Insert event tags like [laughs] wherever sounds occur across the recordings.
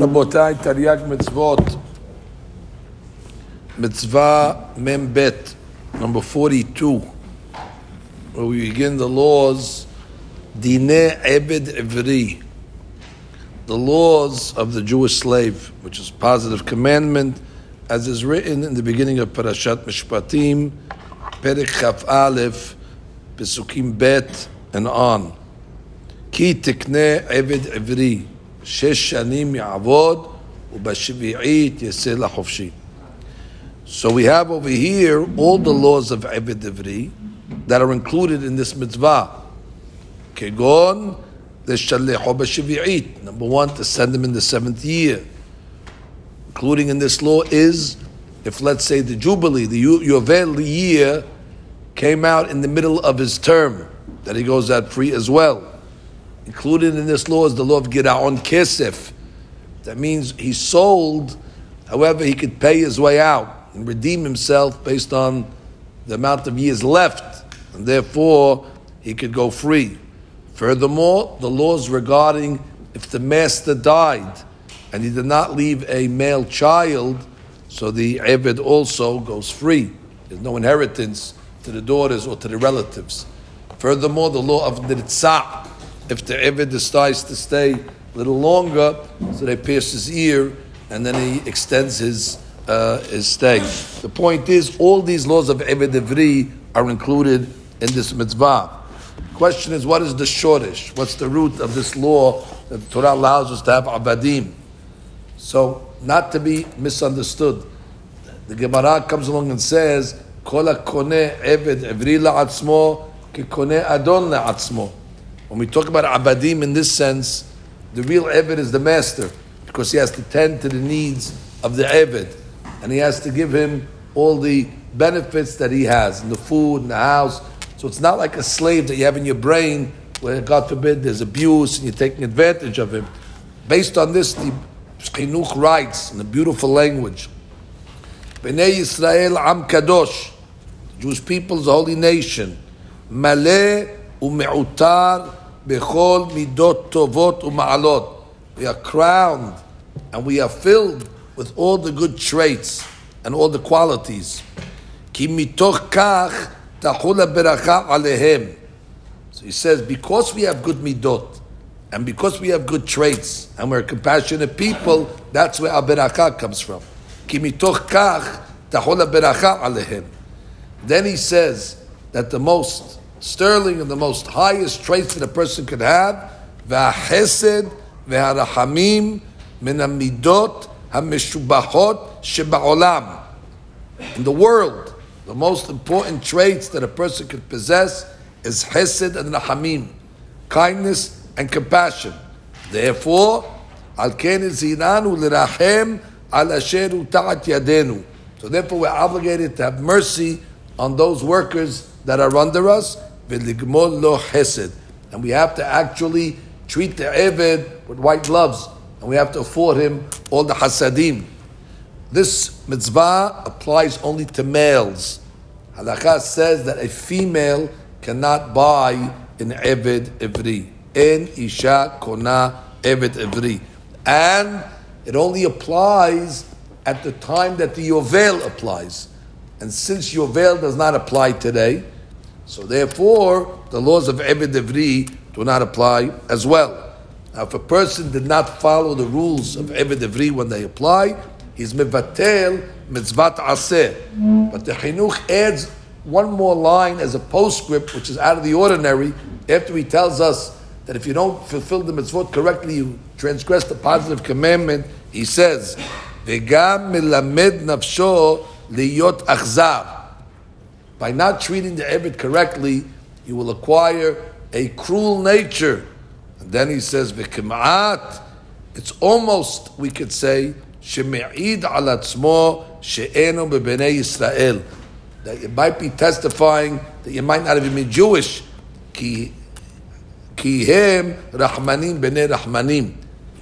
רבותיי, תרי"ג מצוות, מצווה מ"ב, number 42, where we begin the laws, דיני עבד עברי, the laws of the Jewish slave, which is positive commandment, as is written in the beginning of Parashat Mishpatim, Perek Chaf Aleph, Pesukim Bet, and on. כי תקנה עבד עברי, שש שנים יעבוד, ובשביעית יצא לחופשי. So we have over here all the laws of Eved Ivri that are included in this mitzvah. Kegon, לשלחו בשביעית. Number one, to send him in the seventh year. Including in this law is, if let's say the Jubilee, the Yovel year, came out in the middle of his term, that he goes out free as well. Included in this law is the law of Giraon Kesef. That means he sold, however, he could pay his way out and redeem himself based on the amount of years left, and therefore he could go free. Furthermore, the laws regarding if the master died and he did not leave a male child, so the Eved also goes free. There's no inheritance to the daughters or to the relatives. Furthermore, the law of Nirtzah, if the Eved decides to stay a little longer, so they pierce his ear and then he extends his uh, his stay. The point is, all these laws of Eved Ivri are included in this mitzvah. Question is, what is the shoresh? What's the root of this law that the Torah allows us to have abadim? So, not to be misunderstood, the Gemara comes along and says, "Kol kone Eved Ivri la'atzmo ki kone adon la'atzmo." When we talk about abadim in this sense, the real Eved is the master because he has to tend to the needs of the Eved and he has to give him all the benefits that he has in the food and the house. So it's not like a slave that you have in your brain where, God forbid, there's abuse and you're taking advantage of him. Based on this, the Chinuch writes in a beautiful language Bnei Yisrael Am Kadosh, the Jewish people a holy nation, Maleh u'me'utar bechol midot tovot u'ma'alot. We are crowned and we are filled with all the good traits and all the qualities. Ki mitoch kach tahula beracha alehem. So he says, because we have good midot, and because we have good traits, and we're compassionate people, that's where our comes from. Then he says that the most sterling and the most highest traits that a person could have, v'ahesed v'harahamim min midot hamishubachot sheba'olam. In the world, the most important traits that a person could possess is hesed and rahamim, kindness and compassion. Therefore, ken zinanu lirachem al asheru ta'at yadenu. So therefore, we're obligated to have mercy on those workers that are under us, lo. And we have to actually treat the Eved with white gloves and we have to afford him all the hasadim. This mitzvah applies only to males. Halakha says that a female cannot buy an eved ivri. En isha kona eved ivri. And it only applies at the time that the yovel applies. And since yovel does not apply today, so therefore the laws of eved ivri do not apply as well. Now, if a person did not follow the rules of Eved Ivri when they apply, he's mevatel mitzvat aseh. But the Chinuch adds one more line as a postscript, which is out of the ordinary, after he tells us that if you don't fulfill the mitzvot correctly, you transgress the positive commandment. He says, "Vegam milamed nafsho liyot achzar." By not treating the Eved correctly, you will acquire a cruel nature. And then he says, "V'kemaat." It's almost we could say sheme'id al atzmo she'enu b'bnei Yisrael. That it might be testifying that you might not even be Jewish. Ki hem rahmanim b'nei rahmanim.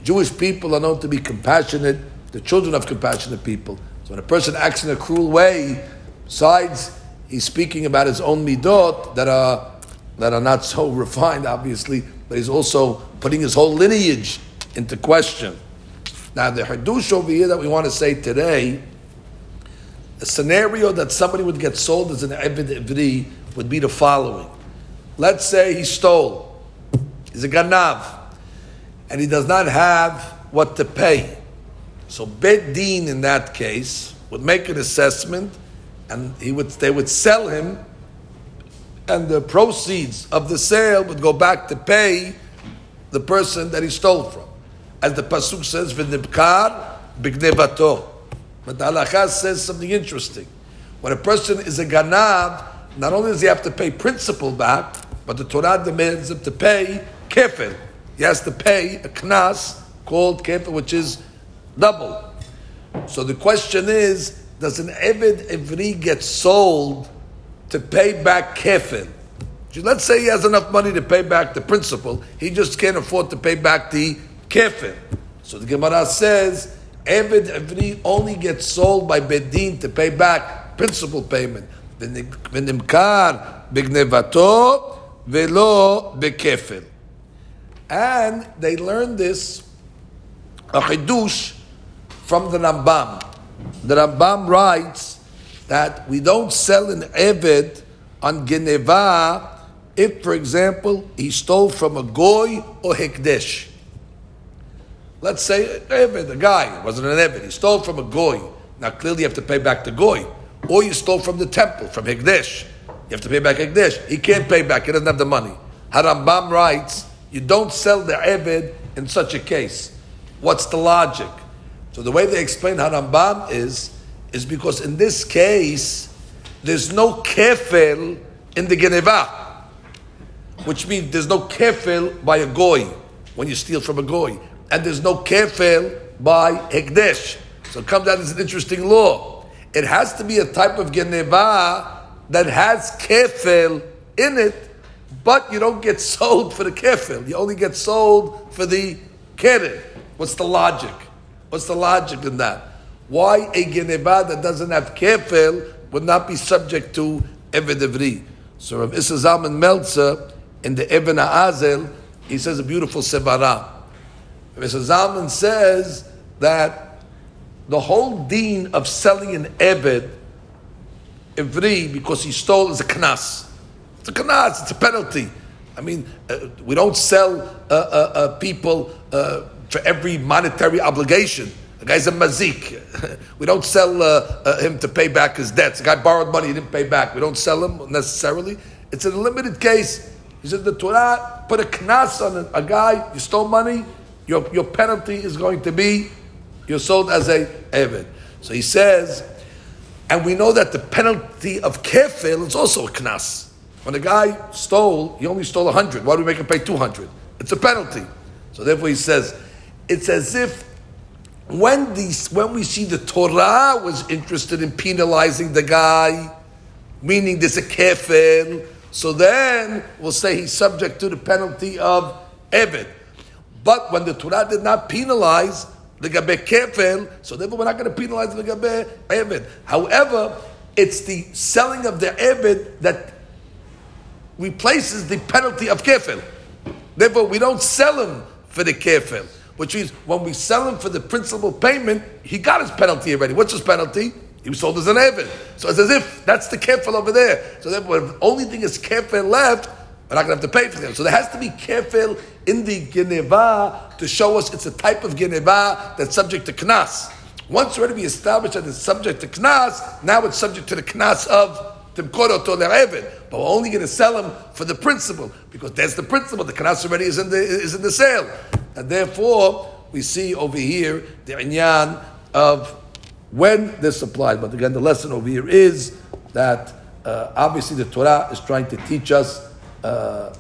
Jewish people are known to be compassionate, the children of compassionate people. So when a person acts in a cruel way, besides he's speaking about his own midot that are that are not so [laughs] refined, obviously, but he's also putting his whole lineage into question. Now, the hadush over here that we want to say today, the scenario that somebody would get sold as an Eved Ivri would be the following. Let's say he stole. He's a ganav. And he does not have what to pay. So Bet Din in that case would make an assessment and he would, they would sell him and the proceeds of the sale would go back to pay the person that he stole from. As the Pasuk says, V'nibkar b'gnevato. But the halacha says something interesting. When a person is a ganav, not only does he have to pay principal back, but the Torah demands him to pay kefel. He has to pay a knas called kefel, which is double. So the question is, does an Eved evri get sold to pay back kefel? Let's say he has enough money to pay back the principal, he just can't afford to pay back the kefel. So the Gemara says, Eved evri only gets sold by Bet Din to pay back principal payment. velo bekefil. And they learned this, a chidush, from the Rambam. The Rambam writes that we don't sell an Eved on Geneva if, for example, he stole from a Goy or Hekdesh. Let's say Eved, a guy, wasn't an Eved, he stole from a Goy. Now clearly you have to pay back the Goy. Or you stole from the temple, from Hekdesh. You have to pay back Hekdesh. He can't pay back, he doesn't have the money. Harambam writes, you don't sell the Eved in such a case. What's the logic? So the way they explain Harambam is, is because in this case, there's no kefel in the Geneva, which means there's no kefel by a goy when you steal from a goy, and there's no kefel by hekdesh. So it comes out as an interesting law. It has to be a type of Geneva that has kefel in it, but you don't get sold for the kefil. You only get sold for the keren. What's the logic? What's the logic in that? Why a geneva that doesn't have kefil would not be subject to Eved Evri? So Rav Isser Zalman Meltzer in the Even HaEzel, he says a beautiful sevara. Rav Issa Zalman says that the whole deen of selling an Eved Evri because he stole is a knas. It's a knas, it's a penalty. I mean, uh, we don't sell uh, uh, uh people uh, for every monetary obligation. The guy's a mazik. [laughs] we don't sell uh, uh, him to pay back his debts. The guy borrowed money, he didn't pay back. We don't sell him necessarily. It's a limited case. He said the Torah put a knas on a, guy, you stole money, your, your penalty is going to be you're sold as a Eved. So he says, and we know that the penalty of kefil is also a knas. When a guy stole, he only stole 100. Why do we make him pay 200? It's a penalty. So therefore he says, it's as if when, these, when we see the Torah was interested in penalizing the guy, meaning there's a kefel, so then we'll say he's subject to the penalty of Eved. But when the Torah did not penalize the Gabe kefel, so therefore we're not going to penalize the Gabe Eved. However, it's the selling of the Eved that replaces the penalty of kefel. Therefore, we don't sell him for the kefel which means when we sell him for the principal payment, he got his penalty already. What's his penalty? He was sold as an Eved. So it's as if that's the kefil over there. So therefore, the only thing is kefil left, we're not going to have to pay for them. So there has to be kefil in the Geneva to show us it's a type of Geneva that's subject to knas. Once already be established that it's subject to knas, now it's subject to the knas of Timkoro to But we're only going to sell him for the principal because that's the principal. The knas already is in the is in the sale. And therefore, we see over here the inyan of when this applies. But again, the lesson over here is that uh, obviously the Torah is trying to teach us uh,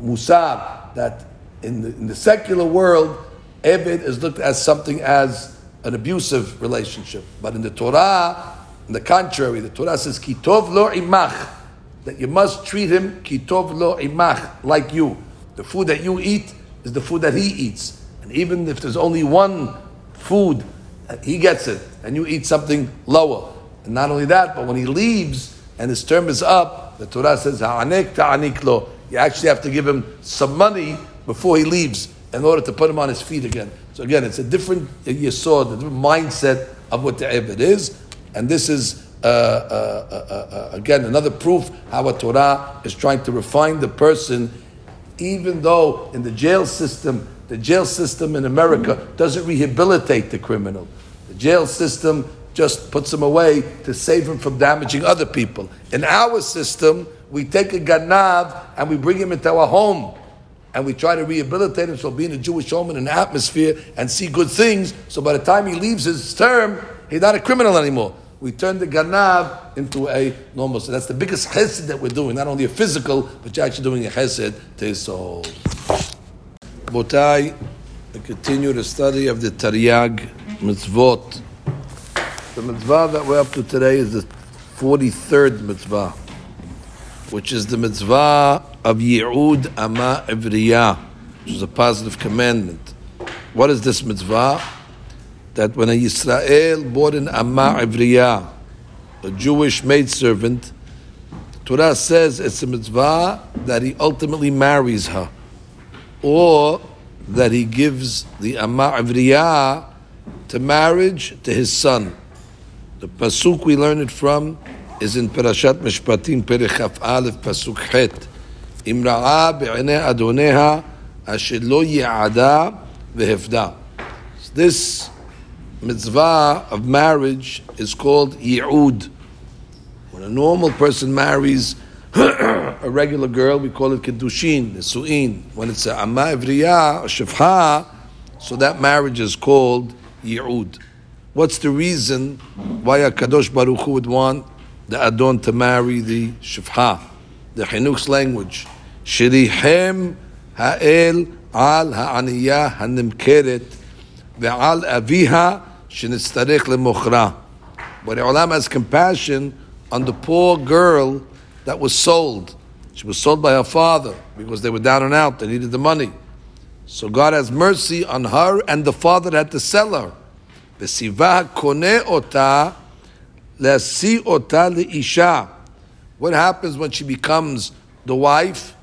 musar, that in the, in the secular world, Eved is looked as something as an abusive relationship. But in the Torah, on the contrary, the Torah says, Kitov lo imach, that you must treat him kitov lo imach, like you. The food that you eat is the food that he eats. And even if there's only one food, uh, he gets it, and you eat something lower. And not only that, but when he leaves and his term is up, the Torah says, Ha'anek ta'anik lo. You actually have to give him some money before he leaves in order to put him on his feet again. So again, it's a different uh, you saw the different mindset of what the Eved is, and this is uh, uh, uh, again another proof how a Torah is trying to refine the person, even though in the jail system, the jail system in America doesn't rehabilitate the criminal. The jail system just puts him away to save him from damaging other people. In our system, we take a ganav and we bring him into our home and we try to rehabilitate him so be in a Jewish home in an atmosphere and see good things. So by the time he leaves his term, he's not a criminal anymore. We turn the ganav into a normal. So that's the biggest chesed that we're doing, not only a physical, but you're actually doing a chesed to his soul. Botai, we continue the study of the Taryag mitzvot. The mitzvah that we're up to today is the 43rd mitzvah, which is the mitzvah of Yi'ud Ama Ivriya, which is a positive commandment. What is this mitzvah? that when a Yisrael bought an Amma Ivriya, a Jewish maidservant, Torah says it's a mitzvah that he ultimately marries her, or that he gives the Amma Ivriya to marriage to his son. The pasuk we learn it from is in Parashat Mishpatim, Perichaf Aleph, pasuk Het. Imra'a be'ene adoneha asher lo yi'ada. This mitzvah of marriage is called yi'ud. When a normal person marries [clears throat] a regular girl, we call it kedushin, nisu'in. When it's a amma evriya, a shifha, so that marriage is called yi'ud. What's the reason why a Kadosh Baruch Hu would want the Adon to marry the shifha? The Chinuch's language. Shirihem ha'el al ha'aniyah hanimkeret ve'al aviha shenitzarich lemochra. But Olam has compassion on the poor girl that was sold. She was sold by her father because they were down and out. They needed the money. So God has mercy on her and the father that had to sell her. What happens when she becomes the wife?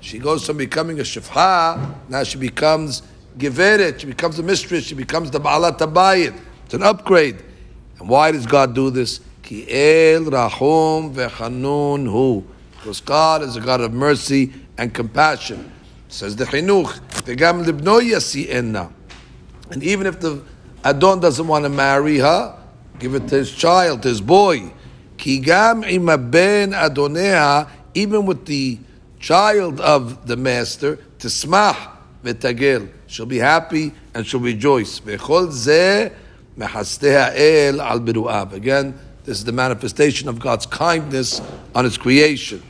She goes from becoming a shifha, now she becomes geveret. She becomes a mistress. She becomes the ba'alat tabayit. It's an upgrade. And why does God do this? Ki el rahum vechanun hu. Because God is a God of mercy and compassion. Says the chinuch, v'gam libno yasi'enna. And even if the Adon doesn't want to marry her, give it to his child, to his boy. Ki gam ima ben adonea even with the child of the master, tismach v'tagel. She'll be happy and she'll rejoice. Again, this is the manifestation of God's kindness on His creation.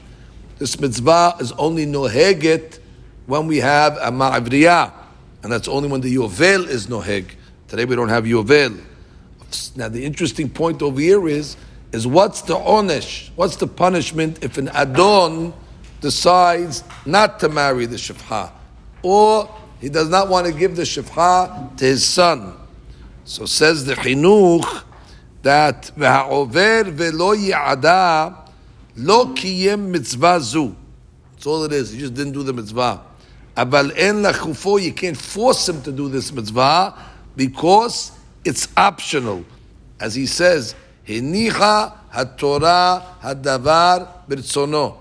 This mitzvah is only noheget when we have a ma'avriyah, and that's only when the yovel is noheg. Today we don't have yovel. Now the interesting point over here is is what's the onesh? What's the punishment if an adon decides not to marry the shifha, or he does not want to give the shifha to his son? So says the chinuch that v'ha'over velo yi'ada lo kiyem mitzvah zu. That's all it is. He just didn't do the mitzvah. Abal en lachufo, you can't force him to do this mitzvah because it's optional. As he says, Hinicha haTorah hadavar birtzono.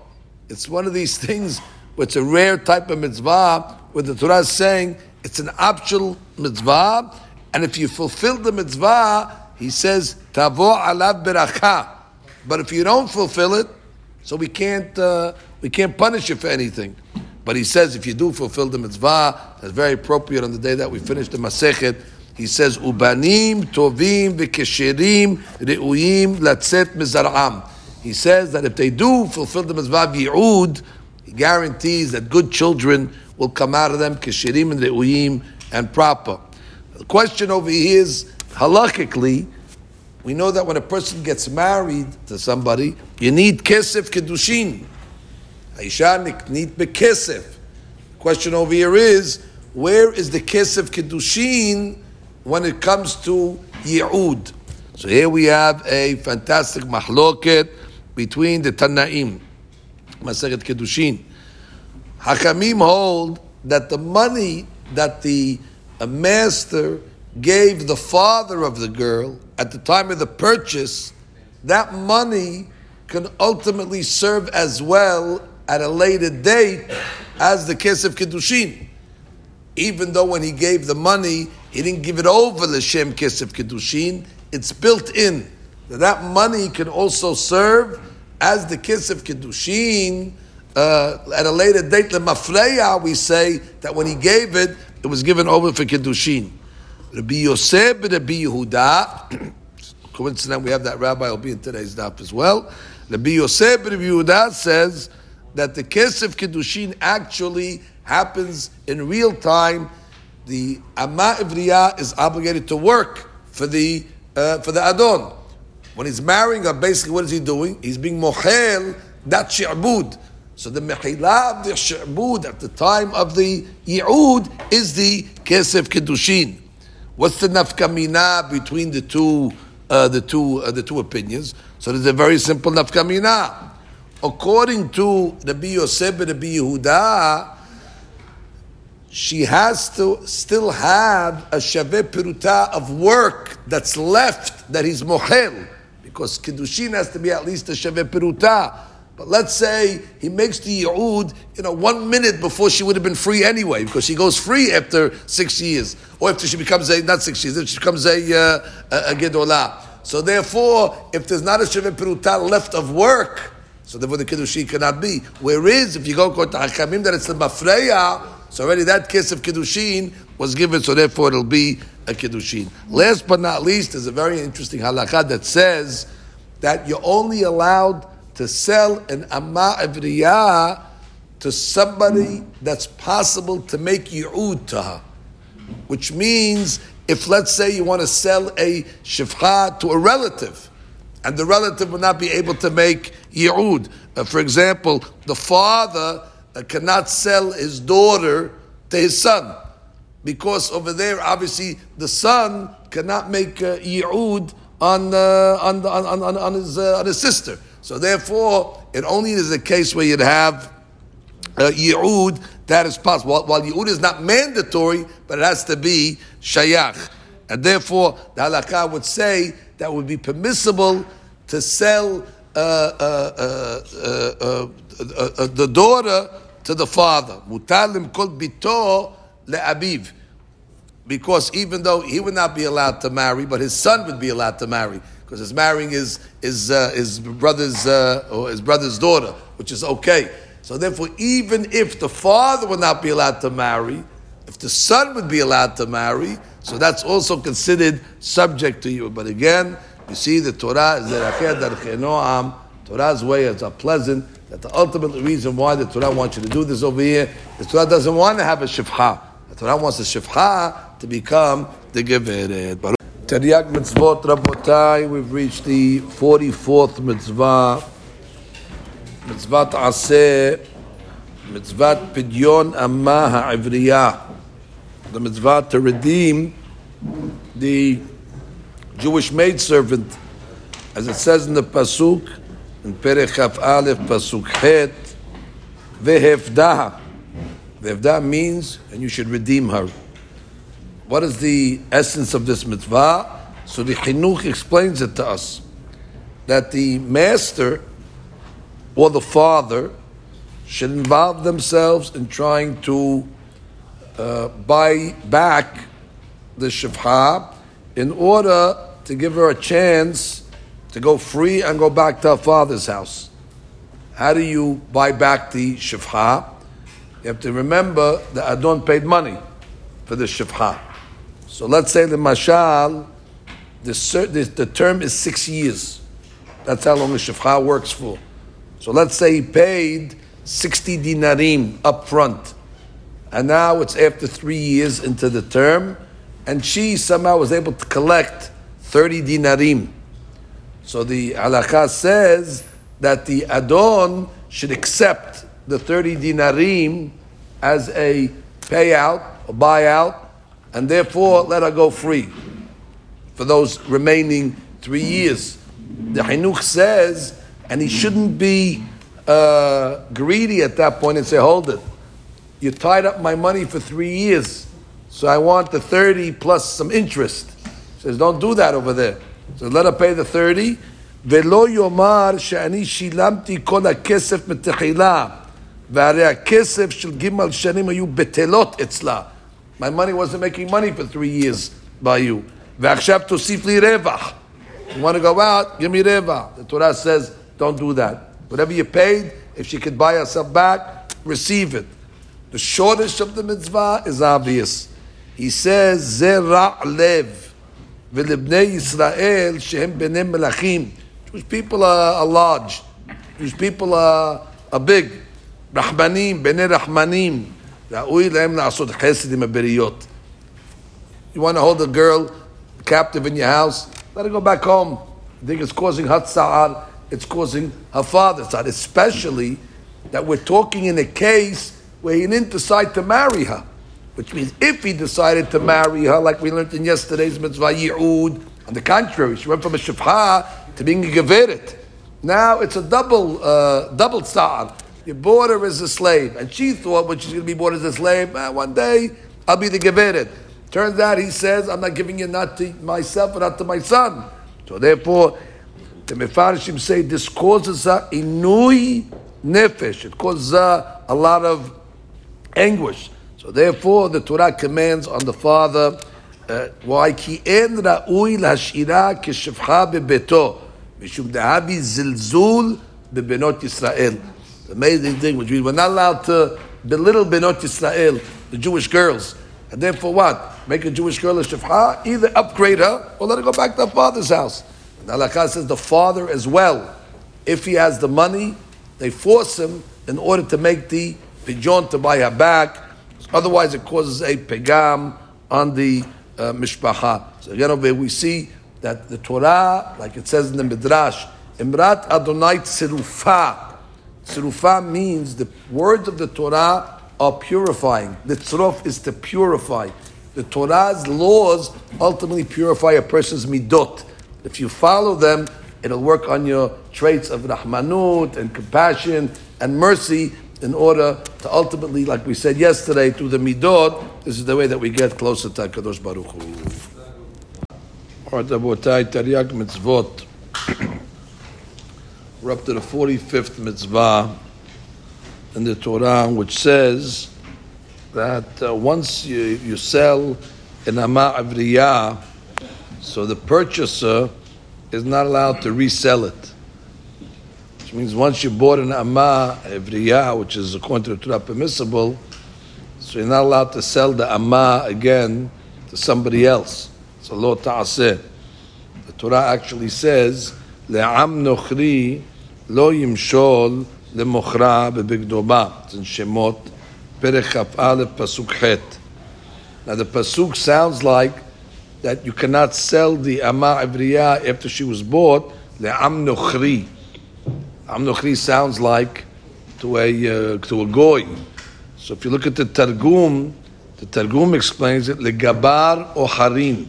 It's one of these things it's a rare type of mitzvah where the Torah is saying it's an optional mitzvah, and if you fulfill the mitzvah, he says tavo alav beracha. But if you don't fulfill it, so we can't uh, we can't punish you for anything. But he says if you do fulfill the mitzvah, that's very appropriate on the day that we finish the Masechet he says, Ubanim tovim v'kesherim re'uyim latzet mizar'am. He says that if they do fulfill the mitzvah yi'ud, he guarantees that good children will come out of them, kesherim and re'uyim, and proper. The question over here is, halachically, we know that when a person gets married to somebody, you need kesef kedushin. Aisha need bekesef. Question over here is, where is the kesef kedushin when it comes to Yi'ud. So here we have a fantastic mahloket between the Tanaim, Masechet Kedushin. Hakamim hold that the money that the uh, master gave the father of the girl at the time of the purchase, that money can ultimately serve as well at a later date as the case of Kiddushin. Even though when he gave the money, he didn't give it over the Shem Kesef Kiddushin, it's built in. That, that money can also serve as the kiss of Kiddushin uh, at a later date. The Mafreya, we say that when he gave it, it was given over for Kiddushin. Rabbi Yosef, Rabbi Yehuda, [clears throat] coincident we have that rabbi will be in today's daf as well. Rabbi Yosef, Rabbi Yehuda says that the Kesef Kiddushin actually happens in real time. The Amma Ivriya is obligated to work for the uh, for the Adon. When he's marrying her, basically what is he doing? He's being mochel, that shi'bud. So the mechilah of the shi'bud at the time of the yi'ud is the kesef kedushin. What's the nafkamina between the two, uh, the two, uh, the two opinions? So there's a very simple nafkamina. According to Rabbi Yosef and Rabbi Yehuda, she has to still have a shaveh peruta of work that's left that he's mohel, because kiddushin has to be at least a shaveh peruta. But let's say he makes the yi'ud, you know, one minute before she would have been free anyway, because she goes free after six years, or after she becomes a, not six years, if she becomes a, uh, a, gedolah. So therefore, if there's not a shaveh peruta left of work, so therefore the Kiddushin cannot be. Whereas, if you go to Hakamim, that it's the Mafreya, so already that case of Kiddushin was given, so therefore it'll be a Kiddushin. Last but not least, there's a very interesting halakha that says that you're only allowed to sell an amma evriyah to somebody that's possible to make yi'ud to her. Which means, if let's say you want to sell a shifcha to a relative, and the relative will not be able to make yi'ud. Uh, for example, the father uh, cannot sell his daughter to his son, because over there, obviously, the son cannot make uh, yi'ud on, uh, on, on, on, on, his, uh, on his sister. So therefore, it only is a case where you'd have uh, yi'ud that is possible. While, while yi'ud is not mandatory, but it has to be shayach. And therefore, the halakha would say that would be permissible to sell uh, uh, uh, uh the daughter to the father. Mutalim kol bito le'abiv. Because even though he would not be allowed to marry, but his son would be allowed to marry because he's marrying his his uh, his brother's uh, or his brother's daughter, which is okay. So therefore, even if the father would not be allowed to marry, if the son would be allowed to marry, so that's also considered subject to you. But again, you see, the Torah is the Torah's way is a pleasant. That the ultimate reason why the Torah wants you to do this over here, the Torah doesn't want to have a shifcha. The Torah wants the shifcha to become the geveret. Taryag mitzvot Rabotai, we've reached the 44th mitzvah. Mitzvah Aseh, mitzvah Pidyon Amma Ha'ivriya. The mitzvah to redeem the Jewish maidservant, as it says in the Pasuk, in Perek Chaf Aleph, Pasuk Het, Vehefdah. Vehefdah means, and you should redeem her. What is the essence of this mitzvah? So the Chinuch explains it to us that the master or the father should involve themselves in trying to uh, buy back the shifha in order to give her a chance to go free and go back to her father's house. How do you buy back the shifha? You have to remember that Adon paid money for the shifha. So let's say the mashal, the, the, term is six years. That's how long the shifcha works for. So let's say he paid 60 dinarim up front. And now it's after three years into the term, and she somehow was able to collect 30 dinarim. So the halakha says that the adon should accept the 30 dinarim as a payout, a buyout, and therefore let her go free for those remaining three years. The Hinuch says, and he shouldn't be uh, greedy at that point and say, hold it. You tied up my money for three years. So I want the 30 plus some interest. He says, don't do that over there. So let her pay the 30. ולא יאמר שאני שילמתי כל הכסף מתחילה, והרי הכסף של ג' שנים היו בטלות אצלה. My money wasn't making money for three years by you. V'achshav tosif li. You want to go out? Give me reva. The Torah says, don't do that. Whatever you paid, if she could buy herself back, receive it. The shoresh of the mitzvah is obvious. He says, Zera lev. ולבני ישראל שהם benim מלכים. Jewish people are, are large. Jewish people are, are big. Rahmanim, בני rahmanim. ראוי להם לעשות חסד עם הבריות. You want to hold a girl captive in your house? Let her go back home. You think it's causing her sa'ar, it's causing her father's sa'ar. Especially that we're talking in a case where he didn't decide to marry her. Which means if he decided to marry her, like we learned in yesterday's mitzvah yi'ud, on the contrary, she went from a shifha to being a geveret. Now it's a double, uh, double tzar. You bought her as a slave, and she thought when she's going to be bought as a slave, one day I'll be the geveret. Turns out he says, I'm not giving you not to myself, but not to my son. So therefore, the Mefarshim say this causes a inui nefesh. It causes a, a lot of anguish. So therefore, the Torah commands on the father, uh, why ki en ra'ui l'hashira k'shevcha bebeto, mishum dehabi zilzul bebenot Yisrael. Amazing thing, which means we're not allowed to belittle benot Yisrael, the Jewish girls. And therefore what? Make a Jewish girl a shefcha, either upgrade her or let her go back to her father's house. And Halakha says the father as well, if he has the money, they force him in order to make the pidyon to buy her back Otherwise, it causes a pegam on the uh, mishpacha. So again, over here we see that the Torah, like it says in the Midrash, Imrat Adonai Tzirufa. Tzirufa means the words of the Torah are purifying. The tzruf is to purify. The Torah's laws ultimately purify a person's midot. If you follow them, it'll work on your traits of rahmanut and compassion and mercy, in order to ultimately, like we said yesterday, through the midot, this is the way that we get closer to Kadosh Baruch Hu. Rabotai Tariag Mitzvot. [clears throat] We're up to the 45th mitzvah in the Torah, which says that uh, once you, you sell an Ama Avriyah, so the purchaser is not allowed to resell it Which means once you bought an amma evriyah, which is according to the Torah permissible, so you're not allowed to sell the amma again to somebody else. So lo ta'aseh. The Torah actually says, le'am nochri lo yimshol lemochra bebigdoba. It's in Shemot, perech kaf pasuk chet. Now the pasuk sounds like that you cannot sell the amma evriyah after she was bought, le'am nochri. Amnochri sounds like to a uh, to a goy. So if you look at the Targum, the Targum explains it legabar or harim.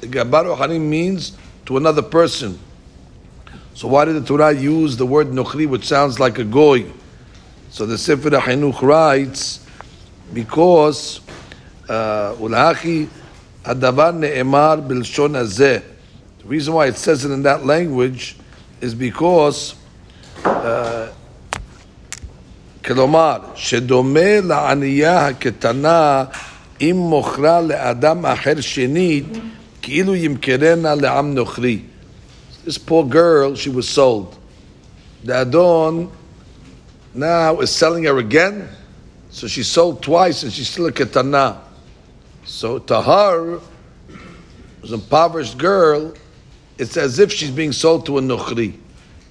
Legabar or harim means to another person. So why did the Torah use the word nochri, which sounds like a goy? So the Sefer HaChinuch writes because uh, ulachi adavar ne'emar bilshon azeh. The reason why it says it in that language is because כלומר, שדומה לענייה הקטנה אם מוכרה לאדם אחר שנית, כאילו ימכרנה לעם נוכרי. This poor girl, she was sold. The Adon now is selling her again, so she sold twice and she's still a ketana. So to her, an impoverished girl, it's as if she's being sold to a nochri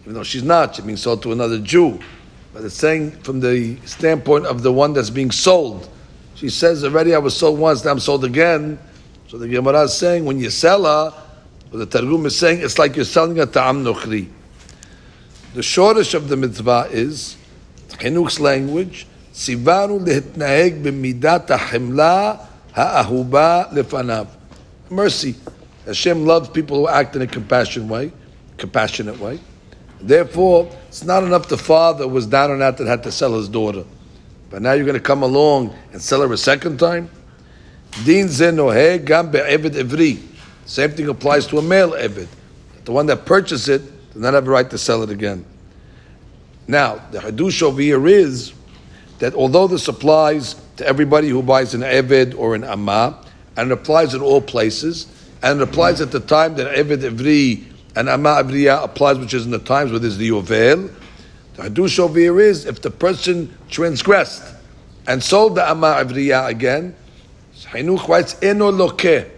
even though she's not, she's being sold to another Jew. But it's saying from the standpoint of the one that's being sold. She says already I was sold once, now I'm sold again. So the Gemara is saying when you sell her, the Targum is saying it's like you're selling a to Am Nochri. The shoresh of the mitzvah is Chinuch's language, Sivanu lehetnaeg b'midat ha'chimla ha'ahuba lefanav. Mercy. Hashem loves people who act in a compassionate way, compassionate way. Therefore, it's not enough the father was down and out that had to sell his daughter. But now you're going to come along and sell her a second time? Din ze nohe gam be'eved ivri. Same thing applies to a male eved. The one that purchased it does not have a right to sell it again. Now, the hadush over here is that although this applies to everybody who buys an eved or an amma, and it applies in all places, and it applies at the time that eved ivri and amma ivriya applies, which is in the times where there's the yovel. The hadush over here is if the person transgressed and sold the amma ivriya again, Hinuch writes eno lokeh.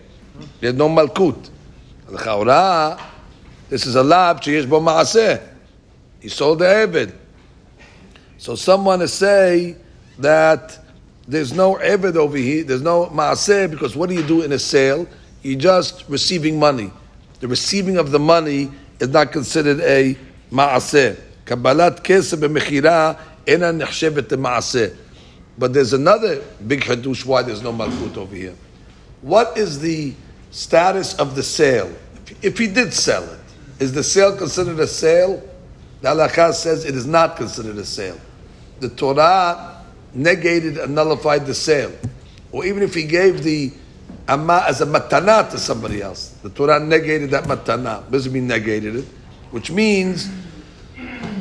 There's no malkut. This is a lab sheyesh bo maaseh. He sold the eved. So someone is say that there's no eved over here, there's no maaseh, because what do you do in a sale? You're just receiving money. The receiving of the money is not considered a maaseh. Kabbalat kesef b'mechira ena nechshevet maaseh. But there's another big hadush why there's no malkut over here. What is the status of the sale? If he did sell it, is the sale considered a sale? The halakha says it is not considered a sale. The Torah negated and nullified the sale. Or even if he gave the amma as a matana to somebody else, the Torah negated that matana. Doesn't mean negated it, which means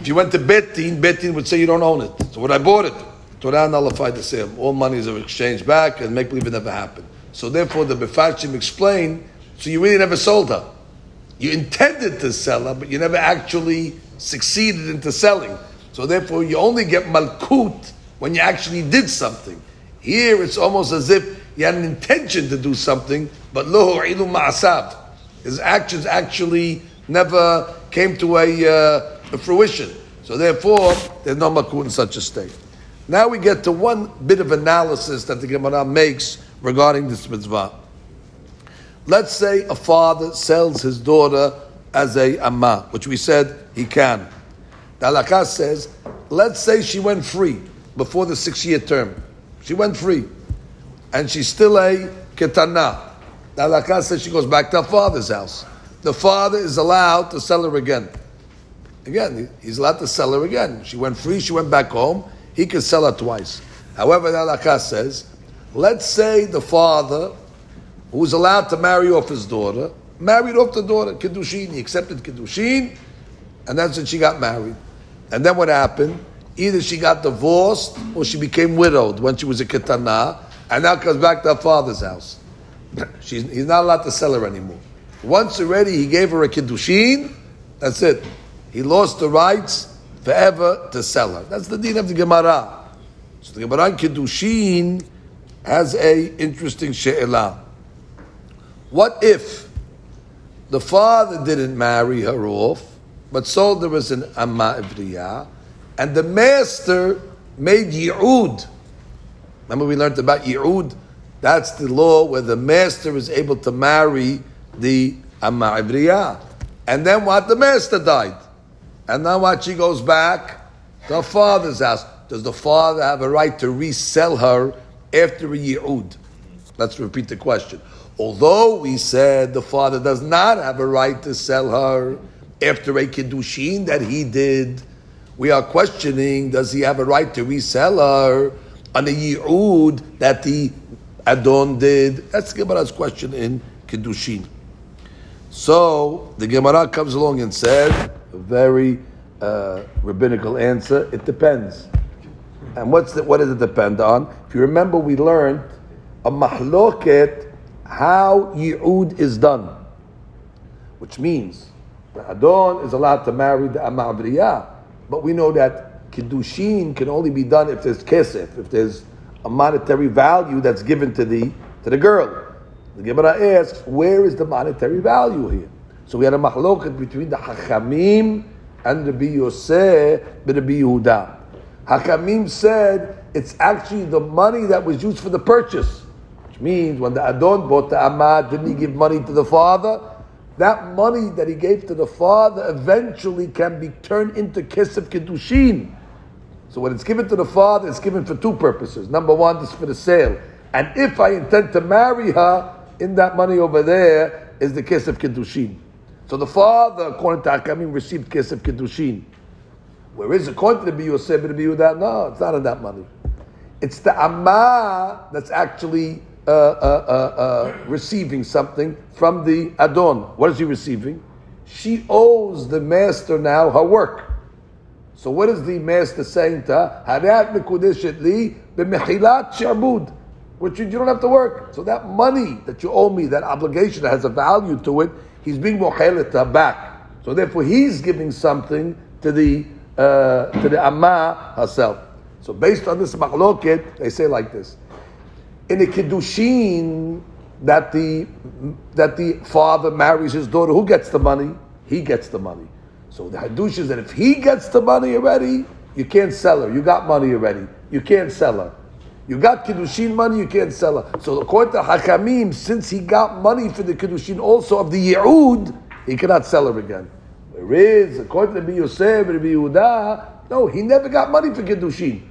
if you went to Bet Din, Betin would say you don't own it. So what I bought it. Torah nullified the sale. All monies are exchanged back and make believe it never happened. So therefore, the Mefarshim explained, so you really never sold her. You intended to sell her, but you never actually succeeded into selling. So therefore, you only get malkut when you actually did something. Here, it's almost as if you had an intention to do something, but lo ilu ma'asab. His actions actually never came to a, uh, a fruition. So therefore, there's no malkut in such a state. Now we get to one bit of analysis that the Gemara makes regarding this mitzvah. Let's say a father sells his daughter as a amma, which we said he can. The halakha says, let's say she went free before the six-year term. She went free, and she's still a ketana. The halakha says she goes back to her father's house. The father is allowed to sell her again. Again, he's allowed to sell her again. She went free, she went back home he can sell her twice. However, the halakha says, let's say the father, who was allowed to marry off his daughter, married off the daughter, Kiddushin, he accepted Kiddushin, and that's when she got married. And then what happened? Either she got divorced or she became widowed when she was a ketana, and now comes back to her father's house. [clears throat] She's, he's not allowed to sell her anymore. Once already he gave her a kiddushin, that's it. He lost the rights forever to sell her. That's the deen of the Gemara. So the Gemara in Kiddushin has a interesting she'elah. What if the father didn't marry her off, but sold her as an amma ivriya, and the master made yi'ud? Remember we learned about yi'ud? That's the law where the master is able to marry the amma ivriya. And then what? The master died. And now what? She goes back to her father's house. Does the father have a right to resell her after a yi'ud? Let's repeat the question. Although we said the father does not have a right to sell her after a kiddushin that he did, we are questioning: Does he have a right to resell her on a yi'ud that the adon did? That's the Gemara's question in kiddushin. So the Gemara comes along and says, a very uh, rabbinical answer. It depends. And what's the, what does it depend on? If you remember, we learned a mahloket how yi'ud is done, which means the adon is allowed to marry the amavriya, but we know that kiddushin can only be done if there's kesef, if there's a monetary value that's given to the to the girl. The Gemara asks, where is the monetary value here? So we had a mahloket between the Hachamim and the Yosef bin Rabbi Yehuda. Hachamim said it's actually the money that was used for the purchase, which means when the Adon bought the Amad, didn't he give money to the father? That money that he gave to the father eventually can be turned into Kesef Kedushin. So when it's given to the father, it's given for two purposes. Number one, is for the sale. And if I intend to marry her, in that money over there is the case of Kiddushin. So the father, according to Hakamim, received case of Kiddushin. Whereas according to the Biyosef, the that no, it's not in that money. It's the Amma that's actually uh, uh, uh, receiving something from the Adon. What is he receiving? She owes the master now her work. So what is the master saying to her? Which you don't have to work. So that money that you owe me, that obligation that has a value to it, he's being mochelet her back. So therefore he's giving something to the uh, to the amma herself. So based on this machloket, they say like this: in the kiddushin that the that the father marries his daughter, who gets the money? He gets the money. So the hadush is that if he gets the money already, you can't sell her. You got money already. You can't sell her. You got kiddushin money, you can't sell her. So according to Hakamim, since he got money for the kiddushin also of the yi'ud, he cannot sell her again. Whereas according to Rabbi Yosef, Rabbi Yehuda, no, he never got money for kiddushin.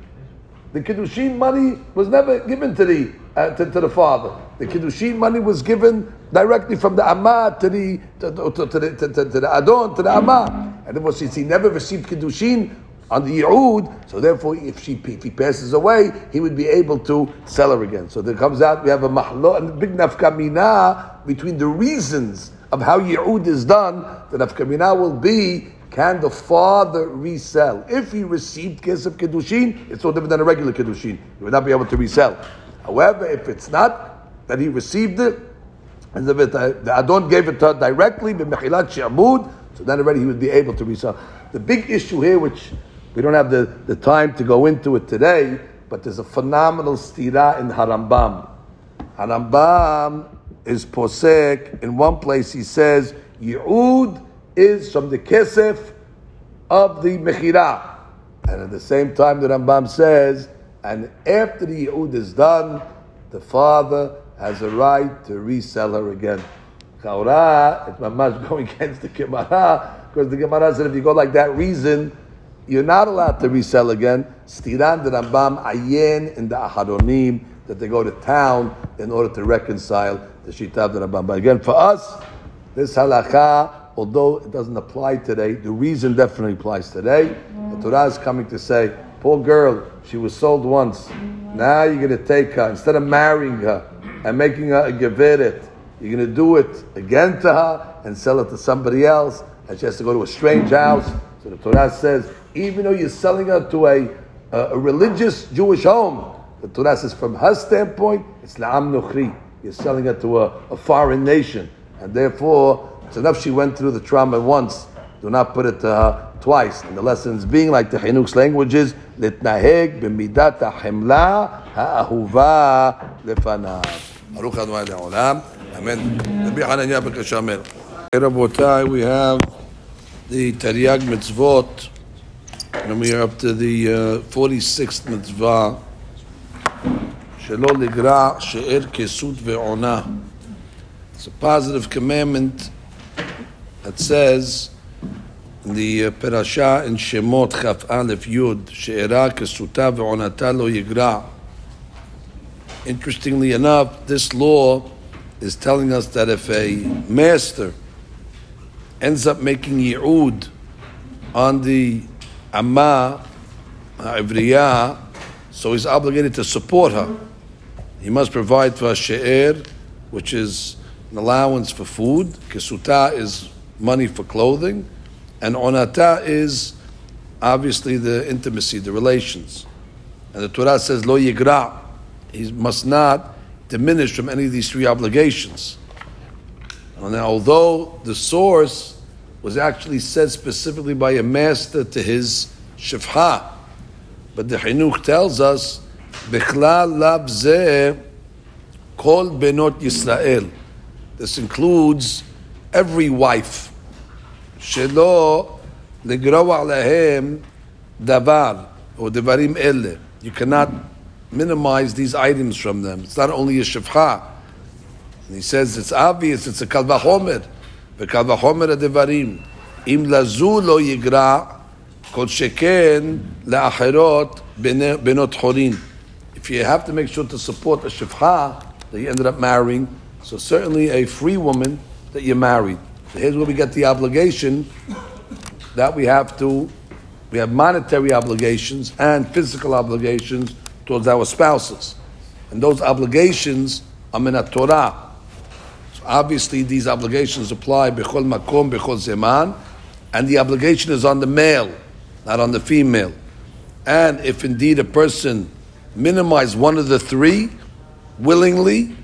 The kiddushin money was never given to the uh, to, to, the father. The kiddushin money was given directly from the amma to the to, to, to the to, to, the adon to the amma, and therefore since he never received kiddushin on the yi'ud, so therefore if she if he passes away, he would be able to sell her again. So there comes out we have a mahlo and big nafkamina between the reasons of how yi'ud is done. The nafkamina will be can the father resell? If he received Kesef Kiddushin, it's no different than a regular Kiddushin. He would not be able to resell. However, if it's not that he received it, and the, the Adon gave it to her directly, b'mechilat so then already he would be able to resell. The big issue here, which we don't have the, the time to go into it today, but there's a phenomenal stira in Harambam. Harambam is posek. In one place he says, yi'ud is from the kesef of the mechira. And at the same time, the Rambam says, and after the yi'ud is done, the father has a right to resell her again. Chaura, it's mamash [laughs] going against the Gemara, because the Gemara said if you go like that reason, you're not allowed to resell again. Stiran the Rambam ayen in the Aharonim, that they go to town in order to reconcile the Shita of the Rambam. But again, for us, this halakha although it doesn't apply today, the reason definitely applies today. The Torah is coming to say, poor girl, she was sold once. Now you're going to take her, instead of marrying her and making her a geveret, you're going to do it again to her and sell it to somebody else, and she has to go to a strange house. So the Torah says, even though you're selling her to a, a, a religious Jewish home, the Torah says from her standpoint, it's la'am nuchri. You're selling it to a, a foreign nation. And therefore, it's enough she went through the trauma once. Do not put it to her twice. And the lessons being like the Chinuch's languages, להתנהג במידת החמלה האהובה לפניו. ברוך אדוני לעולם, אמן. רבי חנניה בבקשה מר. רבותיי, we have the תרי"ג mitzvot, and we are up to the uh, 46th mitzvah. שלא לגרע שאר כסות ועונה. It's a positive commandment that says in the uh, parasha in Shemot Chaf Aleph Yud She'era Kesuta Ve'onata Lo Yigra. Interestingly enough, this law is telling us that if a master ends up making yi'ud on the amma, ivriya, so he's obligated to support her. He must provide for a she'er, which is an allowance for food. Kesuta is money for clothing, and onata is obviously the intimacy, the relations. And the Torah says lo yigra, he must not diminish from any of these three obligations. And although the source was actually said specifically by a master to his shifha, but the Chinuch tells us, Bichlal lav kol benot Yisrael. This includes every wife. שלא לגרוע להם דבר, or devarim ele. You cannot minimize these items from them. It's not only a shevcha. And he says it's obvious, it's a kalvachomer. וכלבחומר הדברים. אם לזו לא יגרע, כל שכן לאחרות בנות חורין. You have to make sure to support a shevcha that you ended up marrying, so certainly a free woman that you married. So here's where we get the obligation that we have to, we have monetary obligations and physical obligations towards our spouses. And those obligations are Aminat Torah. So obviously, these obligations apply bechol makom, bechol zeman, and the obligation is on the male, not on the female. And if indeed a person minimizes one of the three willingly,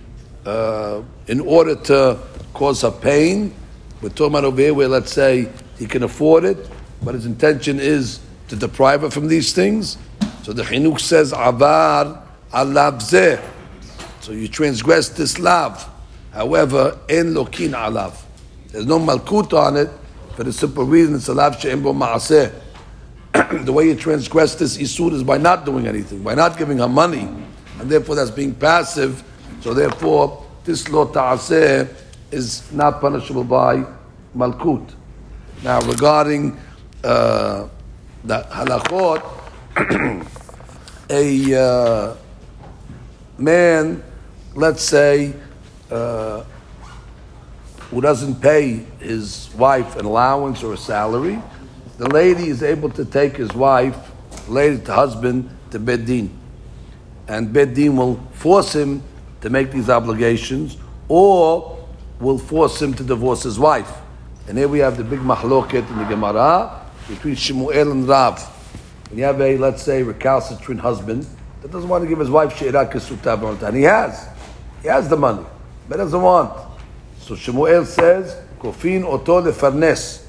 uh, in order to cause her pain, we're talking about over here where, let's say, he can afford it, but his intention is to deprive her from these things. So the Chinuch says, Avar alav zeh. So you transgress this lav. However, en lokin alav. There's no malkut on it for the simple reason it's a lav she'en bo ma'aseh. [clears throat] The way you transgress this isur is by not doing anything, by not giving her money, and therefore that's being passive. So therefore, this lo ta'aseh is not punishable by malkut. Now, regarding uh, the halachot, [clears throat] a uh, man, let's say, uh, who doesn't pay his wife an allowance or a salary, the lady is able to take his wife, lady to husband, to Bet Din. And Bet Din will force him to make these obligations, or will force him to divorce his wife. And here we have the big mahloket in the Gemara between Shemuel and Rav. When you have a, let's say, recalcitrant husband that doesn't want to give his wife she'ira kesuta and he has. He has the money, but doesn't want. So Shemuel says, Kofin oto lefarnes.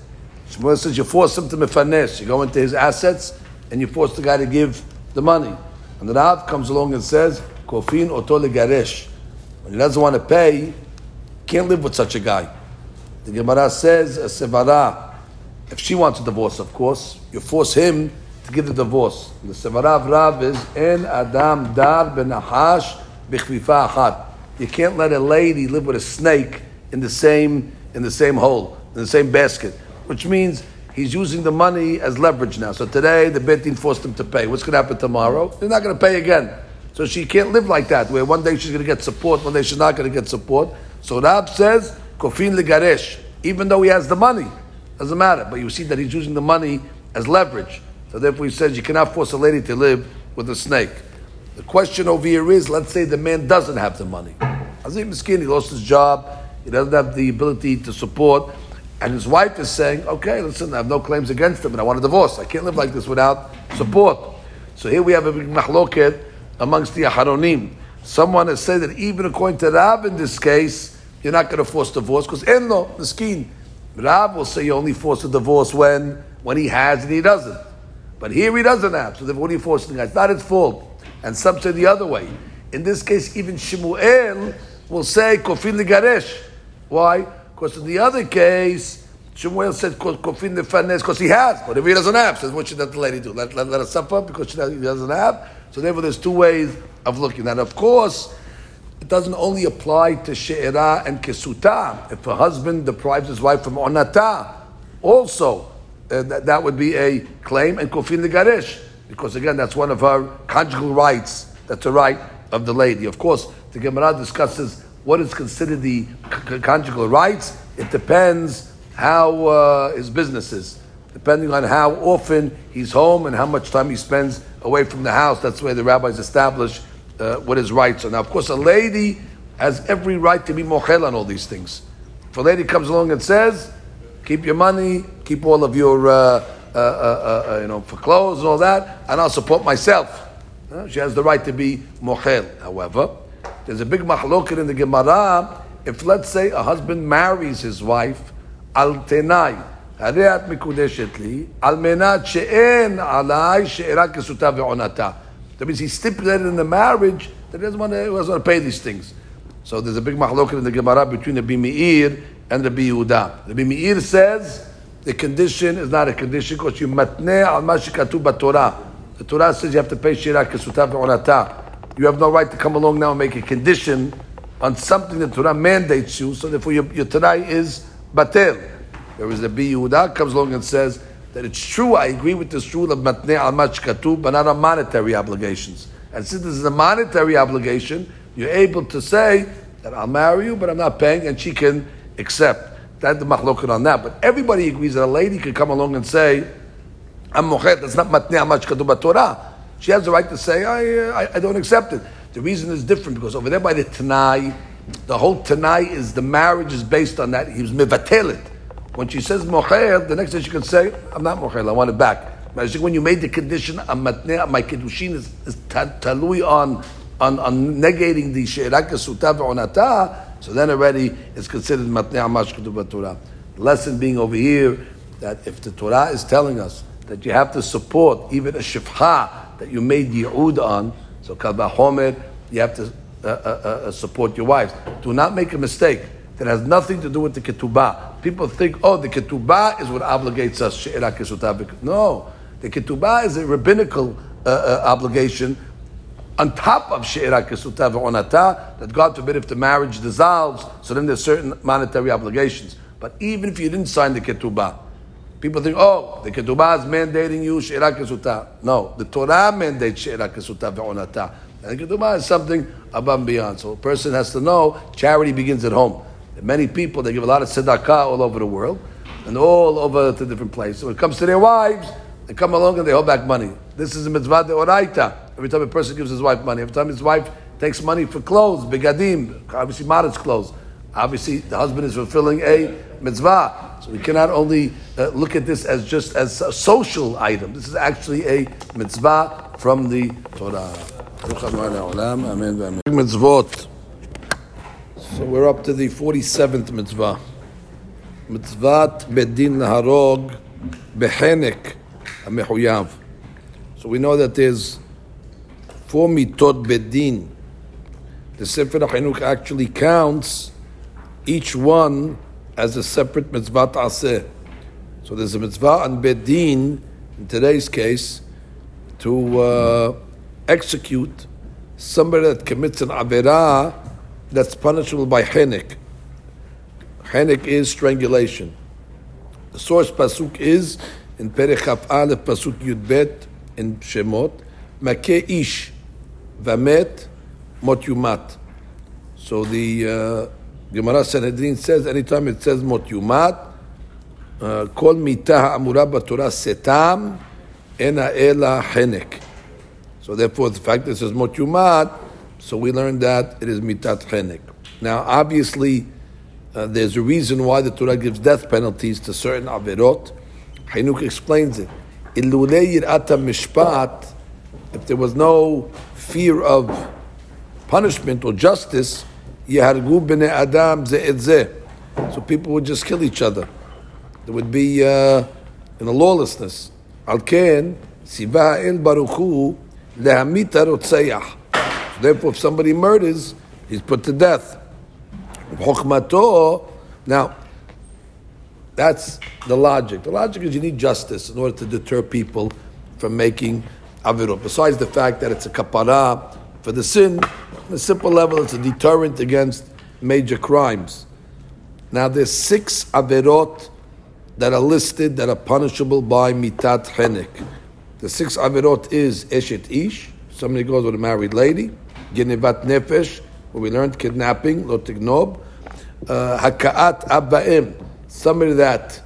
Shemuel says you force him to mefarnes. You go into his assets and you force the guy to give the money. And the Rav comes along and says, Kofin oto legaresh. When he doesn't want to pay, can't live with such a guy. The Gemara says, a sevara, if she wants a divorce, of course, you force him to give the divorce. The sevara of Rav is, en adam dar benahash bichvifa achat. You can't let a lady live with a snake in the same in the same hole, in the same basket, which means he's using the money as leverage now. So today the betin forced him to pay. What's going to happen tomorrow? They're not going to pay again. So she can't live like that, where one day she's going to get support, one day she's not going to get support. So Rav says, Kofin legaresh, even though he has the money, doesn't matter. But you see that he's using the money as leverage. So therefore he says you cannot force a lady to live with a snake. The question over here is, let's say the man doesn't have the money. Azim Miskin, he lost his job, he doesn't have the ability to support, and his wife is saying, okay, listen, I have no claims against him, and I want a divorce. I can't live like this without support. So here we have a big amongst the Aharonim. Someone has said that even according to Rav in this case, you're not going to force divorce because enlo, miskin. Rav will say you only force a divorce when when he has and he doesn't. But here he doesn't have, so he forces the guy. It's not his fault. And some say the other way. In this case, even Shemuel will say kofin legaresh. Why? Because in the other case, Shemuel said kofin lefarnes because he has. But if he doesn't have, says what should that lady do? Let, let, let her suffer because she doesn't have. So therefore, there's two ways of looking it. Of course, it doesn't only apply to she'era and kesuta. If a husband deprives his wife from onata, also uh, that, that would be a claim and kofin legaresh because again, that's one of her conjugal rights. That's a right of the lady. Of course, the Gemara discusses what is considered the conjugal rights. It depends how uh, his business is, depending on how often he's home and how much time he spends away from the house. That's where the rabbis establish uh, what his rights are. Now, of course, a lady has every right to be mochel on all these things. If a lady comes along and says, "Keep your money, keep all of your." Uh, uh, uh, uh, you know, for clothes and all that, and I'll support myself. She has the right to be mochel. However, there's a big machloket in the Gemara. If let's say a husband marries his wife, al tenai, הרי מקודשת לי, על מנת שאין עליי שאירה כסותה ועונתה. That means he stipulated in the marriage that he doesn't want to, he doesn't want to pay these things. So there's a big machloket in the Gemara between the Bimeir and the Yehuda. The Bimeir says the condition is not a condition because you matne al mashikatu b'Torah. The Torah says you have to pay shira kesuta v'onata. You have no right to come along now and make a condition on something that Torah mandates you. So therefore your, your Torah is batel. Whereas the Bi Yehuda comes along and says that it's true. I agree with this rule of matne al mashikatu, but not on monetary obligations. And since this is a monetary obligation, you're able to say that I'll marry you, but I'm not paying, and she can accept. That's the machloket on that. But everybody agrees that a lady could come along and say, I'm mochet, that's not matneh much Torah. She has the right to say, I, uh, I, I, don't accept it. The reason is different because over there by the Tanai, the whole Tanai is the marriage is based on that. He was mivatelit. When she says mocher, the next day she can say, I'm not mocher, I want it back. I think when you made the condition, my kiddushin is, is talui on, on, on negating the she'erak sutav onata, so then already it's considered matnei amash Torah. Lesson being over here that if the Torah is telling us that you have to support even a shifcha that you made yi'ud on, so kalba you have to uh, uh, uh, support your wives. Do not make a mistake. That has nothing to do with the ketubah. People think, oh, the ketubah is what obligates us. No, the ketubah is a rabbinical uh, uh, obligation on top of she'ira kesuta ve'onata, that God forbid if the marriage dissolves, so then there's certain monetary obligations. But even if you didn't sign the ketubah, people think, oh, the ketubah is mandating you she'ira kesuta. No, the Torah mandates she'ira kesuta ve'onata. And the ketubah is something above and beyond. So a person has to know charity begins at home. Many people, they give a lot of tzedakah all over the world and all over to different places. So when it comes to their wives, they come along and they hold back money. This is a mitzvah de oraita. Every time a person gives his wife money, every time his wife takes money for clothes, begadim, obviously modest clothes, Obviously, the husband is fulfilling a mitzvah. So we cannot only uh, look at this as just as a social item. This is actually a mitzvah from the Torah. Mitzvot. So we're up to the 47th mitzvah. Mitzvat bedin laharog behenek mehuyav. So we know that there's four mitot bedin. The Sefer HaChinuch actually counts each one as a separate mitzvah ta'aseh. So there's a mitzvah on bedin, in today's case, to uh, execute somebody that commits an averah that's punishable by henik. Henik is strangulation. The source pasuk is in Perechaf Aleph pasuk Yud Bet in Shemot, Makeh ish vamet mot yumat. So the uh, Gemara Sanhedrin says anytime it says mot yumat, כל מיתה האמורה setam ena אין האלה So therefore, the fact that it says mot yumat, so we learn that it is mitat chenek. Now, obviously, uh, there's a reason why the Torah gives death penalties to certain averot. HaChinuch explains it. Mishpat, if there was no fear of punishment or justice, Yahargu b'nei adam ze So people would just kill each other. There would be uh, in a lawlessness. Al ken siva el baruchu lehamita rotzayach. Therefore, if somebody murders, he's put to death. Now, that's the logic. The logic is you need justice in order to deter people from making averot. Besides the fact that it's a kapara for the sin, on a simple level, it's a deterrent against major crimes. Now, there's six averot that are listed that are punishable by mitat chenek. The six averot is eshet ish, somebody goes with a married lady, genevat nefesh, where we learned kidnapping, lo tignob, uh, hakaat abaim, somebody that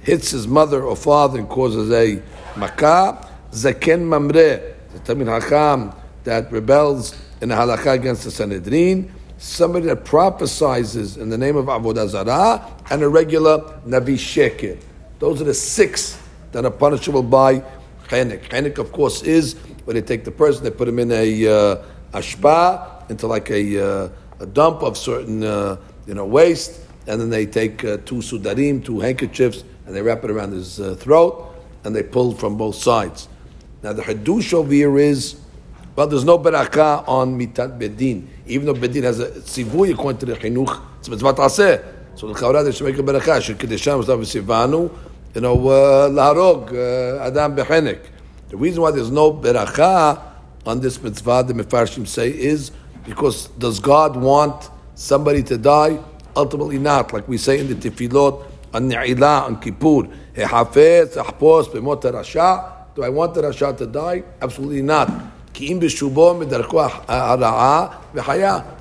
hits his mother or father and causes a makah, zaken mamre, the Tamil Hakam that rebels in the halakha against the Sanhedrin, somebody that prophesizes in the name of Avodah Zarah, and a regular Navi Sheker. Those are the six that are punishable by Chenek. Chenek, of course, is where they take the person, they put him in a uh, ashpa, into like a, uh, a dump of certain uh, you know waste, and then they take uh, two sudarim, two handkerchiefs, and they wrap it around his uh, throat, and they pull from both sides. Now the hadush over here is well, there's no berakah on mitat bedin, even though bedin has a tzivui according to the chinuch. It's mitzvah taseh. So the chaura they should make a berakah. Should kedesham was sivanu, you know, uh, laharog uh, adam bechenek. The reason why there's no berakah on this mitzvah, the mefarshim say, is because does God want somebody to die? Ultimately, not. Like we say in the tefillot on Ni'ilah on Kippur, Hehafez, Ahpos, Bemot Rasha. Do I want the Rasha to die? Absolutely not. I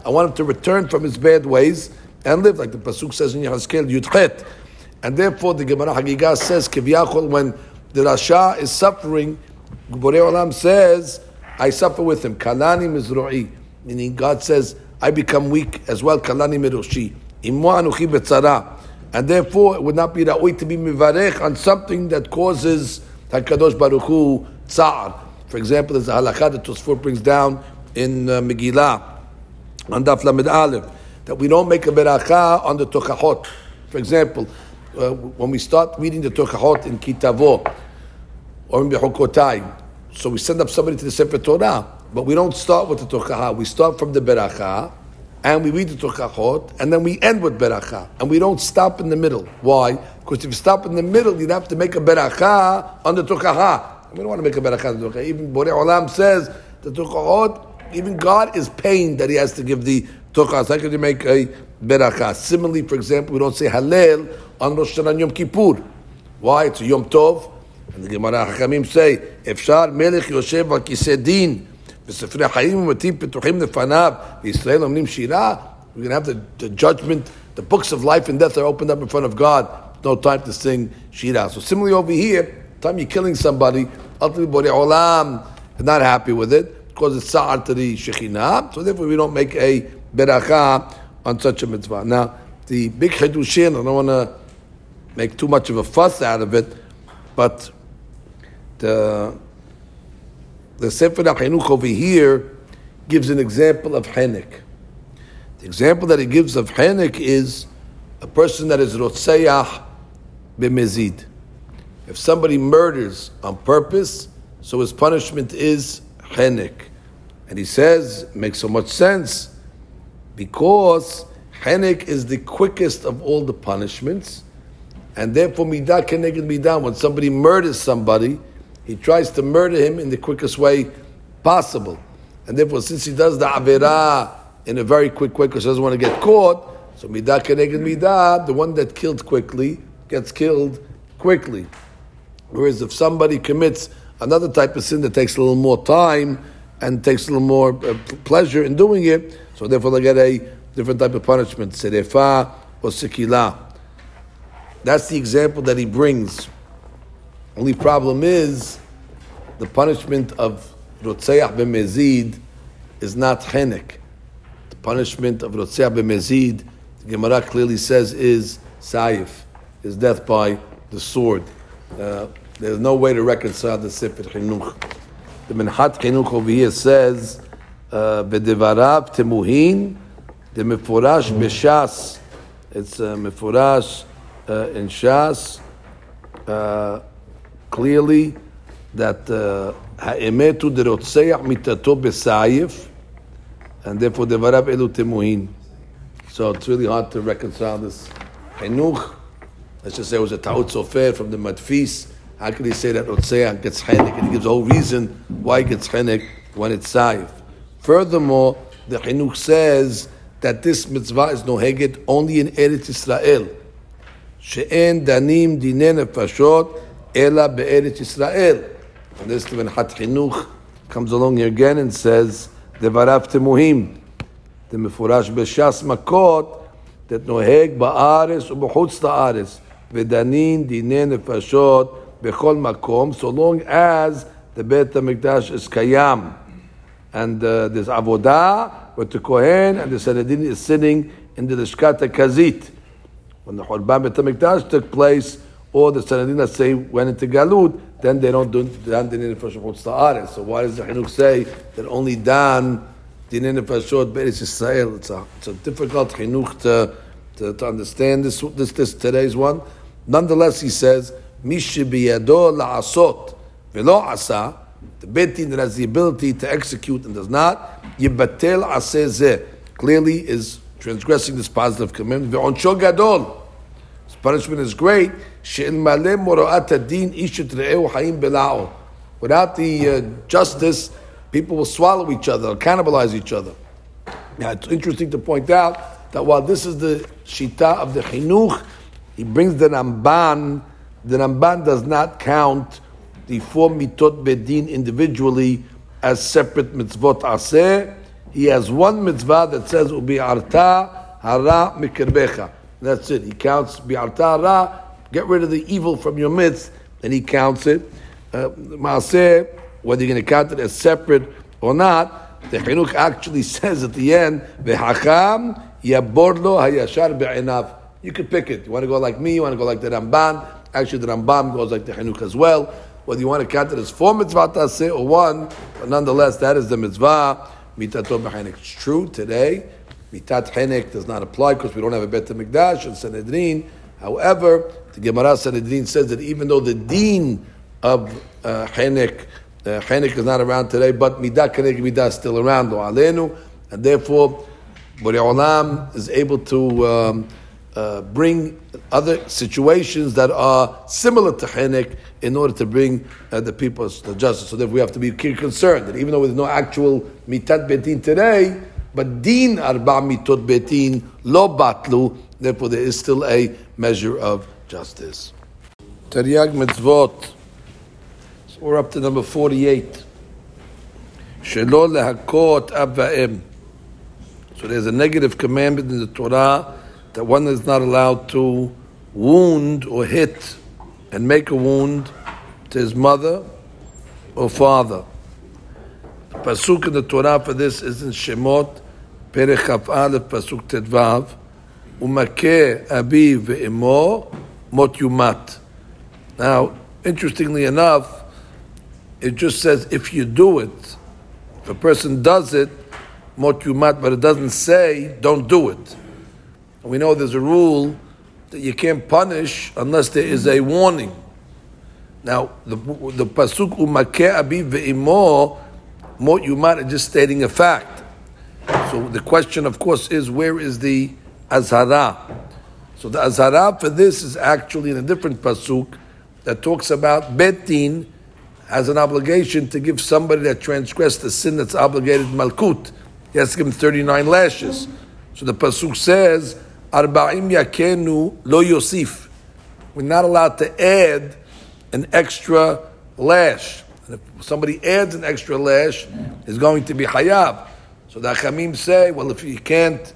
want him to return from his bad ways and live, like the Pasuk says in Yahazkel Yudchet. And therefore, the Gemara Hagigah says, when the Rasha is suffering, Borei Olam says, I suffer with him. Kalani Mizro'i. meaning God says, I become weak as well, kalani miroshi. anuchi betzara. And therefore, it would not be ra'oi to be mivarech on something that causes HaKadosh Baruch Hu tsar. For example, there's a halakha that Tosfot brings down in uh, Megillah, on Daf Lamed Aleph, that we don't make a beracha on the Tokachot. For example, uh, when we start reading the Tokachot in Kitavo, or in Bechokotai, so we send up somebody to the Sefer Torah, but we don't start with the Tokachah. We start from the beracha, and we read the Tokachot, and then we end with beracha, and we don't stop in the middle. Why? Because if you stop in the middle, you'd have to make a beracha on the Tokachah. We don't want to make a beracha. Even Borei Olam says the tukahot, even God is pained that He has to give the tukahs. How could you make a beracha? Similarly, for example, we don't say Hallel on Rosh Hashanah Yom Kippur. Why? It's a Yom Tov. And the Gemara Hachamim say, אפשר מלך יושב על כיסא דין, וספרי החיים ומתים פתוחים לפניו, וישראל אומרים שירה, we're going to have the, the judgment, the books of life and death are opened up in front of God. No time to sing shira. So similarly over here, time you're killing somebody, ultimately Borei Olam is not happy with it, because it's sa'ar to the Shekhinah, so therefore we don't make a beracha on such a mitzvah. Now, the big chedushin, I don't want to make too much of a fuss out of it, but the the Sefer HaChinuch over here gives an example of Henik. The example that he gives of Henik is a person that is Rotseyah b'mezid. If somebody murders on purpose, so his punishment is chenek. And he says, makes so much sense, because chenek is the quickest of all the punishments, and therefore midah keneged midah. When somebody murders somebody, he tries to murder him in the quickest way possible. And therefore, since he does the averah in a very quick way, because he doesn't want to get caught, so midah keneged midah, the one that killed quickly gets killed quickly. Whereas if somebody commits another type of sin that takes a little more time and takes a little more uh, pleasure in doing it, so therefore they get a different type of punishment, serefa or sikila. That's the example that he brings. Only problem is the punishment of Rotzeach b'mezid is not chenek. The punishment of Rotzeach b'mezid, the Gemara clearly says, is sayif, is death by the sword. Uh, there's no way to reconcile the Sefer Chinuch. The Minhat Chinuch over here says, "Bedevarav temuhin, the mefurash b'shas." It's uh, mefurash uh, in shas. Uh, clearly, that uh, ha'emetu derotzeach mitato b'sayif, and therefore devarav elu temuhin. So it's really hard to reconcile this Chinuch Let's just say it was a ta'ut sofer from the madfis. How can he say that Rotzeach gets chenek? And he gives a whole reason why he gets chenek when it's saif. Furthermore, the chinuch says that this mitzvah is noheget only in Eretz Israel. She'en danim dinei nefashot ela be'eretz Israel. And this Minhat Chinuch comes along here again and says, Devarav temuhim. The mefurash b'shas makot that noheg ba'ares u'b'chutz ta'ares. V'danin dine nefashot bechol makom, so long as the Beit HaMikdash is kayam. And uh, there's avodah, with the Kohen and the Sanhedrin is sitting in the Lishkat HaGazit. When the Horban Beit HaMikdash took place, or the Sanhedrin, let's say, went into Galut, then they don't do Dan Dinin Nefashot Ta'aretz. So why does the Chinuch say that only Dan Dinin Nefashot Be'eretz Yisrael? It's a, difficult Chinuch to, to, to understand this, this, this today's one. Nonetheless, he says, Mishibiyado la'asot velo asa, the betin that has the ability to execute and does not, yibatel aseh clearly is transgressing this positive commandment. Ve'onsho gadol, his punishment is great. She'ilmale moro'at adin ishut re'eu ha'im bela'o. Without the uh, justice, people will swallow each other, cannibalize each other. Now, it's interesting to point out that while this is the shita of the chinuch, he brings the Ramban. The Ramban does not count the four mitot bedin individually as separate mitzvot aseh. He has one mitzvah that says ubi arta hara mikirbecha. That's it. He counts bi'arta hara. Get rid of the evil from your midst, and he counts it. Uh, whether you're going to count it as separate or not, the chinuch actually [laughs] says at the end, "V'hacham yaborlo hayashar be'enav." You could pick it. You want to go like me, you want to go like the Ramban. Actually, the Rambam goes like the chinuch as well. Whether you want to count it as four mitzvah taseh or one, but nonetheless, that is the mitzvah. Mitato b'chenek. It's true today. Mitat chenek does not apply because we don't have a Bet Mikdash and Sanhedrin. However, the Gemara Sanhedrin says that even though the dean of uh, chenek, uh, is not around today, but midah chenek midah is still around, and therefore, Borei Olam is able to um, uh, bring other situations that are similar to chenek in order to bring uh, the people to justice. So that we have to be concerned that even though there's no actual mitat betin today, but din arba mitot betin lo batlu. Therefore, there is still a measure of justice. Taryag mitzvot. So we're up to number forty-eight. Shelo lehakot ab So there's a negative commandment in the Torah that one is not allowed to wound or hit and make a wound to his mother or father. The pasuk in the Torah for this is in Shemot פרק כ"א, פסוק ט"ו, ומכה אביו ואמו, מות יומת. Now, interestingly enough, it just says if you do it, if a person does it, mot yumat, but it doesn't say don't do it. We know there's a rule that you can't punish unless there is a warning. Now, the, the pasuk umakeh abi ve'imo mot yumat is just stating a fact. So the question, of course, is where is the azhara? So the azhara for this is actually in a different pasuk that talks about betin has an obligation to give somebody that transgressed the sin that's obligated malkut. He has to give him 39 lashes. So the pasuk says, Arba'im yakenu lo yosif. We're not allowed to add an extra lash. And if somebody adds an extra lash, is going to be hayav. So the Achamim say, well, if you can't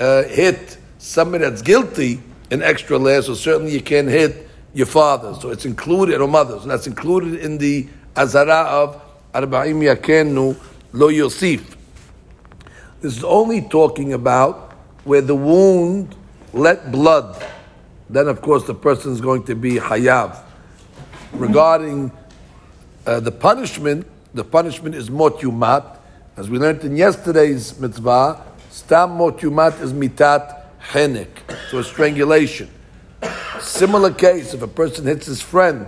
uh, hit somebody that's guilty an extra lash, so certainly you can't hit your father. So it's included, or mothers, and that's included in the Azhara of Arba'im Yakenu Lo Yosif. This is only talking about where the wound let blood. Then, of course, the person is going to be hayav. Regarding uh, the punishment, the punishment is mot yumat, as we learned in yesterday's mitzvah, stam mot yumat is mitat chenek, so a strangulation. Similar case, if a person hits his friend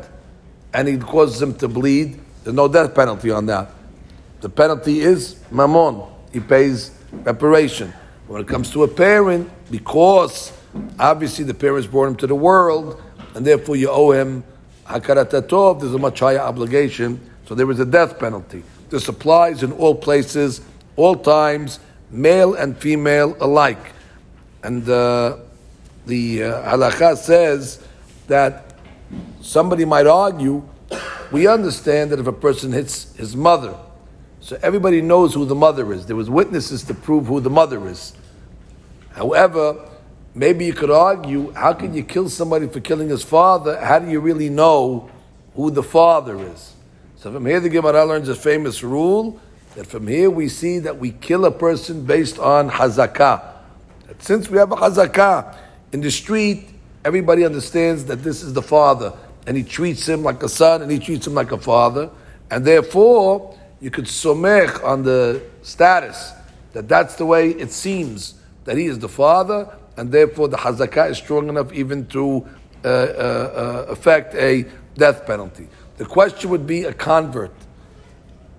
and he causes him to bleed, there's no death penalty on that. The penalty is mammon. He pays reparation. When it comes to a parent, because obviously the parents brought him to the world, and therefore you owe him hakarat there's a much higher obligation, so there is a death penalty. This applies in all places, all times, male and female alike. And uh, the uh, halakha says that somebody might argue, we understand that if a person hits his mother, so everybody knows who the mother is. There was witnesses to prove who the mother is. However, maybe you could argue, how can you kill somebody for killing his father? How do you really know who the father is? So from here the Gemara learns a famous rule that from here we see that we kill a person based on hazakah. That since we have a hazakah in the street, everybody understands that this is the father, and he treats him like a son, and he treats him like a father, and therefore you could somech on the status that that's the way it seems that he is the father, and therefore the hazakah is strong enough even to uh, uh, uh, affect a death penalty. The question would be a convert.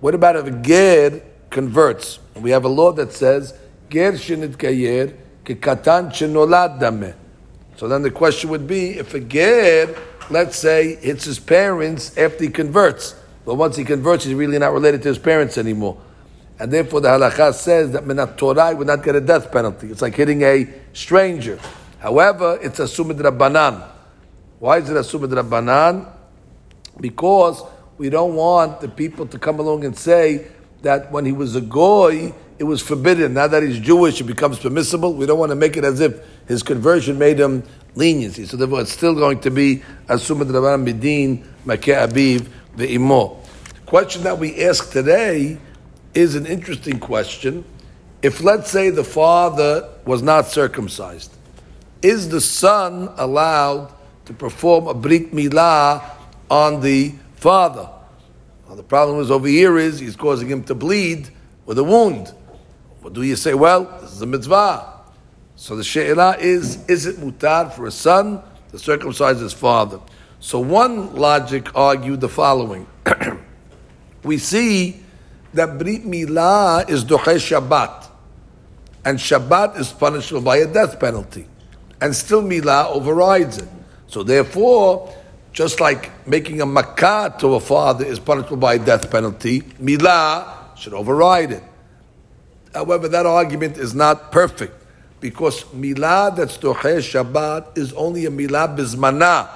What about if a ger converts? we have a law that says ger shenit kayer dame. So then the question would be if a ger, let's say, hits his parents after he converts. But once he converts, he's really not related to his parents anymore. And therefore, the halacha says that minat Torah would not get a death penalty. It's like hitting a stranger. However, it's a sumid rabbanan. Why is it a sumid rabbanan? because we don't want the people to come along and say that when he was a goy, it was forbidden. Now that he's Jewish, it becomes permissible. We don't want to make it as if his conversion made him leniency. So therefore, it's still going to be assumed rabban bidin makeh abiv ve'imo. The question that we ask today is an interesting question. If, let's say, the father was not circumcised, is the son allowed to perform a brit milah on the father? Well, the problem is over here is he's causing him to bleed with a wound. What do you say? Well, this is a mitzvah. So the she'elah is, is it mutar for a son to circumcise his father? So one logic argued the following. [clears throat] we see that Brit Milah is Doche Shabbat. And Shabbat is punishable by a death penalty. And still Milah overrides it. So therefore, just like making a makkah to a father is punishable by a death penalty, Milah should override it. However, that argument is not perfect because Milah that's Doche Shabbat is only a Milah Bizmana.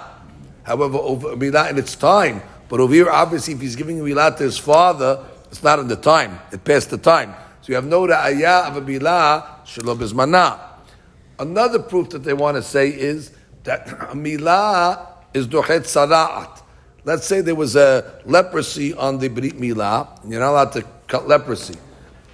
However, over Milah in its time. But over here, obviously, if he's giving Milah to his father, it's not in the time. It passed the time. So you have no ra'ayah of a milah shalom bizmana. Another proof that they want to say is that a milah is dochet tzara'at. Let's say there was a leprosy on the brit milah, you're not allowed to cut leprosy.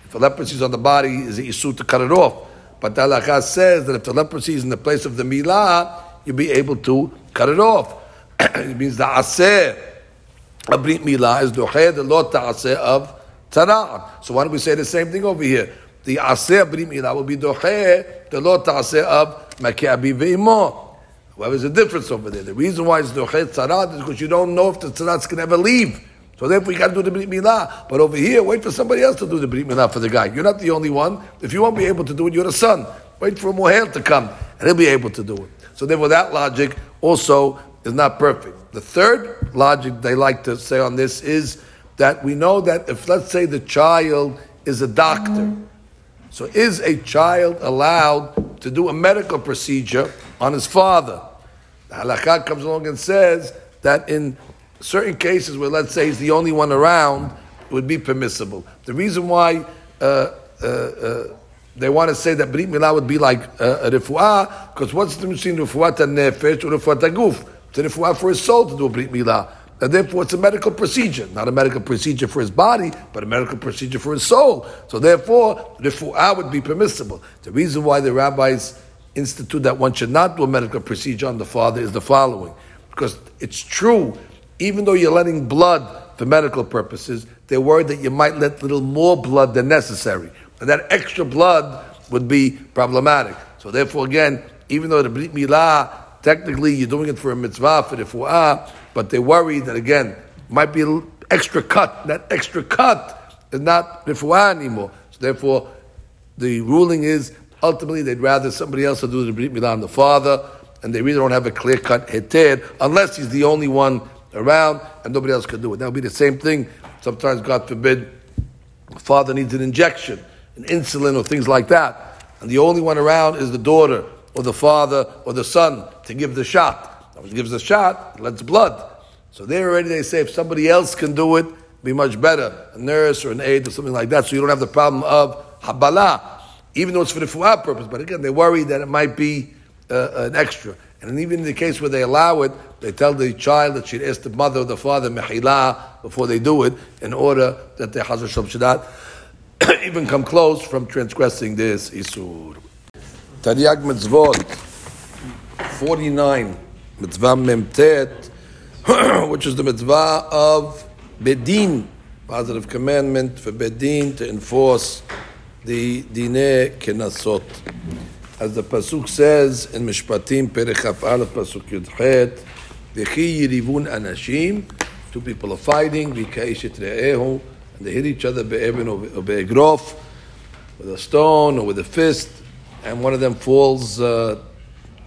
If a leprosy is on the body, is it issue to cut it off? But the halakha says that if the leprosy is in the place of the milah, you'll be able to cut it off. [coughs] it means the aseh a brit milah is doche the lot ta'aseh of tzara'at. So why don't we say the same thing over here? The aseh brit milah will be doche the lot ta'aseh of makiabi ve'imo. Well, there's a difference over there. The reason why it's doche tzara'at is because you don't know if the tzara'at can ever leave. So therefore, you got to do the brit milah. But over here, wait for somebody else to do the brit milah for the guy. You're not the only one. If you won't be able to do it, you're the son. Wait for a mohel to come, and he'll be able to do it. So therefore, that logic also is not perfect. The third logic they like to say on this is that we know that if, let's say, the child is a doctor, so is a child allowed to do a medical procedure on his father? The halakha comes along and says that in certain cases where, let's say, he's the only one around, it would be permissible. The reason why uh, uh, uh, they want to say that Brit Milah would be like uh, a refuah, because what's the difference between refuah nefesh or refuah guf? To refuah for his soul to do a brit milah. And therefore, it's a medical procedure, not a medical procedure for his body, but a medical procedure for his soul. So therefore, refuah would be permissible. The reason why the rabbis institute that one should not do a medical procedure on the father is the following. Because it's true, even though you're letting blood for medical purposes, they're worried that you might let a little more blood than necessary. And that extra blood would be problematic. So therefore, again, even though the Brit Milah Technically, you're doing it for a mitzvah, for the fu'ah, but they worry that, again, might be an extra cut. That extra cut is not refuah anymore. So therefore, the ruling is ultimately they'd rather somebody else do the brit milah on the father, and they really don't have a clear cut heter unless he's the only one around and nobody else can do it. That would be the same thing. Sometimes, God forbid, the father needs an injection, an insulin, or things like that, and the only one around is the daughter or the father or the son to give the shot. Now, when he gives the shot, it lets blood. So there already they say if somebody else can do it, be much better. A nurse or an aide or something like that, so you don't have the problem of habala, even though it's for the fu'ah purpose. But again, they worry that it might be uh, an extra. And even in the case where they allow it, they tell the child that she'd ask the mother or the father mehila before they do it, in order that the hazar should [coughs] not even come close from transgressing this isur. Taryag Mitzvot 49, Mitzvah [coughs] Memtet, which is the mitzvah of Bet Din, positive commandment for Bet Din to enforce the Dine Kenasot. As the Pasuk says in Mishpatim, Perechaf Aleph, Pasuk Yudchet, V'chi yirivun anashim, two people are fighting, V'kaishet re'ehu, and they hit each other be'eben or be'egrof, with a stone or with a fist, and one of them falls uh,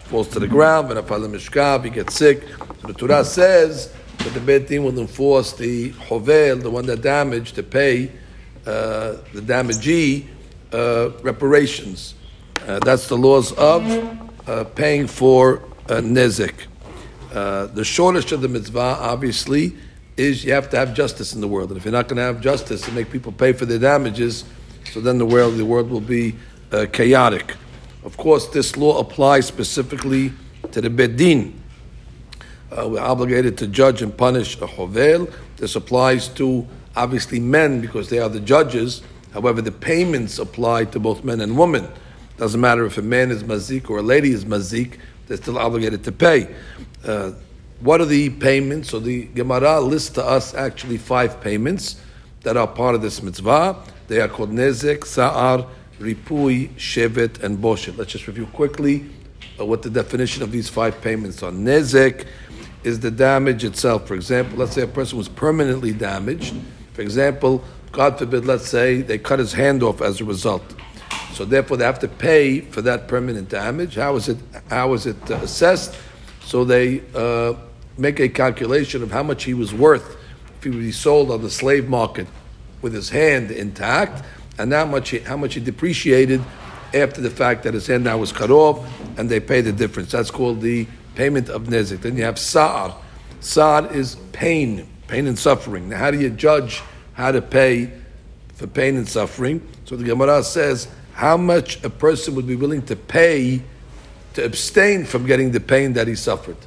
falls to the ground, and upon the mishkav, he gets sick. So the Torah says that the Beit Din will enforce the hovel, the one that damaged, to pay uh, the damagee uh, reparations. Uh, that's the laws of uh, paying for uh, nezik. The shortest of the mitzvah, obviously, is you have to have justice in the world. And if you're not going to have justice and make people pay for their damages, so then the world, the world will be chaotic. Of course, this law applies specifically to the Bet Din. Uh, we're obligated to judge and punish a Hovel. This applies to obviously men because they are the judges. However, the payments apply to both men and women. Doesn't matter if a man is mazik or a lady is mazik, they're still obligated to pay. Uh, what are the payments? So the Gemara lists to us actually five payments that are part of this mitzvah. They are called nezek, sa'ar, ripui, shevet, and boshet. Let's just review quickly uh, what the definition of these five payments are. Nezek is the damage itself. For example, let's say a person was permanently damaged. For example, God forbid, let's say they cut his hand off as a result. So therefore, they have to pay for that permanent damage. How is it? How is it uh, assessed? So they uh, make a calculation of how much he was worth if he would be sold on the slave market with his hand intact, and how much he, how much he depreciated after the fact that his hand now was cut off, and they pay the difference. That's called the payment of nezik. Then you have sa'ar. Sa'ar is pain, pain and suffering. Now, how do you judge how to pay for pain and suffering? So the Gemara says how much a person would be willing to pay to abstain from getting the pain that he suffered.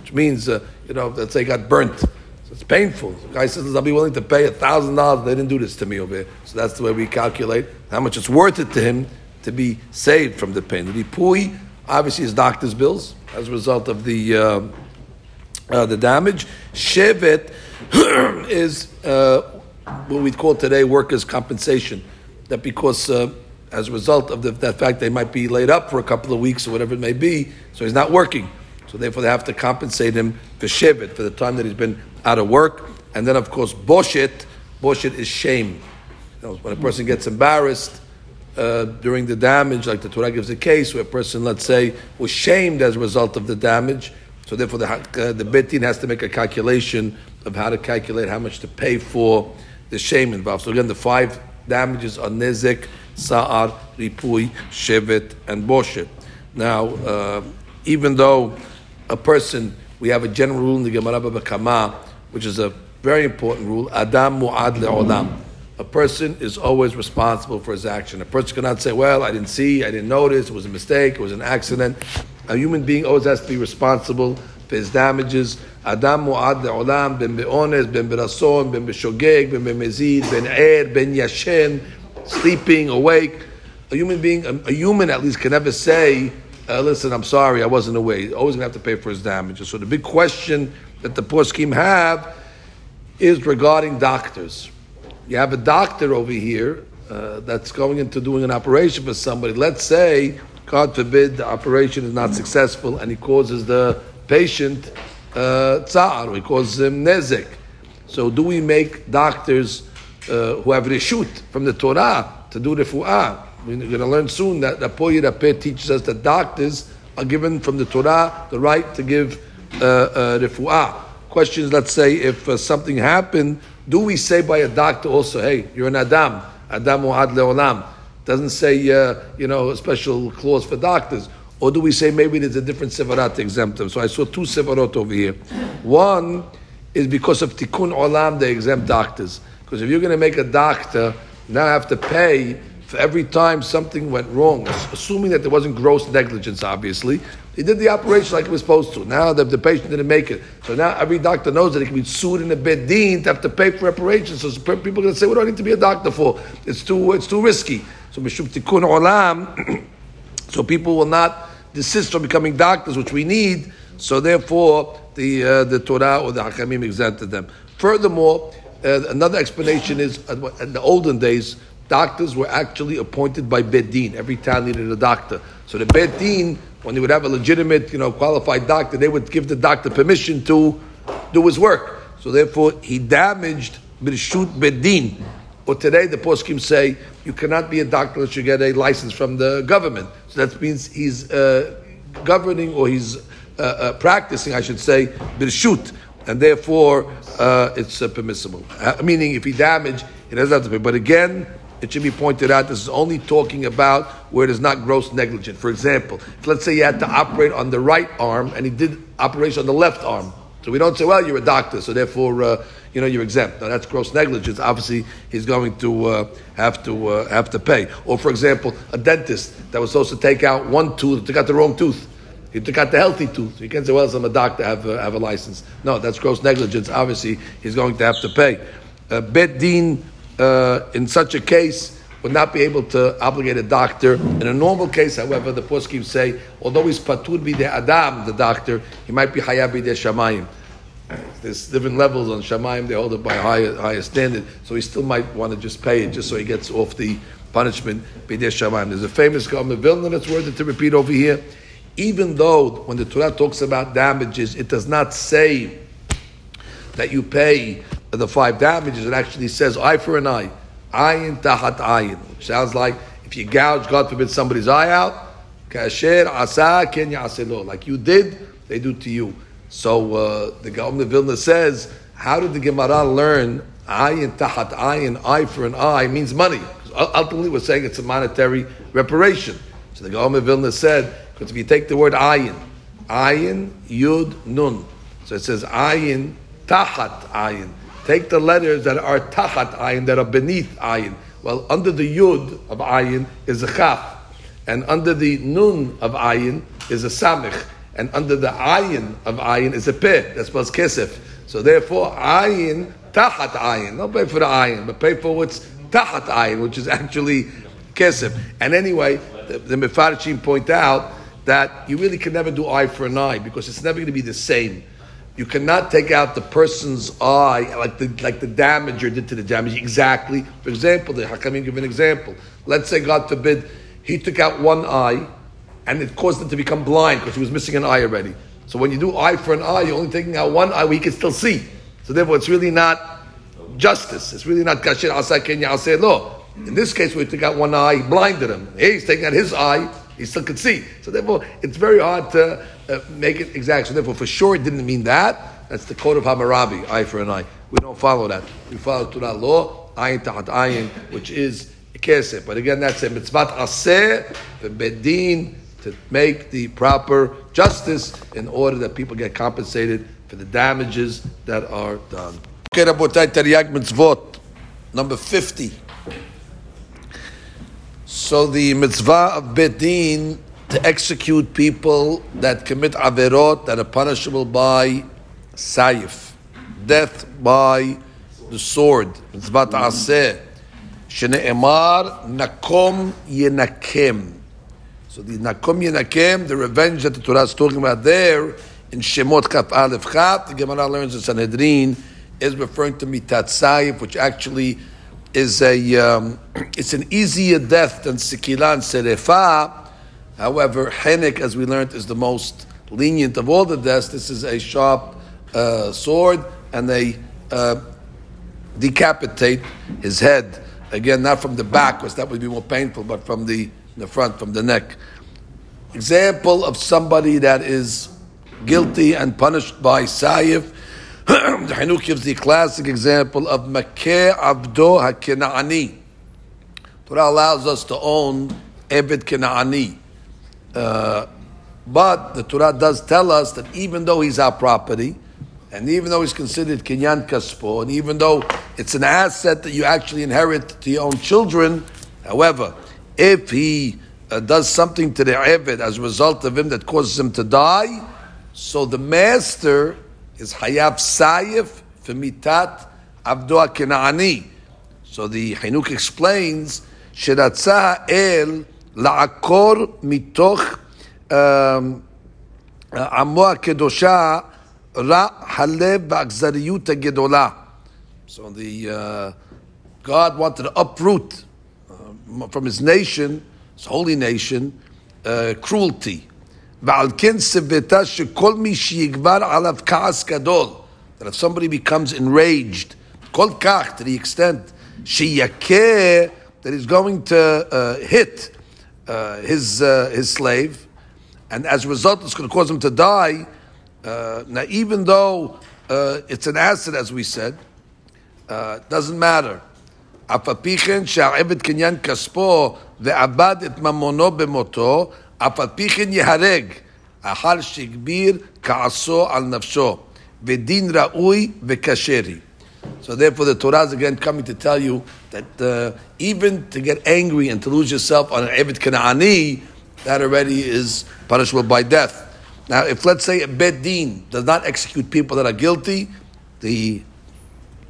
Which means, uh, you know, let's say he got burnt. It's painful. The guy says, I'll be willing to pay $1,000. They didn't do this to me over here. So that's the way we calculate how much it's worth it to him to be saved from the pain. Ripui, obviously, is doctor's bills as a result of the, uh, uh, the damage. Shevet [clears throat] is uh, what we call today workers' compensation. That because uh, as a result of the, that fact they might be laid up for a couple of weeks or whatever it may be, so he's not working. So therefore they have to compensate him for shevet, for the time that he's been out of work. And then of course, boshet, boshet is shame. You know, when a person gets embarrassed uh, during the damage, like the Torah gives a case where a person, let's say, was shamed as a result of the damage, so therefore the, uh, the Bet Din has to make a calculation of how to calculate how much to pay for the shame involved. So again, the five damages are nezek, Sa'ar, Ripui, Shevet, and Boshet. Now, uh, even though a person, we have a general rule in the Gemara Baba Kama, which is a very important rule, Adam Mu'ad Le'olam. A person is always responsible for his action. A person cannot say, well, I didn't see, I didn't notice, it was a mistake, it was an accident. A human being always has to be responsible for his damages. Adam mu'ad le'olam, ben be'ones, ben berason, ben b'shogeg, ben be'mezid, ben er, ben yashen, sleeping, awake. A human being, a, a human at least, can never say, uh, "Listen, I'm sorry, I wasn't awake." He's always going to have to pay for his damages. So the big question that the poor poskim have is regarding doctors. You have a doctor over here uh, that's going into doing an operation for somebody. Let's say, God forbid, the operation is not successful and he causes the patient uh, tsar, he causes him nezek. So, do we make doctors uh, who have reshut from the Torah to do refuah. We're going to learn soon that the Rapeh teaches us that doctors are given from the Torah the right to give refuah. Questions, let's say, if uh, something happened, do we say by a doctor also, hey, you're an Adam, Adam Mu'ad Le'olam? Doesn't say, uh, you know, a special clause for doctors. Or do we say maybe there's a different sevarat to exempt them? So I saw two sevarot over here. One is because of tikkun olam, they exempt doctors. Because if you're going to make a doctor now have to pay for every time something went wrong, assuming that there wasn't gross negligence, obviously, he did the operation like he was supposed to. Now the, the patient didn't make it. So now every doctor knows that he can be sued in a Bet Din to have to pay for reparations. So people are going to say, what do I need to be a doctor for? It's too, it's too risky. So mishum tikkun olam, [clears throat] so people will not desist from becoming doctors, which we need. So therefore, the, uh, the Torah or the Hakamim exempted them. Furthermore, uh, another explanation is uh, in the olden days, doctors were actually appointed by Bet Din. Every town needed a doctor. So the Bet Din, when they would have a legitimate, you know, qualified doctor, they would give the doctor permission to do his work. So therefore, he damaged Birshut Bet Din. Or today, the poskim say you cannot be a doctor unless you get a license from the government. So that means he's uh, governing or he's uh, uh, practicing, I should say, Birshut and therefore uh, it's uh, permissible. Uh, meaning, if he damaged, it doesn't have to pay. But again, it should be pointed out this is only talking about where it is not gross negligent. For example, let's say you had to operate on the right arm and he did operation on the left arm. So we don't say, well, you're a doctor, so therefore, uh, you know, you're exempt. Now that's gross negligence. Obviously, he's going to uh, have to uh, have to pay. Or, for example, a dentist that was supposed to take out one tooth, took out the wrong tooth. He took out the healthy tooth. You can't say, well, I'm a doctor, have, uh, have a license. No, that's gross negligence. Obviously, he's going to have to pay. uh, Din uh, in such a case would not be able to obligate a doctor. In a normal case, however, the poskim say, although he's patur be the adam, the doctor, he might be hayab be the shamayim. There's different levels on shamayim; they hold it by a higher, higher standard, so he still might want to just pay it, just so he gets off the punishment. Bidei shamayim. There's a famous Gaon Vilna that's worth it to repeat over here. Even though when the Torah talks about damages, it does not say that you pay the five damages. It actually says eye for an eye, ayin tahat ayin, which sounds like if you gouge, God forbid, somebody's eye out, kasher asa ken yaselo, like you did, they do to you. So uh, the Gaon of Vilna says, how did the Gemara learn ayin tahat ayin, eye for an eye means money? Ultimately, we're saying it's a monetary reparation. So the Gaon of Vilna said, because if you take the word ayin, ayin yud nun, so it says ayin tahat ayin. Take the letters that are tachat ayin, that are beneath ayin. Well, under the yud of ayin is a chaf, and under the nun of ayin is a samich, and under the ayin of ayin is a peh. That spells kesef. So therefore, ayin tachat ayin. Don't pay for the ayin, but pay for what's tachat ayin, which is actually kesef. And anyway, the, the point out that you really can never do eye for an eye because it's never going to be the same. You cannot take out the person's eye like the like the damager did to the damage exactly. For example, the Hakamim give an example. Let's say, God forbid, he took out one eye and it caused him to become blind because he was missing an eye already. So when you do eye for an eye, you're only taking out one eye where he can still see. So therefore, it's really not justice. It's really not kasher asa kenya say lo. In this case, he took out one eye, blinded him. Hey, he's taking out his eye, he still could see. So therefore, it's very hard to uh, make it exact. So therefore, for sure, it didn't mean that. That's the code of Hammurabi, eye for an eye. We don't follow that. We follow Torah law, ayin tahat ayin, which is kesef. But again, that's a mitzvah aseh, the Bet Din, to make the proper justice in order that people get compensated for the damages that are done. Okay, Rabotai Taryag Mitzvot, number 50. So the mitzvah of Bet Din to execute people that commit averot that are punishable by saif, death by the sword. Mitzvah ta'aseh. Shene'emar nakom yenakem. So the nakom yenakem, the revenge that the Torah is talking about there, in Shemot Kaf Aleph Chat, the Gemara learns in Sanhedrin, is referring to mitat saif, which actually is a um, it's an easier death than sikilan serefa. However, henik, as we learned, is the most lenient of all the deaths. This is a sharp uh, sword, and they uh, decapitate his head. Again, not from the back, because that would be more painful, but from the, the front, from the neck. Example of somebody that is guilty and punished by Saif [clears throat] the Chinuch gives the classic example of Makeh Abdo HaKena'ani. Torah allows us to own Eved Kena'ani. Uh, but the Torah does tell us that even though he's our property, and even though he's considered Kinyan Kaspo, and even though it's an asset that you actually inherit to your own children, however, if he uh, does something to the Eved as a result of him that causes him to die, so the master is Hayav Sayif Femitat Abdo Kenaani. So the Chinuch explains, Sheratza El La'akor Mitoch Amo HaKedosha Ra Halev Ba'akzariyut HaGedolah. So the uh, God wanted to uproot uh, from his nation, his holy nation, uh, cruelty ועל כן סבתה שכל מי שיגבר עליו כעס גדול, that if somebody becomes enraged, כל כך, to the extent, שיכה, that he's going to uh, hit uh, his, uh, his slave, and as a result it's going to cause him to die, uh, now even though uh, it's an acid, as we said, uh, doesn't matter. אף על פי כן שהעבד קניין כספו ועבד את ממונו במותו, אף על פי כן יהרג, אחר שהגביר כעסו על נפשו, So therefore, the Torah is again coming to tell you that uh, even to get angry and to lose yourself on an Eved Kanaani, that already is punishable by death. Now, if let's say a Bet Din does not execute people that are guilty, the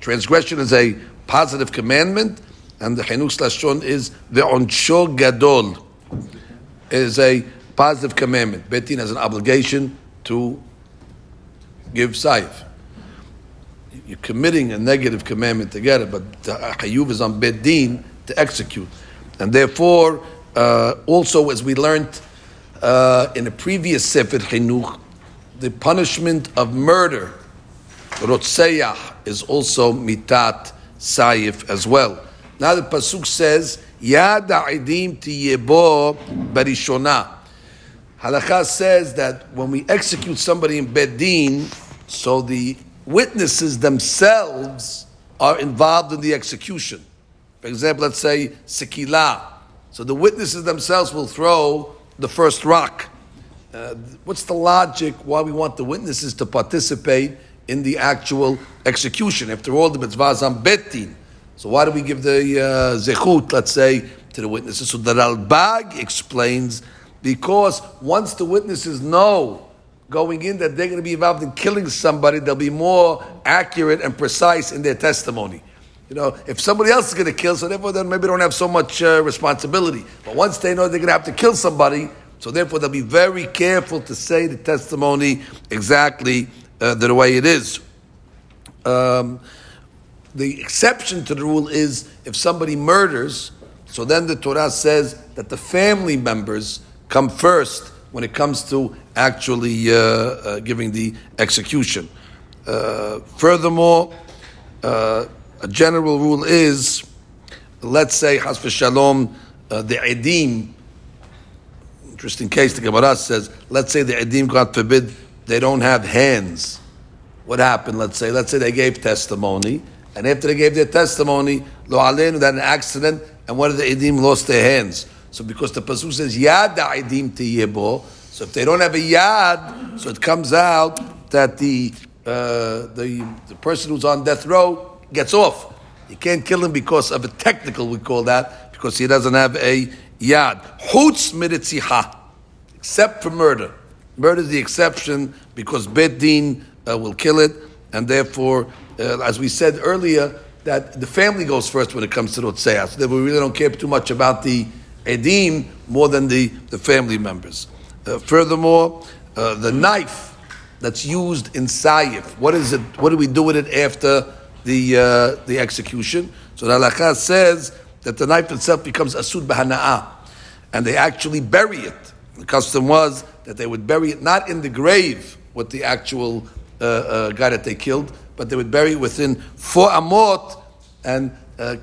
transgression is a positive commandment, and the Chinuch Lashon is the Oncho Gadol is a positive commandment. Bet Din has an obligation to give saif. You're committing a negative commandment to get it, but the Hayuv is on Bet Din to execute. And therefore, uh, also as we learned uh, in a previous Sefer Chinuch, the punishment of murder, Rotzeach, is also mitat saif as well. Now the pasuk says, Yad a'idim tiyebo barishona. Halakha says that when we execute somebody in Bet Din, so the witnesses themselves are involved in the execution. For example, let's say Sekila. So the witnesses themselves will throw the first rock. Uh, what's the logic why we want the witnesses to participate in the actual execution? After all, the mitzvah is on. So why do we give the uh, zechut, let's say, to the witnesses? So the Ralbag explains because once the witnesses know going in that they're going to be involved in killing somebody, they'll be more accurate and precise in their testimony. You know, if somebody else is going to kill, so therefore then maybe they don't have so much uh, responsibility. But once they know they're going to have to kill somebody, so therefore they'll be very careful to say the testimony exactly uh, the way it is. Um, the exception to the rule is if somebody murders, so then the Torah says that the family members come first when it comes to actually uh, uh, giving the execution. Uh, furthermore, uh, a general rule is, let's say, Has Shalom, uh, the Edim, interesting case, the Gemara says, let's say the Edim, God forbid, they don't have hands. What happened, let's say? Let's say they gave testimony, and after they gave their testimony, lo alenu, that an accident, and one of the Edim lost their hands. So because the Pasuk says, Yad Edim tiyebo, so if they don't have a Yad, so it comes out that the, uh, the, the person who's on death row gets off. You can't kill him because of a technical, we call that, because he doesn't have a yad. Chutz miritzicha, except for murder. Murder is the exception because Bet Din uh, will kill it, and therefore, uh, as we said earlier, that the family goes first when it comes to Rotzeach. So that we really don't care too much about the Edim more than the, the family members. Uh, furthermore, uh, the knife that's used in Saif, what is it? What do we do with it after the uh, the execution. So the halakha says that the knife itself becomes asud b'hana'ah, and they actually bury it. The custom was that they would bury it not in the grave with the actual uh, uh, guy that they killed, but they would bury within four amot and uh,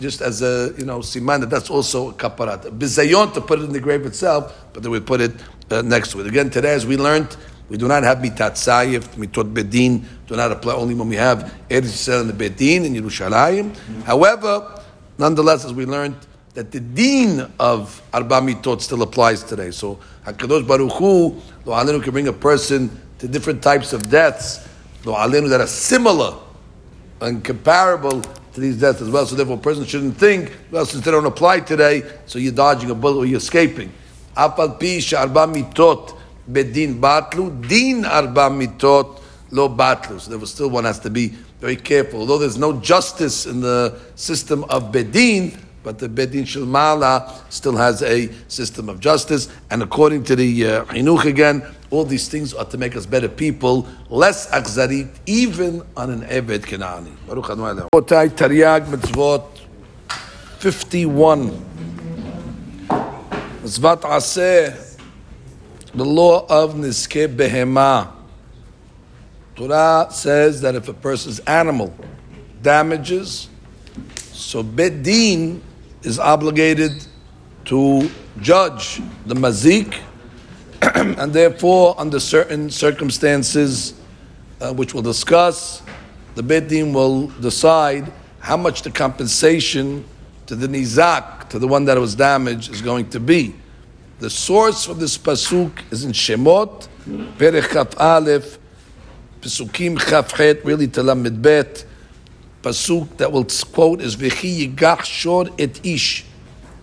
just as a you know siman that that's also a kaparat. Bizayon to put it in the grave itself, but they would put it uh, next to it. Again, today as we learned we do not have mitat sayif, mitot Bet Din, do not apply only when we have Eretz Yisrael and Bet Din in Yerushalayim. However, nonetheless, as we learned, that the deen of arba mitot still applies today. So Hakadosh Baruch Hu, lo can bring a person to different types of deaths, lo alenu that are similar and comparable to these deaths as well. So therefore, a person shouldn't think, well, since they don't apply today, so you're dodging a bullet or you're escaping. Apal pi arba mitot Bet Din batlu, din arba mitot lo batlu. So there was still one has to be very careful. Although there's no justice in the system of Bet Din, but the Bet Din shilmala still has a system of justice. And according to the uh, again, all these things are to make us better people, less akzari, even on an Eved Kenani. Baruch Otai Taryag Mitzvot 51. Mitzvat Aseh the law of Niske Behema. Torah says that if a person's animal damages, so Bet Din is obligated to judge the mazik, [clears throat] and therefore, under certain circumstances, uh, which we'll discuss, the Bet Din will decide how much the compensation to the nizak, to the one that was damaged, is going to be. The source for this pasuk is in Shemot, Perech Aleph, Pesukim Chaf Het, really Talamid Bet. Pasuk that we'll quote is V'chi Yigach Shor Et Ish.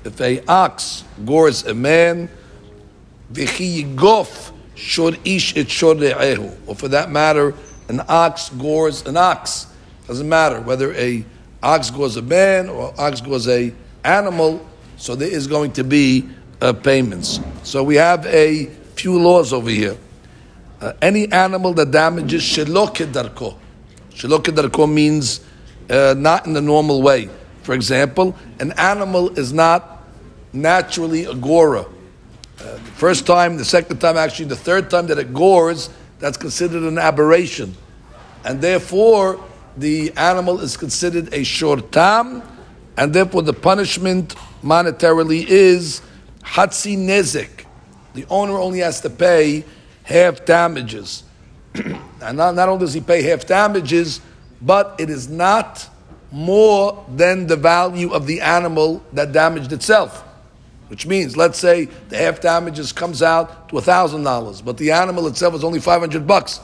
If a ox gores a man, V'chi Yigof Shor Ish Et Shor Re'ehu. Or for that matter, an ox gores an ox. Doesn't matter whether a ox gores a man or ox gores a animal. So there is going to be uh, payments. So we have a few laws over here. Uh, any animal that damages shelo kedarko. Shelo kedarko means uh, not in the normal way. For example, an animal is not naturally a. Uh, the first time, the second time, actually, the third time that it gores, that's considered an aberration. And therefore, the animal is considered a short shortam, and therefore the punishment monetarily is hatsi nezek. The owner only has to pay half damages. [clears throat] and not, not only does he pay half damages, but it is not more than the value of the animal that damaged itself. Which means, let's say the half damages comes out to thousand dollars, but the animal itself is only five hundred bucks.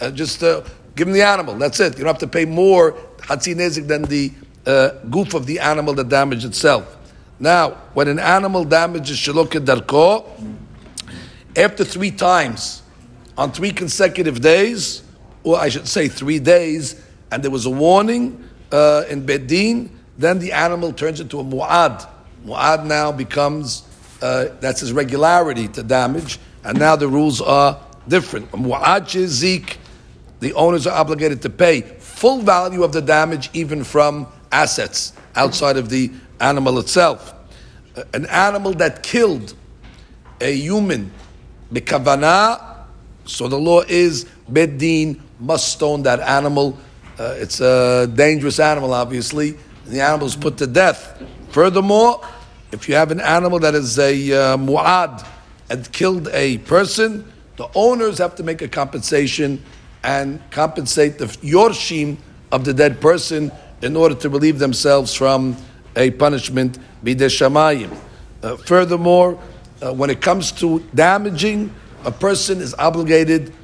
Uh, just uh, give him the animal. That's it. You don't have to pay more hatzi than the uh, goof of the animal that damaged itself. Now, when an animal damages shalok darko, after three times, on three consecutive days, or I should say three days, and there was a warning uh, in Bet Din, then the animal turns into a mu'ad. Mu'ad now becomes, uh, that's his regularity to damage, and now the rules are different. Mu'ad zik, the owners are obligated to pay full value of the damage, even from assets outside of the animal itself. An animal that killed a human, bikavana, so the law is Bet Din must stone that animal. Uh, it's a dangerous animal, obviously. The animal is put to death. Furthermore, if you have an animal that is a uh, mu'ad and killed a person, the owners have to make a compensation and compensate the yorshim of the dead person in order to relieve themselves from a punishment bidei shamayim. Uh, furthermore, uh, when it comes to damaging, a person is obligated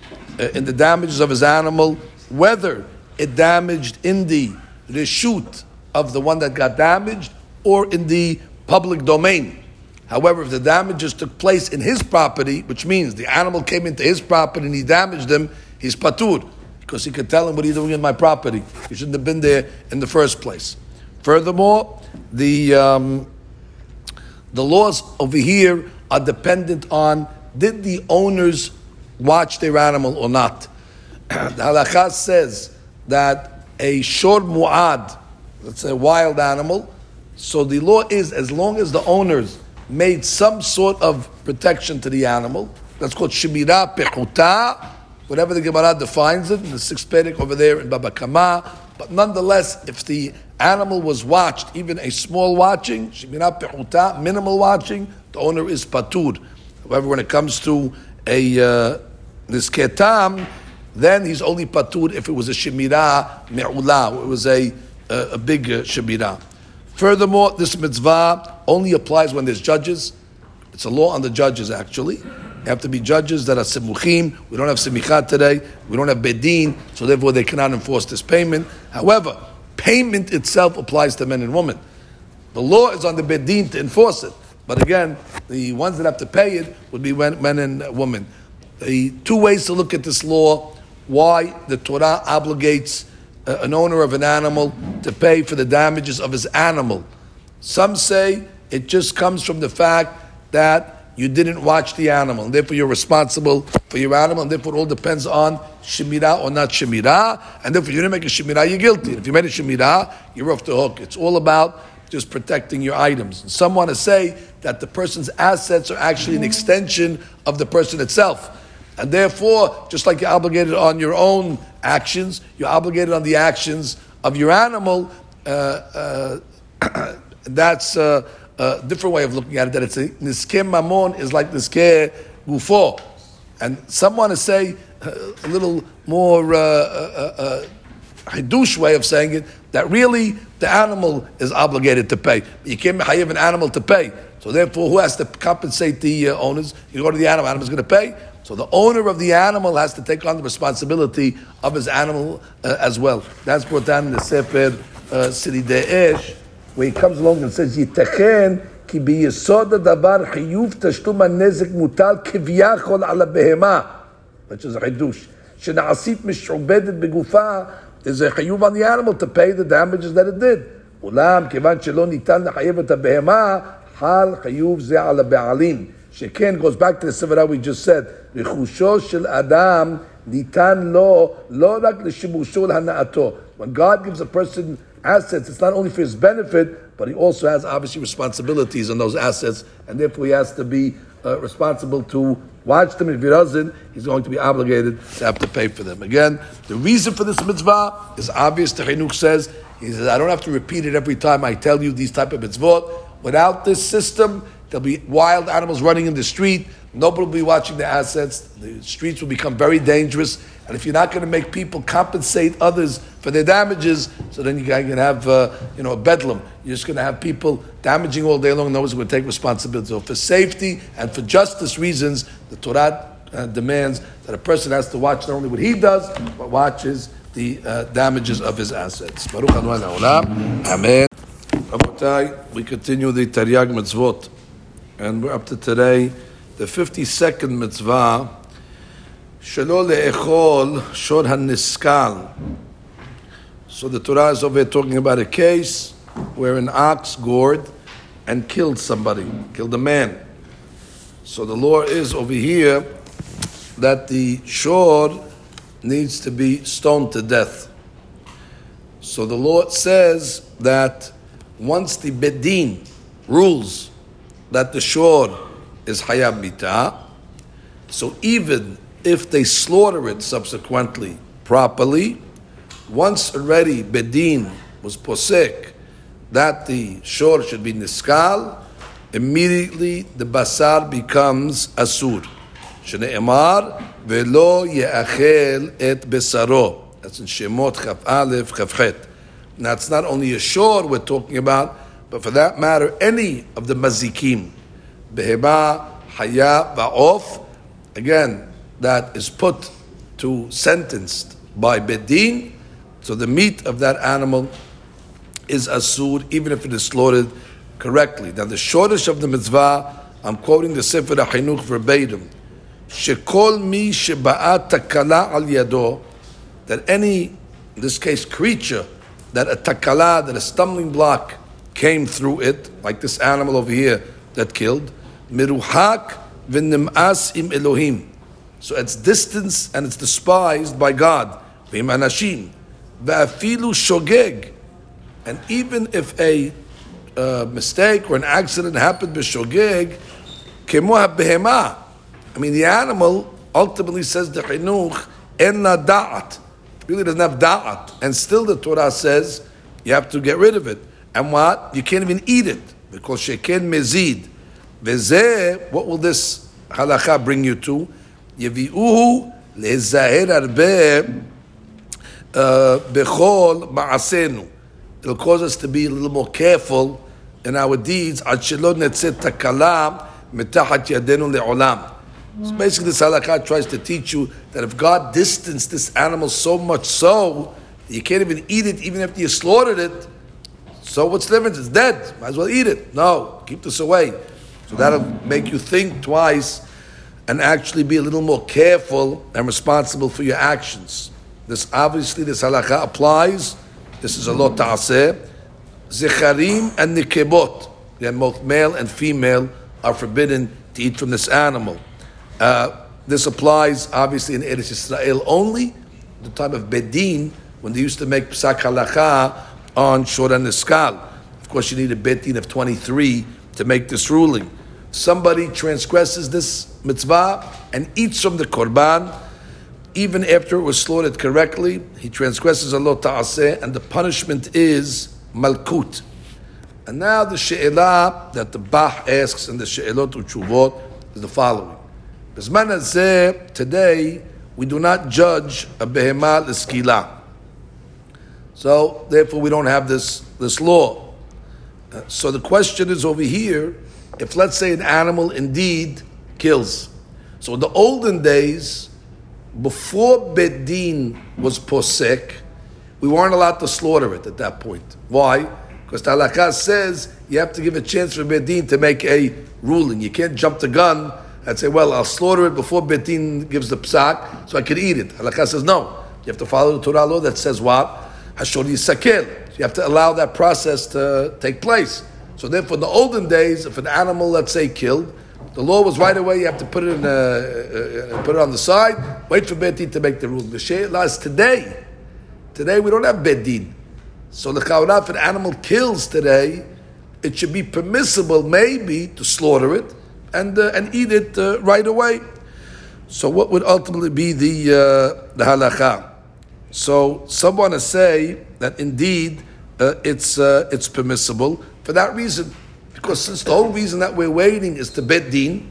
uh, in the damages of his animal, whether it damaged in the reshut of the one that got damaged or in the public domain. However, if the damages took place in his property, which means the animal came into his property and he damaged him, he's patur because he could tell him what you doing in my property. You shouldn't have been there in the first place. Furthermore, the um, the laws over here are dependent on did the owners watch their animal or not. [clears throat] the halakha says that a short mu'ad, that's a wild animal, so the law is as long as the owners made some sort of protection to the animal, that's called shemira pechuta, whatever the Gemara defines it, in the sixth Perek over there in Baba Kama. But nonetheless, if the animal was watched, even a small watching, Shimira Pehuta, minimal watching, the owner is patur. However, when it comes to a uh, this ketam, then he's only patur if it was a shemira me'ula, it was a, a, a big uh, shemira. Furthermore, this mitzvah only applies when there's judges. It's a law on the judges, actually. They have to be judges that are simuchim. We don't have simichat today. We don't have Bet Din, so therefore they cannot enforce this payment. However, payment itself applies to men and women. The law is on the Bet Din to enforce it. But again, the ones that have to pay it would be men and women. The two ways to look at this law: why the Torah obligates uh, an owner of an animal to pay for the damages of his animal. Some say it just comes from the fact that you didn't watch the animal, and therefore you're responsible for your animal, and therefore it all depends on shemira or not shemira, and therefore you didn't make a shemira, you're guilty. And If you made a shemira, you're off the hook. It's all about just protecting your items. And some want to say that the person's assets are actually an extension of the person itself. And therefore, just like you're obligated on your own actions, you're obligated on the actions of your animal. Uh, uh, [coughs] that's. Uh, a different way of looking at it, that it's a niskem mamon is like niskeh gufo. And some want to say uh, a little more uh, uh, uh, way of saying it, that really the animal is obligated to pay. You can't have an animal to pay. So therefore, who has to compensate the owners? You go to the animal, animal's going to pay. So the owner of the animal has to take on the responsibility of his animal uh, as well. That's brought down in the Sefer uh, Sidi De'esh where he comes along and says, ייתכן כי ביסוד הדבר חיוב תשלום הנזק מוטל כביכול על הבהמה, which is חידוש, שנעשית משועבדת בגופה there's a chayuv on the animal to pay the damages that it did. אולם כיוון שלא ניתן לחייב את הבהמה, חל חיוב זה על הבעלים. שכן, goes back to the סברה we just said, רכושו של אדם ניתן לו לא רק לשימושו ולהנאתו. When God gives a person assets, it's not only for his benefit, but he also has obviously responsibilities on those assets, and therefore he has to be uh, responsible to watch them. If he doesn't, he's going to be obligated to have to pay for them. Again, the reason for this mitzvah is obvious. The Chinuch says, he says, I don't have to repeat it every time I tell you these type of mitzvot. Without this system, there'll be wild animals running in the street. Nobody will be watching the assets. The streets will become very dangerous. And if you're not going to make people compensate others for their damages, so then you're going to have, uh, you know, a bedlam. You're just going to have people damaging all day long. No one's going to take responsibility. So for safety and for justice reasons, the Torah uh, demands that a person has to watch not only what he does, but watches the uh, damages of his assets. Baruch Amen. we continue the Taryag mitzvot, and we're up to today, the 52nd mitzvah, Shelo le'echol shor haniskal. So the Torah is over here talking about a case where an ox gored and killed somebody, killed a man. So the law is over here that the shor needs to be stoned to death. So the law says that once the Bet Din rules that the shor is hayab mita, so even if they slaughter it subsequently properly, once already Bet Din was posek that the shor should be niskal, immediately the basar becomes asur. Shne'emar velo ye'achel et besaro. That's in Shemot Chaf Aleph Chaf. Now it's not only a shor we're talking about, but for that matter, any of the mazikim, behema, haya, ba'of, again, that is put to sentenced by Bet Din, so the meat of that animal is asur, even if it is slaughtered correctly. Now the shortest of the mitzvah, I'm quoting the Sefer HaChinuch verbatim, shekol mi sheba'at takala al yado, that any, in this case, creature, that a takala, that a stumbling block came through it, like this animal over here that killed, miruhak v'nim'as im Elohim, so it's distance and it's despised by God. V'im anashim. V'afilu shogeg. And even if a uh, mistake or an accident happened b'shogeg, kemo ha'behema. I mean, the animal ultimately says the chinuch, enna da'at. Really doesn't have da'at. And still the Torah says you have to get rid of it. And what? You can't even eat it because shekin mezid. V'zeh, what will this halakha bring you to? Yevi'uhu lezaher arbeh uh, bechol ma'asenu. It'll cause us to be a little more careful in our deeds. Ad shelo netzet takala mitahat yadenu le'olam. So basically, this halakha tries to teach you that if God distanced this animal so much so, you can't even eat it, even after you slaughtered it, so what's the difference? It's dead. Might as well eat it. No, keep this away. So that'll make you think twice and actually be a little more careful and responsible for your actions. This obviously this halakha applies. This is a lot ta'aseh. Zecharim and nikebot. Then both male and female are forbidden to eat from this animal. Uh, this applies obviously in Eretz Israel only, the time of Bet Din, when they used to make psak halakha on Shor and Niskal. Of course, you need a Bet Din of 23 to make this ruling somebody transgresses this mitzvah and eats from the korban, even after it was slaughtered correctly, he transgresses a lot ta'aseh, and the punishment is malkut. And now the she'elah that the Bach asks in the she'elot uchuvot is the following. Today, we do not judge a behemah l'skila. So, therefore, we don't have this, this law. Uh, so the question is over here, if let's say an animal indeed kills. So in the olden days, before Bet Din was posek, we weren't allowed to slaughter it at that point. Why? Because Talakah says you have to give a chance for Bet Din to make a ruling. You can't jump the gun and say, well, I'll slaughter it before Bet Din gives the psak so I can eat it. Talakah says, no. You have to follow the Torah law that says what? Hashor Yisakil. You have to allow that process to take place. So therefore, in the olden days, if an animal, let's say, killed, the law was right away. You have to put it in, a, uh, put it on the side. Wait for Bet Din to make the rule. The Sheila is today. Today we don't have Bet Din. So the if an animal kills today, it should be permissible, maybe, to slaughter it and uh, and eat it uh, right away. So what would ultimately be the uh, the halacha? So some want to say that indeed uh, it's uh, it's permissible for that reason, because since the whole reason that we're waiting is to bet din,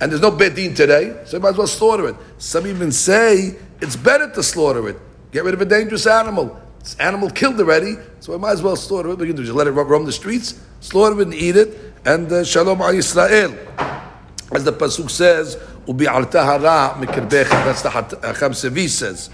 and there's no bet din today, so you might as well slaughter it. Some even say it's better to slaughter it, get rid of a dangerous animal. This animal killed already, so we might as well slaughter it. We can do just let it roam the streets, slaughter it and eat it, and uh, shalom al Yisrael. As the pasuk says, "Ubi al tahara That's the Hacham Tzvi says.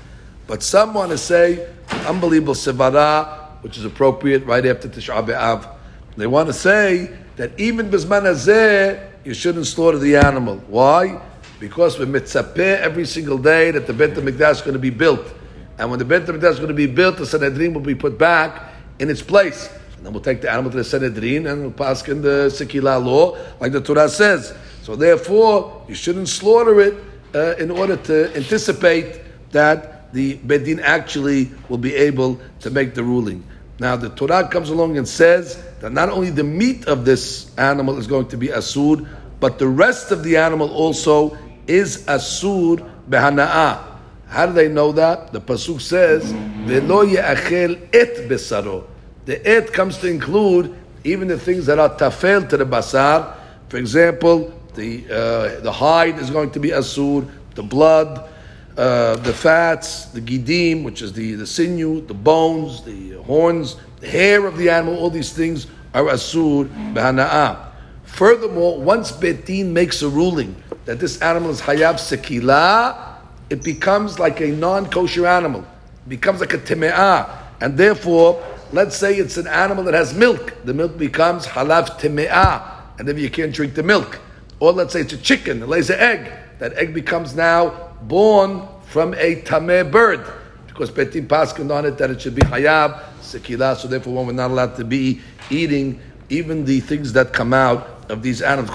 But some want to say unbelievable sevara, which is appropriate right after Tisha B'av. They want to say that even bisman hazeh, you shouldn't slaughter the animal. Why? Because we're mitzapeh every single day that the Bet HaMikdash is going to be built. And when the Bet HaMikdash is going to be built, the Sanhedrin will be put back in its place. And then we'll take the animal to the Sanhedrin and we'll pass in the Sekila law, like the Torah says. So therefore, you shouldn't slaughter it uh, in order to anticipate that the Bet Din actually will be able to make the ruling. Now the Torah comes along and says that not only the meat of this animal is going to be asur, but the rest of the animal also is asur behana'ah. How do they know that? The pasuk says, "Velo ye'achel et besaro." The et comes to include even the things that are tafel to the basar. For example, the uh, the hide is going to be asur, the blood, uh, the fats, the gidim, which is the, the sinew, the bones, the horns, the hair of the animal, all these things are asur b'hana'ah. Furthermore, once Bet Din makes a ruling that this animal is hayab sekila, it becomes like a non-kosher animal. It becomes like a teme'ah. And therefore, let's say it's an animal that has milk. The milk becomes halav teme'ah. And then you can't drink the milk. Or let's say it's a chicken that lays an egg. That egg becomes now born from a tameh bird. Because Bet Din Paskin on it that it should be hayab, sekila, so therefore one we're not allowed to be eating even the things that come out of these animals.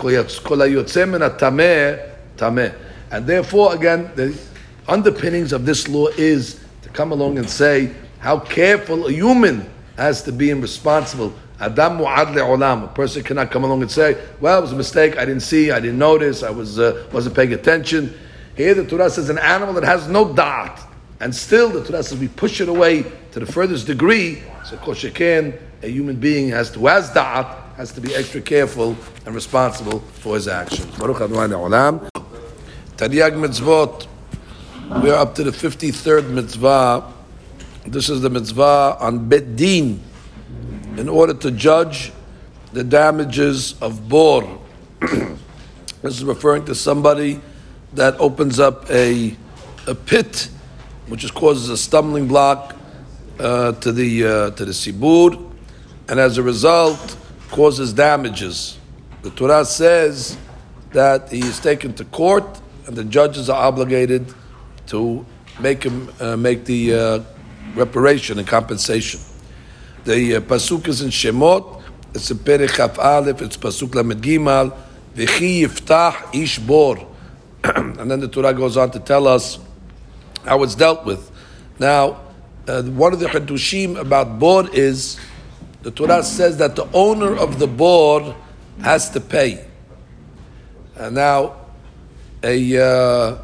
And therefore, again, the underpinnings of this law is to come along and say how careful a human has to be and responsible. Adam mu'ad olam. A person cannot come along and say, "Well, it was a mistake. I didn't see. I didn't notice. I was uh, wasn't paying attention." Here the Torah says an animal that has no dot, and still the Torah says we push it away to the furthest degree. So koshekin, a human being has to has dot, has to be extra careful and responsible for his actions. Baruch Adonai mitzvot. We are up to the fifty-third mitzvah. This is the mitzvah on bet din, in order to judge the damages of bor. [clears throat] this is referring to somebody that opens up a, a pit, which is, causes a stumbling block uh, to the uh, to the sibur, and as a result causes damages. The Torah says that he is taken to court, and the judges are obligated to make him uh, make the uh, reparation and compensation. The uh, pasuk is in Shemot. It's in Perich Aleph. It's pasuk Lamed Gimal. V'chi yiftach ish bor. [clears throat] and then the Torah goes on to tell us how it's dealt with. Now, uh, one of the Hadushim about bor is the Torah says that the owner of the bor has to pay. And now, a, uh,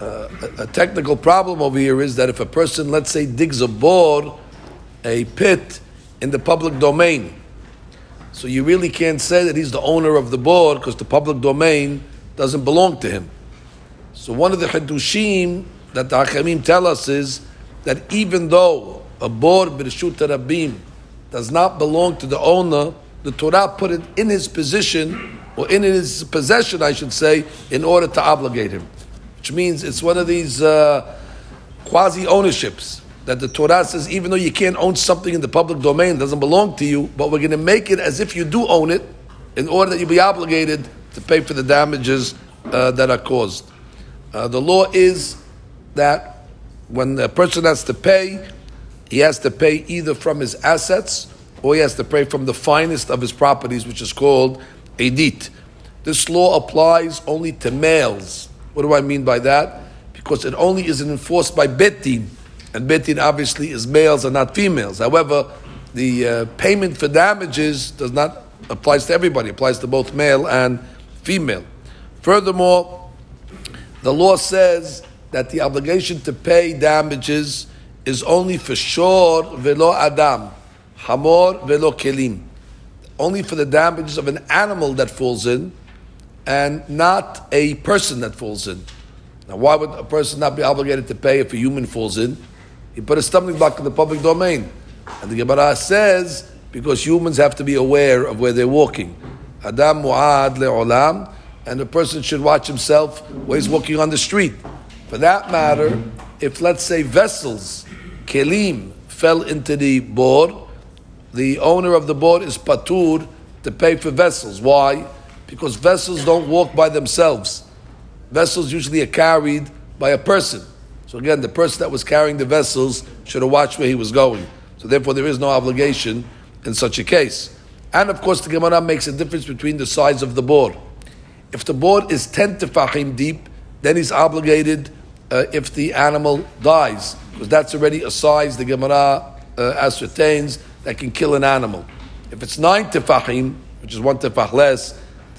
uh, a technical problem over here is that if a person, let's say, digs a bor, a pit in the public domain, so you really can't say that he's the owner of the bor because the public domain doesn't belong to him. So one of the Hadushim that the Hachamim tell us is that even though a bor b'reshut rabim does not belong to the owner, the Torah put it in his position, or in his possession, I should say, in order to obligate him. Which means it's one of these uh, quasi ownerships that the Torah says, even though you can't own something in the public domain, doesn't belong to you, but we're going to make it as if you do own it, in order that you be obligated to pay for the damages uh, that are caused. Uh, the law is that when a person has to pay, he has to pay either from his assets or he has to pay from the finest of his properties, which is called edit. This law applies only to males. What do I mean by that? Because it only is enforced by Bet Din, and Bet Din obviously is males and not females. However, the uh, payment for damages does not applies to everybody; it applies to both male and female. Furthermore, the law says that the obligation to pay damages is only for shor velo adam, hamor velo kelim, only for the damages of an animal that falls in, and not a person that falls in. Now, why would a person not be obligated to pay if a human falls in? He put a stumbling block in the public domain. And the Gemara says, because humans have to be aware of where they're walking. Adam mu'ad le'olam, and the person should watch himself while he's walking on the street. For that matter, if let's say vessels, kelim, fell into the bor, the owner of the bor is patur to pay for vessels. Why? Because vessels don't walk by themselves. Vessels usually are carried by a person. So again, the person that was carrying the vessels should have watched where he was going. So therefore, there is no obligation in such a case. And of course, the Gemara makes a difference between the size of the bor. If the bor is 10 tefachim deep, then he's obligated uh, if the animal dies, because that's already a size the Gemara uh, ascertains that can kill an animal. If it's 9 tefachim, which is one tefach less,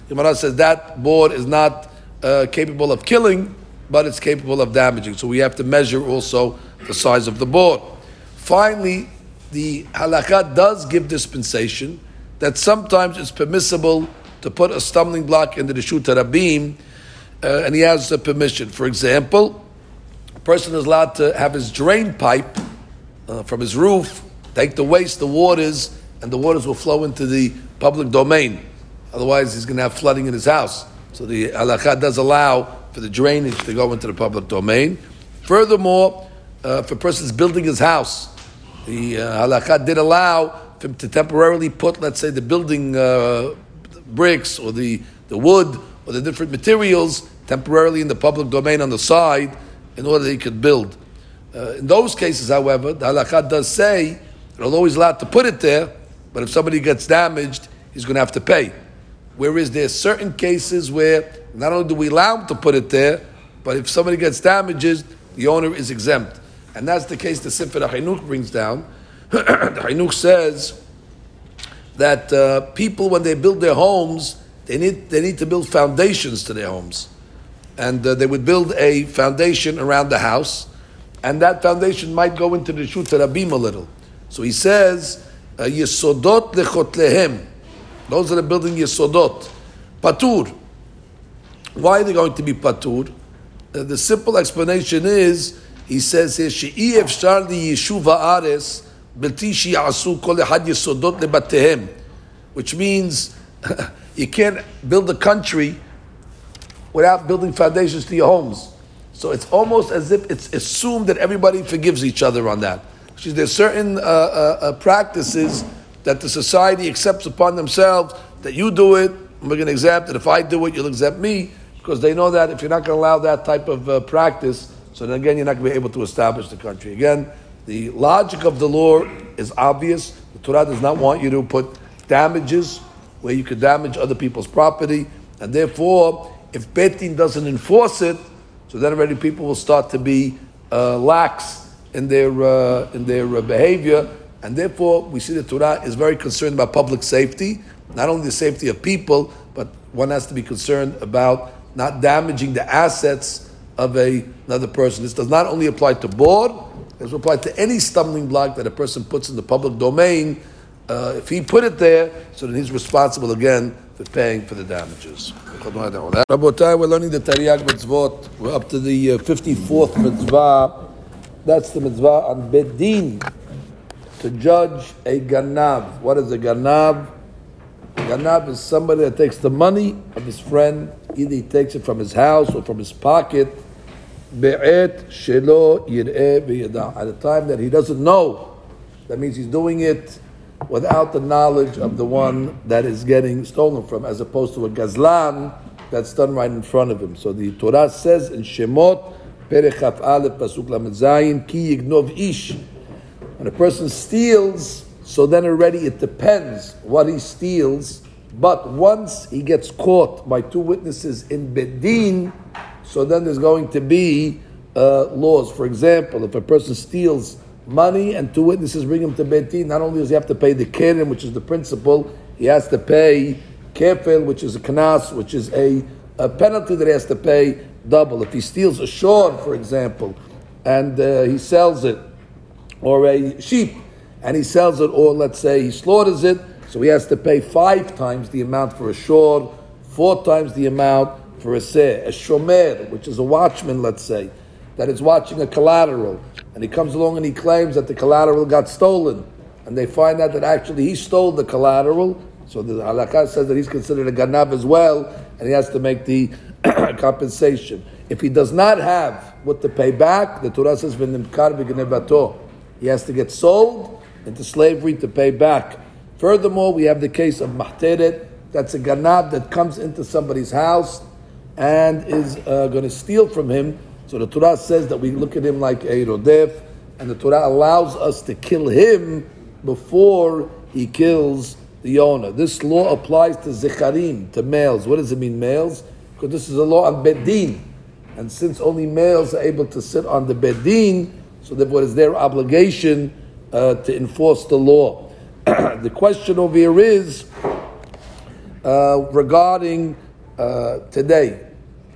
the Gemara says that bor is not uh, capable of killing, but it's capable of damaging. So we have to measure also the size of the bor. Finally, the halakha does give dispensation that sometimes it's permissible to put a stumbling block into the Reshut Rabim, uh, and he has the permission. For example, a person is allowed to have his drain pipe uh, from his roof, take the waste, the waters, and the waters will flow into the public domain. Otherwise, he's going to have flooding in his house. So the halakha does allow for the drainage to go into the public domain. Furthermore, uh, if a person is building his house, the uh, halakha did allow to temporarily put, let's say, the building uh, bricks or the, the wood or the different materials temporarily in the public domain on the side in order that he could build. Uh, in those cases, however, the halakha does say that although he's allowed to put it there, but if somebody gets damaged, he's going to have to pay. Whereas there are certain cases where not only do we allow him to put it there, but if somebody gets damages, the owner is exempt. And that's the case the Sefer HaChinuch brings down. [coughs] the HaChinuch says that uh, people, when they build their homes, they need, they need to build foundations to their homes. And uh, they would build a foundation around the house, and that foundation might go into the Shut Rabim a little. So he says, uh, Yesodot lechotlehem. Those that are building Yesodot. Patur. Why are they going to be Patur? Uh, the simple explanation is, he says here, She'i efshar li yishuv ha'ares, Asu Lebatehem, which means [laughs] you can't build a country without building foundations to your homes. So it's almost as if it's assumed that everybody forgives each other on that. Because there's certain uh, uh, uh, practices that the society accepts upon themselves that you do it, we're going to exempt it. If I do it, you'll exempt me because they know that if you're not going to allow that type of uh, practice, so then again, you're not going to be able to establish the country. Again, the logic of the law is obvious. The Torah does not want you to put damages where you could damage other people's property, and therefore, if Bet Din doesn't enforce it, so then already people will start to be uh, lax in their uh, in their uh, behavior, and therefore we see the Torah is very concerned about public safety, not only the safety of people, but one has to be concerned about not damaging the assets of a, another person. This does not only apply to bor this apply to any stumbling block that a person puts in the public domain. Uh, if he put it there, so then he's responsible again for paying for the damages. Rabotai, we're learning the Taryag mitzvot. We're up to the uh, 54th mitzvah. That's the mitzvah on Bet Din, to judge a ganav. What is a ganav? Ganav is somebody that takes the money of his friend, either he takes it from his house or from his pocket, be'et shelo yir'eh At a time that he doesn't know, that means he's doing it without the knowledge of the one that is getting stolen from, as opposed to a gazlan that's done right in front of him. So the Torah says in Shemot, Perech Chaf Aleph Pasuk Lamed Ki Yignov Ish. When a person steals, so then already it depends what he steals. But once he gets caught by two witnesses in Bet Din, so then there's going to be uh, laws. For example, if a person steals money and two witnesses bring him to Beti, not only does he have to pay the keren, which is the principal, he has to pay kefel, which is a kanas, which is a, a penalty that he has to pay double. If he steals a shor, for example, and uh, he sells it, or a sheep, and he sells it, or let's say he slaughters it, so he has to pay five times the amount for a shor, four times the amount for a seh. A shomer, which is a watchman, let's say, that is watching a collateral, and he comes along and he claims that the collateral got stolen, and they find out that actually he stole the collateral, so the halakha says that he's considered a ganab as well, and he has to make the [clears throat] compensation. If he does not have what to pay back, the Torah says He has to get sold into slavery to pay back. Furthermore, we have the case of mahteret. That's a ganab that comes into somebody's house and is uh, going to steal from him. So the Torah says that we look at him like a rodef, and the Torah allows us to kill him before he kills the owner. This law applies to zecharim, to males. What does it mean, males? Because this is a law on Bet Din, and since only males are able to sit on the Bet Din, so therefore it's their obligation uh, to enforce the law. [clears throat] the question over here is uh, regarding uh, today.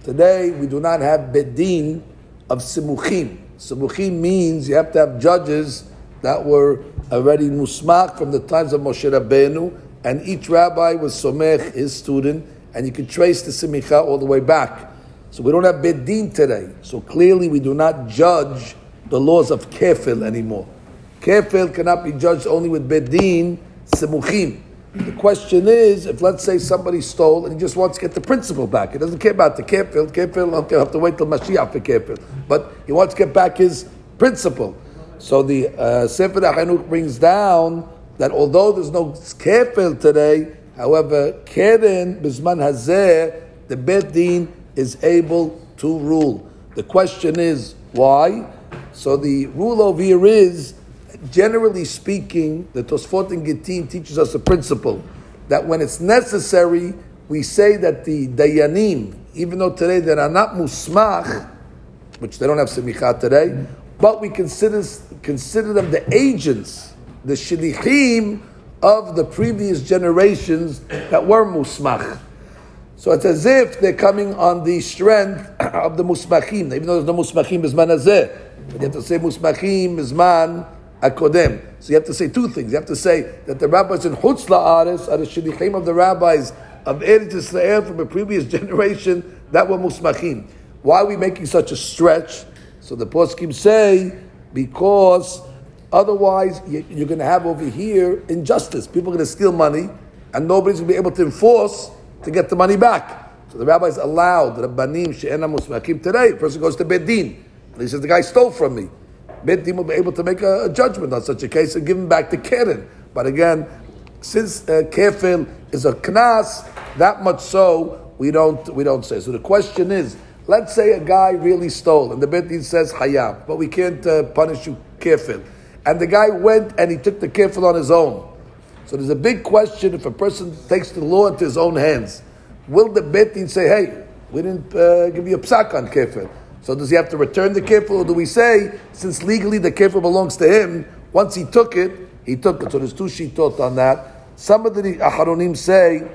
Today we do not have Bet Din of simuchim. Simuchim means you have to have judges that were already musmach from the times of Moshe Rabbeinu, and each rabbi was somech his student, and you can trace the semicha all the way back. So we don't have Bet Din today. So clearly we do not judge the laws of kefel anymore. Kefel cannot be judged only with Bet Din simuchim. The question is, if let's say somebody stole and he just wants to get the principal back, he doesn't care about the kefel. Kefel, okay, I'll have to wait till Mashiach for kefel. But he wants to get back his principal. So the uh, Sefer brings down that although there's no kefel today, however, keren bisman hazeh, the bet din is able to rule. The question is why? So the rule over here is, generally speaking, the Tosfot and Gittin teaches us a principle that when it's necessary, we say that the dayanim, even though today they are not musmach, which they don't have semicha today, but we consider, consider them the agents, the shlichim of the previous generations that were musmach. So it's as if they're coming on the strength of the musmachim, even though there's no musmachim bisman azeh. But you have to say musmachim bisman akodem. So you have to say two things. You have to say that the rabbis in Chutz La'aretz are the shlichim of the rabbis of Eretz Israel from a previous [laughs] generation that were musmachim. Why are we making such a stretch? So the poskim say because otherwise you're going to have over here injustice. People are going to steal money, and nobody's going to be able to enforce to get the money back. So the rabbis allowed the rabbanim she'ena musmakim today. A person goes to Bet Din and he says the guy stole from me. Bet Din will be able to make a, a, judgment on such a case and give him back the keren. But again, since uh, kefel is a knas, that much so we don't we don't say. So the question is Let's say a guy really stole, and the Beit says hayab, but we can't uh, punish you kefel. And the guy went and he took the kefel on his own. So there's a big question if a person takes the law into his own hands. Will the Beit say, hey, we didn't uh, give you a psak on kefel? So does he have to return the kefel, or do we say, since legally the kefel belongs to him, once he took it, he took it. So there's two shitot on that. Some of the Aharonim say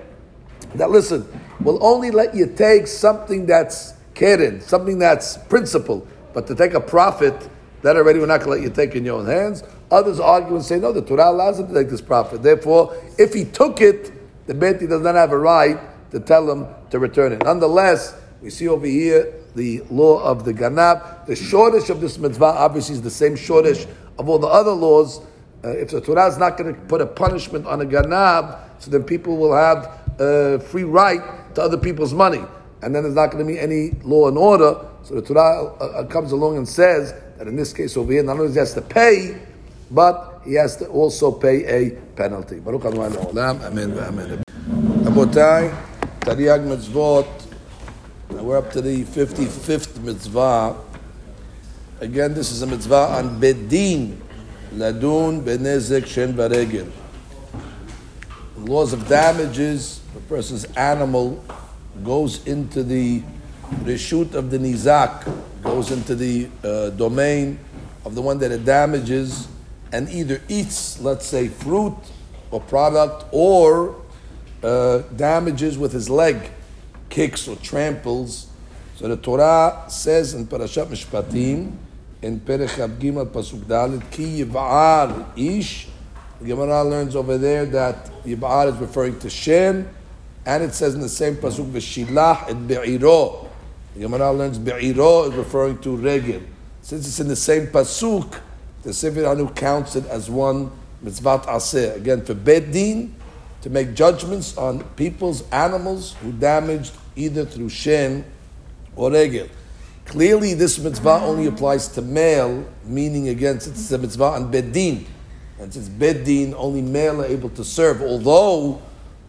that, listen, we'll only let you take something that's keren, something that's principle, but to take a profit, that already we're not going to let you take in your own hands. Others argue and say, no, the Torah allows him to take this profit. Therefore, if he took it, the Beti does not have a right to tell him to return it. Nonetheless, we see over here the law of the Ganab. The shoresh of this mitzvah obviously is the same shoresh of all the other laws. Uh, if the Torah is not going to put a punishment on a Ganab, so then people will have uh, free right to other people's money and then there's not going to be any law and order. So the Torah uh, uh, comes along and says that in this case over here, not only has to pay, but he has to also pay a penalty. Baruch Olam. Amen. Amen. Abotai, Taryag Mitzvot. We're up to the 55th mitzvah, Again, this is a mitzvah on Bet Din, ladun benezek shen baregel. Laws of damages, a person's animal goes into the reshut of the nizak, goes into the uh, domain of the one that it damages, and either eats, let's say, fruit or product, or uh, damages with his leg, kicks or tramples. So the Torah says in Parashat Mishpatim, in Perech Gimel Pasuk Dalit, Ki Yiv'ar Ish. The Gemara learns over there that Yiv'ar is referring to Shen, and it says in the same Pasuk, V'shilah et Be'iro. The Gemara learns Be'iro is referring to Regel. Since it's in the same Pasuk, the Sefer counts it as one mitzvat aseh. Again, for Bet Din, to make judgments on people's animals who damaged either through Shen or Regel. Clearly, this mitzvah only applies to male, meaning again, since it's a mitzvah on Bet Din. And since Bet Din, only male are able to serve, although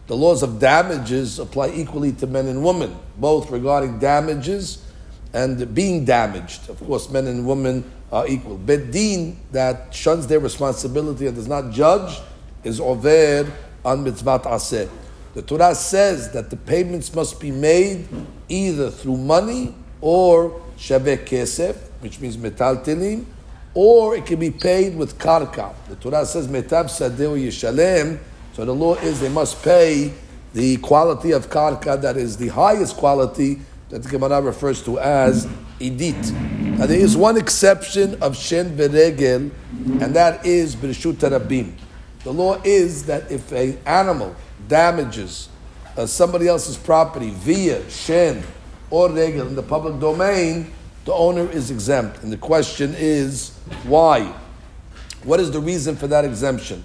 the laws of damages apply equally to men and women, both regarding damages and being damaged. Of course, men and women are equal. Bet Din, that shuns their responsibility and does not judge, is over on mitzvah aseh. The Torah says that the payments must be made either through money or shaveh kesef, which means metaltelim, or it can be paid with karka. The Torah says metab sadeu yishalem, so the law is they must pay the quality of karka that is the highest quality that the Gemara refers to as idit. Now there is one exception of shen veregel, and that is b'rishut rabim. The law is that if an animal damages uh, somebody else's property via shen or regel in the public domain, the owner is exempt. And the question is, why? What is the reason for that exemption?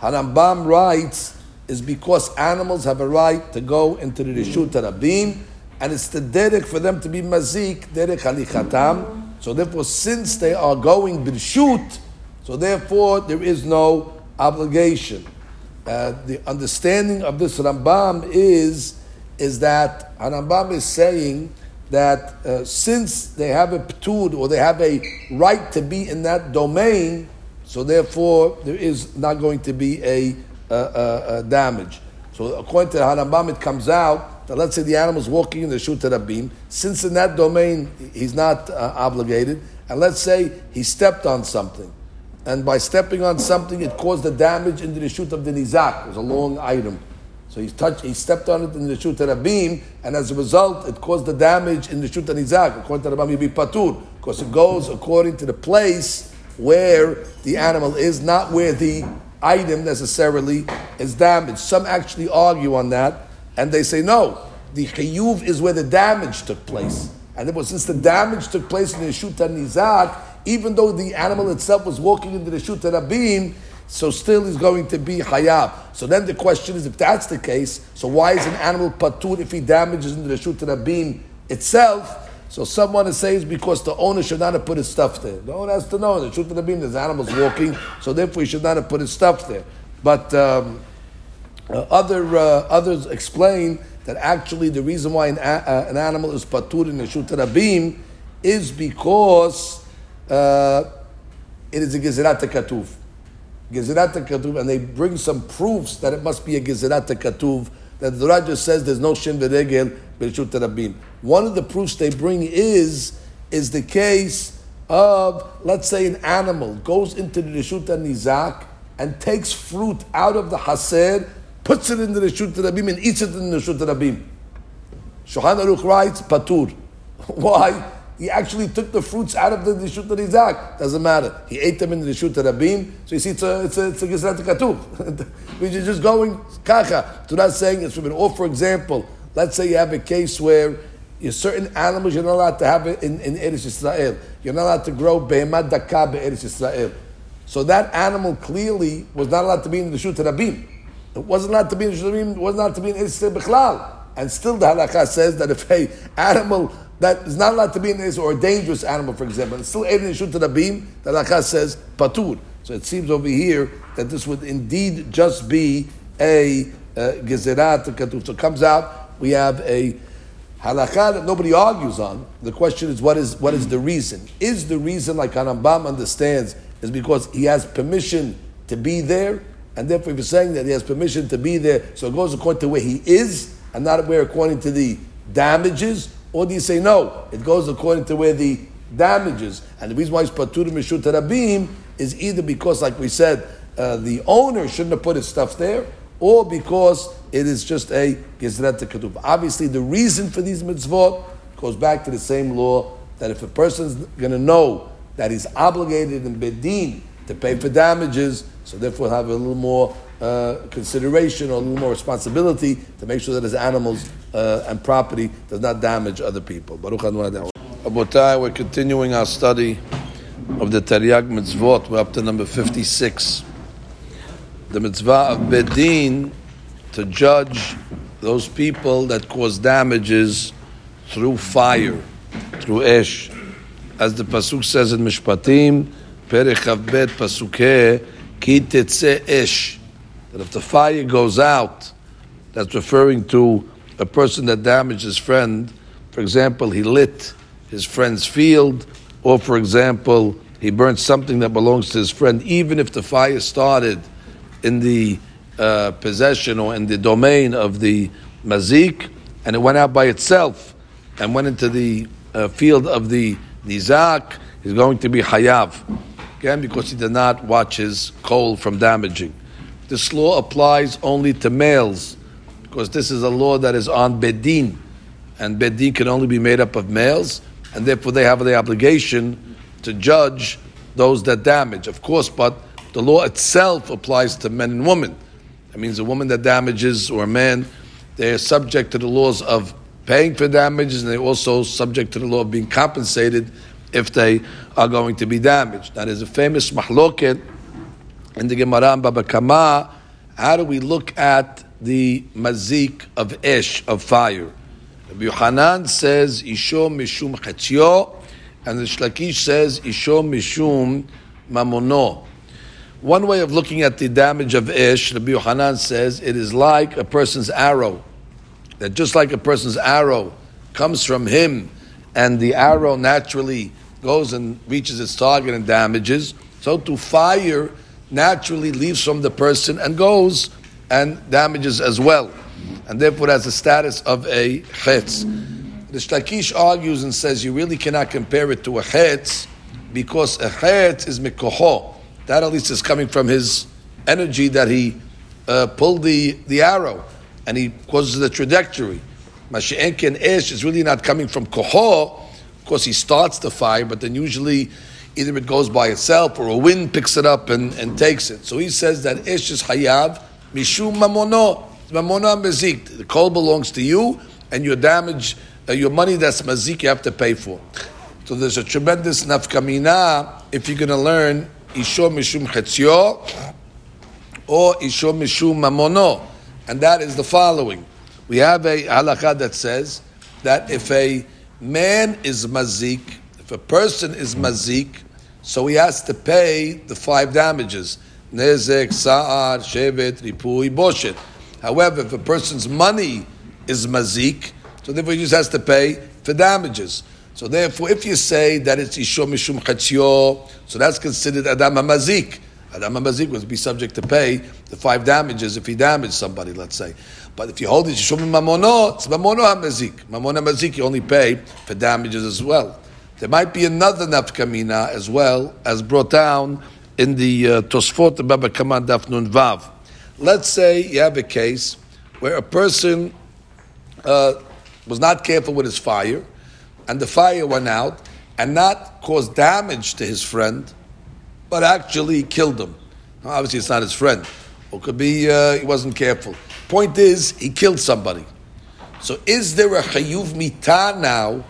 Harambam writes, is because animals have a right to go into the Rishut Rabim, and it's the derek for them to be mazik, derek halichatam. So therefore, since they are going b'rishut, so therefore there is no obligation. Uh, the understanding of this Rambam is is that Rambam is saying that uh, since they have a ptud or they have a right to be in that domain, so therefore there is not going to be a, a damage. So according to Harambam, it comes out that let's say the animal is walking in the Shut Rabim, since in that domain he's not uh, obligated, and let's say he stepped on something, and by stepping on something it caused the damage in the Rishut of the Nizak. It was a long item. So he touched, he stepped on it in the Shut Rabim, and as a result, it caused the damage in the Shut Nizak. According to the Rabbi Patur, because it goes according to the place where the animal is, not where the item necessarily is damaged. Some actually argue on that, and they say no, the chiyuv is where the damage took place. And it was since the damage took place in the Shut Nizak, even though the animal itself was walking into the Shut Rabim, so still is going to be hayab. So then the question is, if that's the case, so why is an animal patur if he damages into the Reshut Rabim itself? So someone saying because the owner should not have put his stuff there. The owner has to know the Reshut Rabim, there's animals walking, so therefore he should not have put his stuff there. But um, uh, other uh, others explain that actually the reason why an, uh, an animal is patur in the Reshut Rabim is because uh, it is a gezerat katuv. Gezerat Katuv, and they bring some proofs that it must be a Gezerat Katuv, that the Raja says there's no Shin V'regel B'Rishut Rabim. One of the proofs they bring is, is the case of, let's say, an animal goes into the Rishut Nizak and takes fruit out of the Haser, puts it in the Rishut Rabim and eats it in the Rishut Rabim. Shulchan Aruch writes, Patur. [laughs] Why? He actually took the fruits out of the Rishut Nizak. Doesn't matter. He ate them in the Rishut Rabim. So you see, it's a, it's a, it's a Gizrat. [laughs] We're just going kacha. To not saying it's forbidden. Or for example, let's say you have a case where you certain animals you're not allowed to have it in, in Eretz Israel. You're not allowed to grow behemad dakah Eretz Israel. So that animal clearly was not allowed to be in the Rishut Rabim. It wasn't allowed to be in the Rishut Rabim. It wasn't allowed to be in Eretz Israel And still the halakha says that if a [laughs] animal that is not allowed to be in this, or a dangerous animal, for example, and still to shoot to the Rachas says patur. So it seems over here that this would indeed just be a gezerat uh, So it comes out, we have a Halakha that nobody argues on. The question is, what is what is the reason? Is the reason, like Harambam understands, is because he has permission to be there, and therefore, if you're saying that he has permission to be there, so it goes according to where he is, and not where according to the damages, or do you say no? It goes according to where the damages, and the reason why it's patur mishut rabim is either because, like we said, uh, the owner shouldn't have put his stuff there, or because it is just a Gezrat Ketub. Obviously, the reason for these mitzvot goes back to the same law that if a person's going to know that he's obligated in Bet Din to pay for damages, so therefore have a little more uh, consideration or a little more responsibility to make sure that his animals uh, and property does not damage other people. Baruch Abotai, we're continuing our study of the Taryag mitzvot. We're up to number 56 the mitzvah of Bet Din to judge those people that cause damages through fire, through esh. As the Pasuk says in Mishpatim, Perech Bet Pasukeh, Ki Esh. That if the fire goes out, that's referring to a person that damaged his friend. For example, he lit his friend's field, or for example, he burnt something that belongs to his friend, even if the fire started in the uh, possession or in the domain of the mazik, and it went out by itself and went into the uh, field of the nizak, he's going to be hayav. Again, because he did not watch his coal from damaging. This law applies only to males, because this is a law that is on Bet Din, and Bet Din can only be made up of males, and therefore they have the obligation to judge those that damage. Of course, but the law itself applies to men and women. That means a woman that damages or a man, they're subject to the laws of paying for damages, and they're also subject to the law of being compensated if they are going to be damaged. That is a famous mahloket in the Gemara and Baba Kama. How do we look at the mazik of ish, of fire? Rabbi Yohanan says, Isho mishum chatzio, and the Resh Lakish says, Isho mishum mamono. One way of looking at the damage of ish, Rabbi Yohanan says, it is like a person's arrow. That just like a person's arrow comes from him, and the arrow naturally goes and reaches its target and damages, so to fire naturally leaves from the person and goes and damages as well. And therefore has the status of a chetz. The Resh Lakish argues and says you really cannot compare it to a chetz because a chetz is mikoho that at least is coming from his energy that he uh, pulled the, the arrow and he causes the trajectory. Mashiach and Ish is really not coming from Koho. Of course, he starts the fire, but then usually either it goes by itself or a wind picks it up and, and takes it. So he says that Ish is Hayav, Mishum Mamono. Mamona Mazik. The coal belongs to you, and your damage, uh, your money that's Mazik, you have to pay for. So there's a tremendous nafkamina if you're going to learn Isho Mishum Chetzio or Isho Mishum Mamono. And that is the following. We have a halakha that says that if a man is mazik, if a person is mazik, so he has to pay the five damages. Nezek, Tza'ar, Shevet, Ripui, Boshet. However, if a person's money is mazik, so therefore he just has to pay for damages. So therefore, if you say that it's Isho Mishum Chatzio, so that's considered Adam HaMazik. Adam HaMazik would be subject to pay the five damages if he damaged somebody, let's say. But if you hold it Isho Mamono, it's Mamono HaMazik. Mamono HaMazik, you only pay for damages as well. There might be another nafkamina as well, as brought down in the uh, Tosfot Baba Kaman Daf Nun Vav. Let's say you have a case where a person uh, was not careful with his fire, and the fire went out and not caused damage to his friend, but actually killed him. Obviously, it's not his friend. Or could be uh, he wasn't careful. Point is, he killed somebody. So, is there a chayuv mita now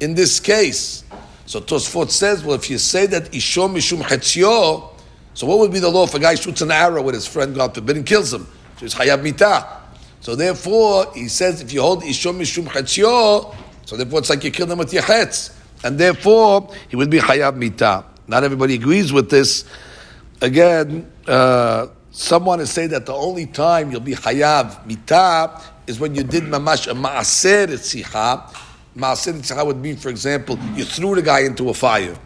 in this case? So Tosfot says, well, if you say that ishom mishum chetzio, so what would be the law if a guy shoots an arrow with his friend, God forbid, and kills him? So it's chayav mita. So therefore, he says, if you hold ishom mishum chetzio, so therefore, it's like you kill them with your chetz. And therefore, he would be chayav mita. Not everybody agrees with this. Again, uh, Someone is saying that the only time you'll be hayav mitah is when you did mamash a maaser tzicha. Maaser tzicha would mean, for example, you threw the guy into a fire.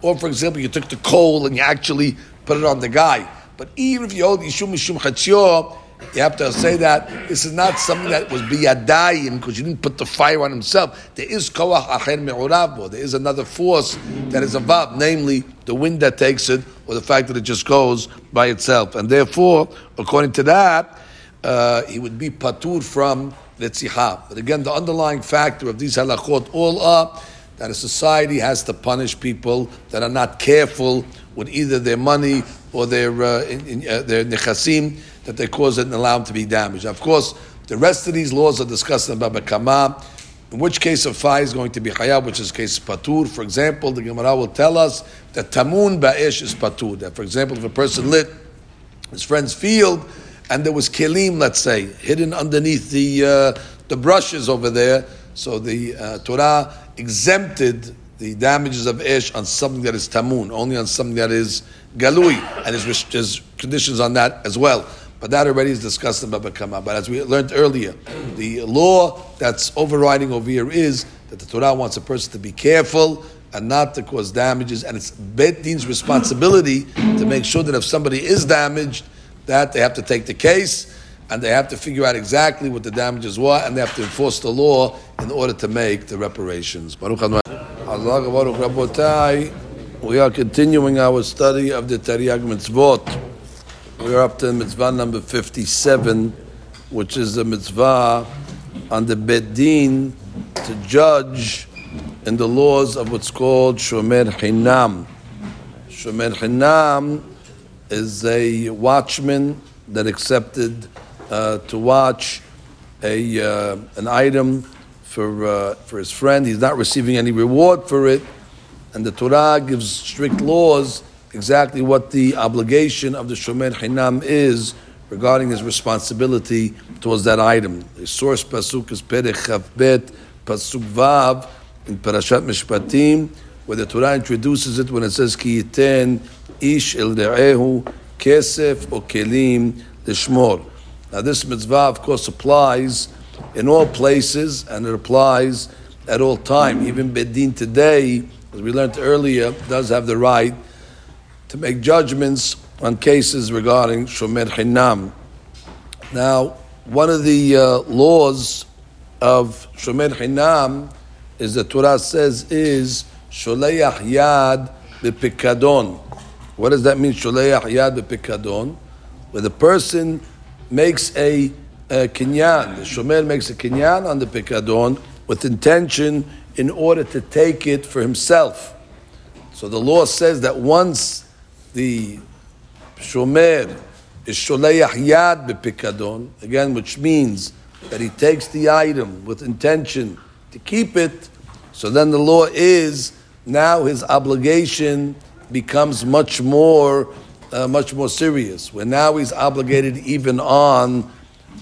Or, for example, you took the coal and you actually put it on the guy. But even if you hold Yishum Mishum Chatzio, you have to say that this is not something that was biyadayim because you didn't put the fire on himself. There is koach acher me'uravo. There is another force that is involved, namely the wind that takes it or the fact that it just goes by itself. And therefore, according to that, uh, he would be patur from But again, the underlying factor of these halachot all are that a society has to punish people that are not careful with either their money or their uh, in, in, uh, their nechasim that they cause it and allow them to be damaged. Of course, the rest of these laws are discussed in Baba Kama. In which case of fire is going to be hayab, which is case patur. For example, the Gemara will tell us that tamun ba'ish is patur. That, for example, if a person lit his friend's field and there was kelim, let's say, hidden underneath the uh, the brushes over there, so the uh, Torah exempted the damages of ish on something that is tamun, only on something that is galui, and there's, there's conditions on that as well. But that already is discussed in Baba Kama. But as we learned earlier, the law that's overriding over here is that the Torah wants a person to be careful and not to cause damages, and it's Bet Din's responsibility to make sure that if somebody is damaged, that they have to take the case and they have to figure out exactly what the damages were, and they have to enforce the law in order to make the reparations. We are continuing our study of the Taryag Mitzvot. We're up to mitzvah number 57, which is the mitzvah on the Bet Din to judge in the laws of what's called Shomer Hinam. Shomer Hinam is a watchman that accepted uh, to watch a uh, an item for uh, for his friend. He's not receiving any reward for it, and the Torah gives strict laws exactly what the obligation of the Shomer Hinam is regarding his responsibility towards that item. The source pasuk is Perech Chavbet pasuk Vav in Parashat Mishpatim, where the Torah introduces it when it says Ki yiten ish el de'ehu kesef or kelim lishmor. Now this mitzvah, of course, applies in all places, and it applies at all time. Even Bet Din today, as we learned earlier, does have the right to make judgments on cases regarding Shomer Hinam. Now, one of the uh, laws of Shomer Hinam is the Torah says is Sholeach Yad Bepikadon. What does that mean, Sholeach Yad Bepikadon? Where the person makes a, a kinyan, the Shomer makes a kinyan on the Pikadon with intention in order to take it for himself. So the law says that once the shomer is sholeach yad bepikadon, again, which means that he takes the item with intention to keep it, so then the law is now his obligation becomes much more, uh, much more serious. Where now he's obligated even on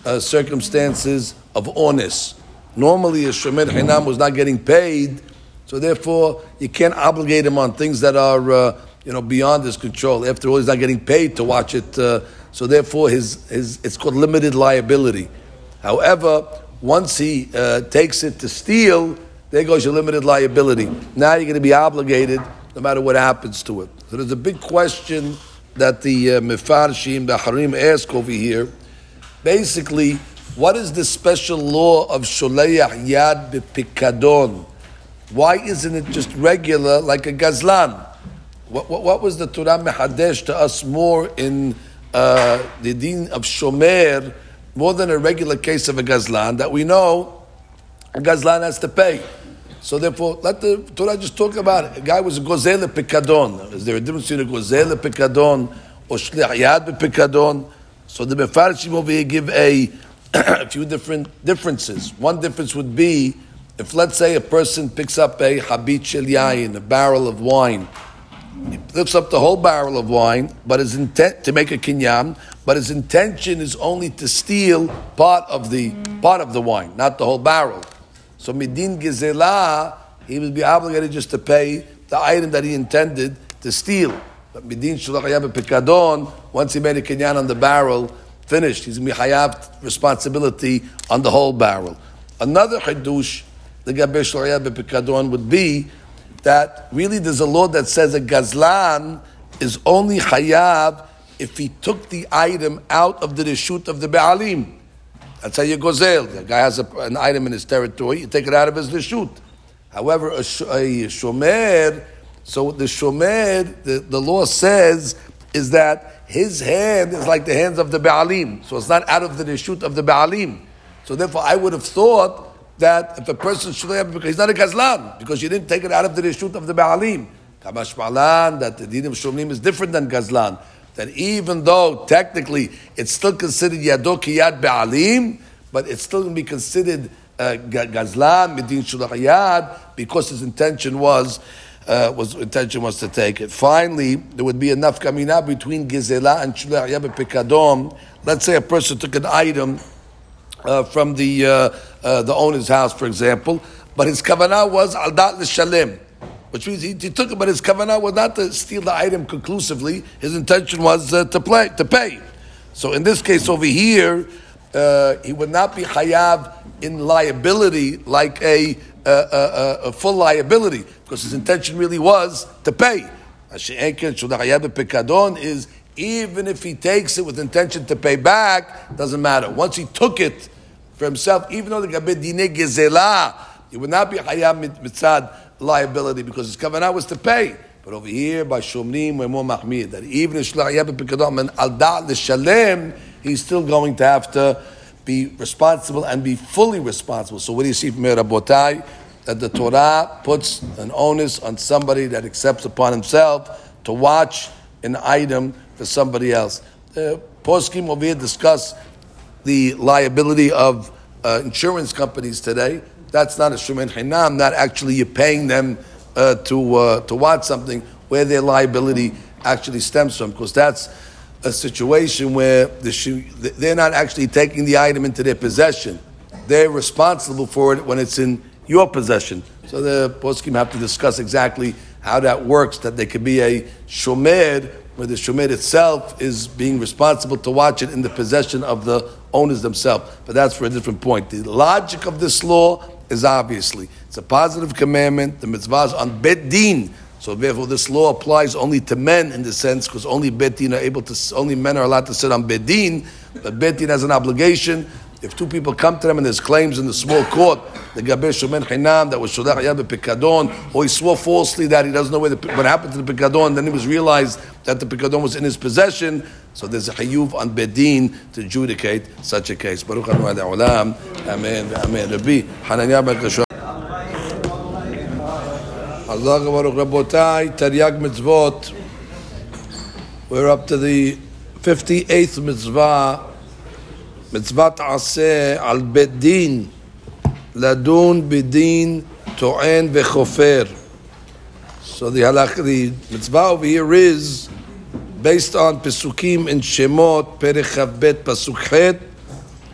uh, circumstances of honest. Normally, a shomer hinam was not getting paid, so therefore you can't obligate him on things that are uh, you know, beyond his control. After all, he's not getting paid to watch it, uh, so therefore his, his, it's called limited liability. However, once he uh, takes it to steal, there goes your limited liability. Now you're going to be obligated no matter what happens to it. So there's a big question that the uh, Mefarshim, the Harim ask over here. Basically, what is the special law of Sholeach Yad B'Pikadon? Why isn't it just regular like a Gazlan? What, what, what, was the Torah mehadesh to us more in uh, the din of shomer more than a regular case of a gazlan that we know a gazlan has to pay. So therefore, let the Torah just talk about it. A guy was a gozel pekadon. Is there a difference between a gozel pekadon or shliach yad pekadon? So the mefarshim over here give a, [coughs] a few different differences. One difference would be if, let's say, a person picks up a habit yain, a barrel of wine he lifts up the whole barrel of wine, but his intent to make a kinyan, but his intention is only to steal part of the part of the wine, not the whole barrel. So midin gezela, he will be obligated just to pay the item that he intended to steal. But midin shulach hayav pikadon, once he made a kinyan on the barrel, finished. He's going to be hayav responsibility on the whole barrel. Another chidush, the gabe shulach hayav pikadon would be that really there's a law that says a gazlan is only hayav if he took the item out of the reshut of the Baalim. That's how you gozel. The guy has a, an item in his territory, you take it out of his reshut. However, a, sh- a shomer, so the shomer, the, the law says, is that his hand is like the hands of the Baalim. So it's not out of the reshut of the Baalim. So therefore, I would have thought that if a person should have, because he's not a gazlan, because you didn't take it out of the reshut of the Baalim. Kamash Malan, that the dinim shomnim is different than gazlan that even though technically it's still considered yado yad be'alim, but it's still going to be considered uh, midin shulach because his intention was uh, was intention was to take it. Finally, there would be enough kamina between gizela and shulach yad pekadom. Let's say a person took an item uh, from the uh, uh, the owner's house, for example, but his kavanah was al dat l'shalem which means he, he, took it, but his kavanah was not to steal the item conclusively. His intention was uh, to play to pay. So in this case over here, uh, he would not be chayav in liability like a, a, a, a, full liability because his intention really was to pay. Is even if he takes it with intention to pay back, doesn't matter. Once he took it for himself, even though the gabed dine gezela, he would not be chayav mitzad liability because his kavanah was to pay. But over here, by Shomrim, we're more mahmir, that even if Shlach Yabba Pikadom and Al Da'at Shalem, he's still going to have to be responsible and be fully responsible. So what do you see from here, Rabotai? That the Torah puts an onus on somebody that accepts upon himself to watch an item for somebody else. The Poskim over here discuss the liability of uh, insurance companies today that's not a shumen chinam. Not actually you're paying them uh, to uh, to watch something where their liability actually stems from, because that's a situation where the they're not actually taking the item into their possession. They're responsible for it when it's in your possession. So the poskim have to discuss exactly how that works. That there could be a shomer where the shomer itself is being responsible to watch it in the possession of the owners themselves. But that's for a different point. The logic of this law is obviously it's a positive commandment. The mitzvah is on bet din. So therefore, this law applies only to men in the sense because only bet din are able to. Only men are allowed to sit on bet din. But bet din has an obligation. If two people come to them and there's claims in the small court, the Gaber Shomen Chinam that was Shodach Yad Pikadon, or he swore falsely that he doesn't know where the, what happened to the Pikadon, then it was realized that the Pikadon was in his possession, so there's a hayuv on Bet Din to adjudicate such a case. Baruch Amen. Amen. Rabbi Hananiah ben Allah Baruch Rabotai, Taryag Mitzvot. We're up to the 58th mitzvah, Mitzvah Aseh al Bet Din, Ladun Bedin Toen Vechofer. So the halakh, the mitzvah over here is based on Pesukim in Shemot, Perech Chavbet Pasuk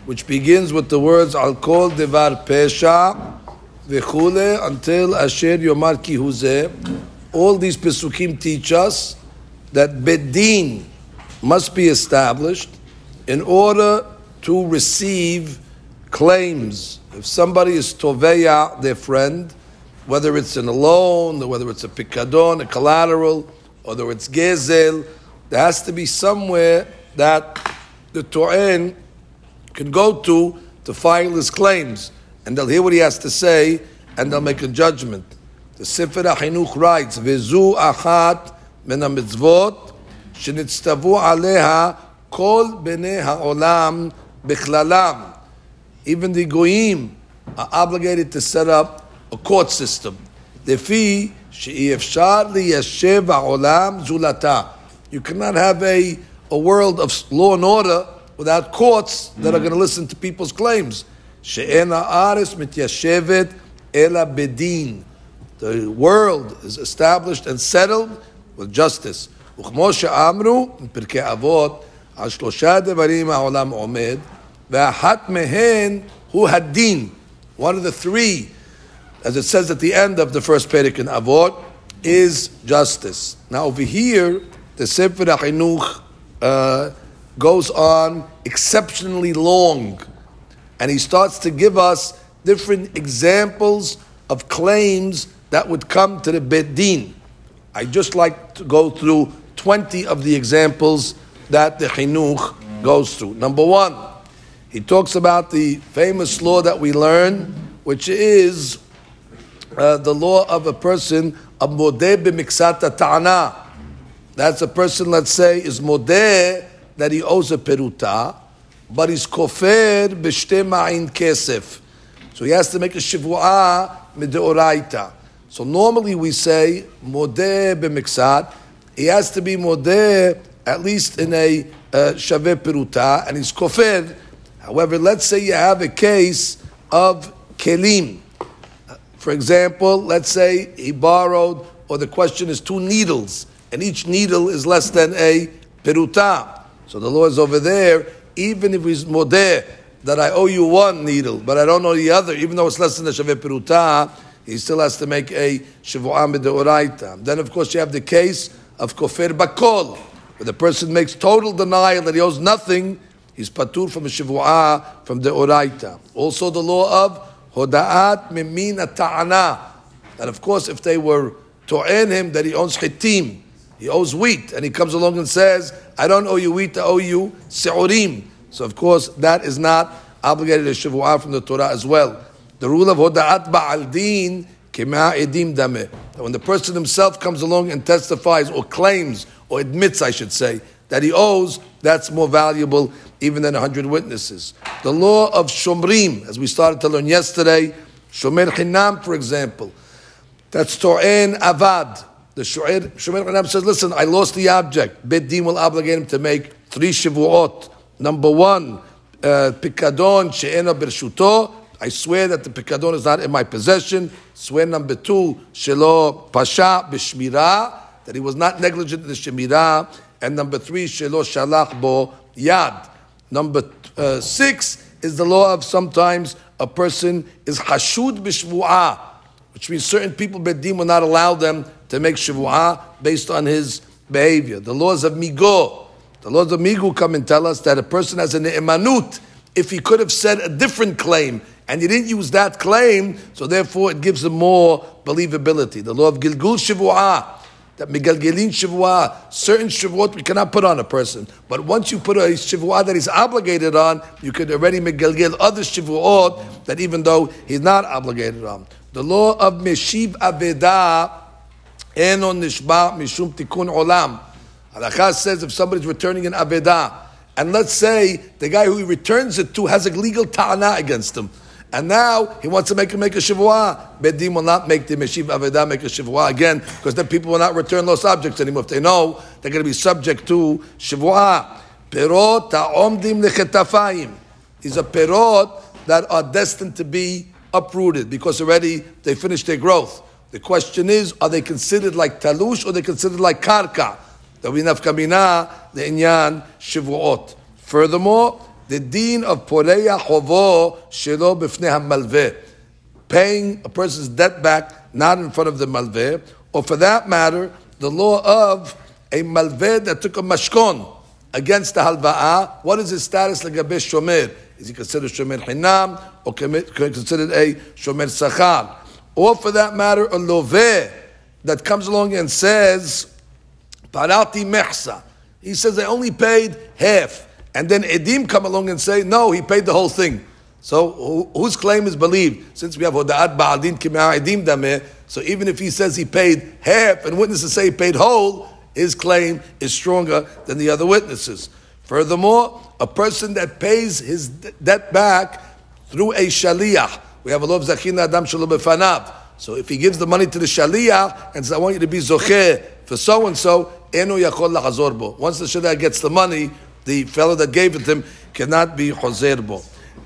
which begins with the words Al Kol Devar Pesha Vechule until Asher Yomar Ki All these Pesukim teach us that Bet Din must be established in order to receive claims. If somebody is toveya their friend, whether it's in a loan, whether it's a picadon, a collateral, whether it's gezel, there has to be somewhere that the to'en can go to to file his claims. And they'll hear what he has to say, and they'll make a judgment. The Sefer HaChinuch writes, Vezu achat min ha-mitzvot, shenitztavu aleha kol bnei ha'olam Bichlalam, even the goyim are obligated to set up a court system. Defi she'efshar liyashev ha'olam zulata. You cannot have a, a world of law and order without courts that are going to listen to people's claims. She'en ha'aris mityashevet ela bedin. The world is established and settled with justice. וכמו שאמרו, בפרקי אבות, על שלושה דברים העולם עומד, V'ahat mehen hu hadin. One of the three, as it says at the end of the first Perek in Avot, is justice. Now over here, the Sefer HaChinuch uh, goes on exceptionally long, and he starts to give us different examples of claims that would come to the Bet Din. I just like to go through 20 of the examples that the Chinuch goes through. Number one, he talks about the famous law that we learn, which is uh, the law of a person a modeh b'miksata ta'ana. That's a person, let's say, is modeh that he owes a peruta, but he's kofer b'shte ma'in kesef. So he has to make a shivua mideoraita. So normally we say modeh b'miksat. He has to be modeh at least in a uh, peruta, and he's kofer. However, let's say you have a case of kelim. For example, let's say he borrowed, or the question is two needles, and each needle is less than a peruta. So the law is over there, even if he's modeh, that I owe you one needle, but I don't know the other, even though it's less than a shaveh peruta, he still has to make a shavuah midoraita. Then, of course, you have the case of kofir bakol, where the person makes total denial that he owes nothing, he's patur from a shavuah from the oraita. Also, the law of hoda'at mimina ta'ana, that of course, if they were to'en him that he owns chitim, he owes wheat, and he comes along and says, I don't owe you wheat, I owe you se'urim. So, of course, that is not obligated to shavuah from the Torah as well. The rule of hoda'at ba'al din edim dameh. When the person himself comes along and testifies or claims or admits, I should say, that he owes, that's more valuable even than a hundred witnesses. The law of shomrim, as we started to learn yesterday, shomer chinam, for example, that's to'en avad. The shomer chinam says, listen, I lost the object. Bet din will obligate him to make three shivuot. Number one, uh, pikadon she'ena bershuto. I swear that the pikadon is not in my possession. Swear number two, shelo pasha b'shmira, that he was not negligent in the shemira. And number three, shelo shalach bo yad. Number uh, six is the law of sometimes a person is hashud b'shvu'ah, which means certain people bet din will not allow them to make shvu'ah based on his behavior. The laws of migo, the laws of Migu come and tell us that a person has an emanut if he could have said a different claim and he didn't use that claim, so therefore it gives him more believability. The law of Gilgul Shivu'ah, that Migalgelin Shivu'ah, certain Shivu'ot we cannot put on a person. But once you put a Shivu'ah that he's obligated on, you could already Migalgel other Shivu'ot that even though he's not obligated on. The law of Meshiv Aveda, Enon Nishba Mishum tikun Olam. Halakha says if somebody's returning an Aveda, and let's say the guy who he returns it to has a legal ta'ana against him. And now he wants to make him make a shivua. Bet Din will not make the Meshiv Aveda make a shivua again, because then people will not return those objects anymore. If they know they're going to be subject to shivua. Perot ta'omdim lechetafayim. These are perot that are destined to be uprooted because already they finished their growth. The question is, are they considered like talush or they considered like karka? That we nafkamina the inyan shivuot. Furthermore, the deen of poreya chovo shelo b'fnei paying a person's debt back not in front of the malveh, or for that matter, the law of a malveh that took a mashkon against the halva'ah. What is his status legabe shomer? Is he considered shomer hinam or considered a shomer sachar? Or for that matter, a loveh that comes along and says Parati mechsa. He says they only paid half. And then Edim come along and say, no, he paid the whole thing. So whose claim is believed? Since we have Hoda'at Ba'al Din Kimah Edim Dameh, so even if he says he paid half and witnesses say he paid whole, his claim is stronger than the other witnesses. Furthermore, a person that pays his debt back through a shaliach, we have a law of Zachin L'adam Shelo Befanav. So if he gives the money to the shaliach and says, I want you to be zocher for so and so, enu yakol lachazor bo. Once the shaliach gets the money, the fellow that gave it to him cannot be chozer bo.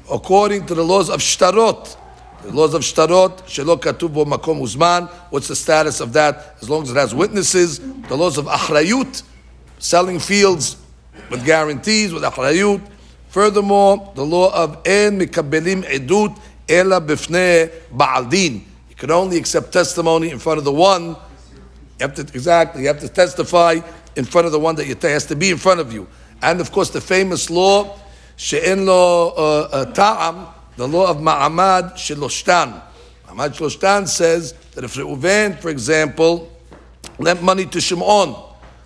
According to the laws of shtarot, the laws of shtarot, shelo katuv bo makom uzman. What's the status of that? As long as it has witnesses. The laws of achrayut, selling fields with guarantees with achrayut. Furthermore, the law of en mikabelim edut ela bifnei ba'aldin You can only accept testimony in front of the one. You have to exactly. You have to testify in front of the one that you. Has to be in front of you. And of course, the famous law, she'en lo uh, uh, ta'am, the law of ma'amad sheloshtan. Ma'amad sheloshtan says that if Reuven, for example, lent money to Shimon,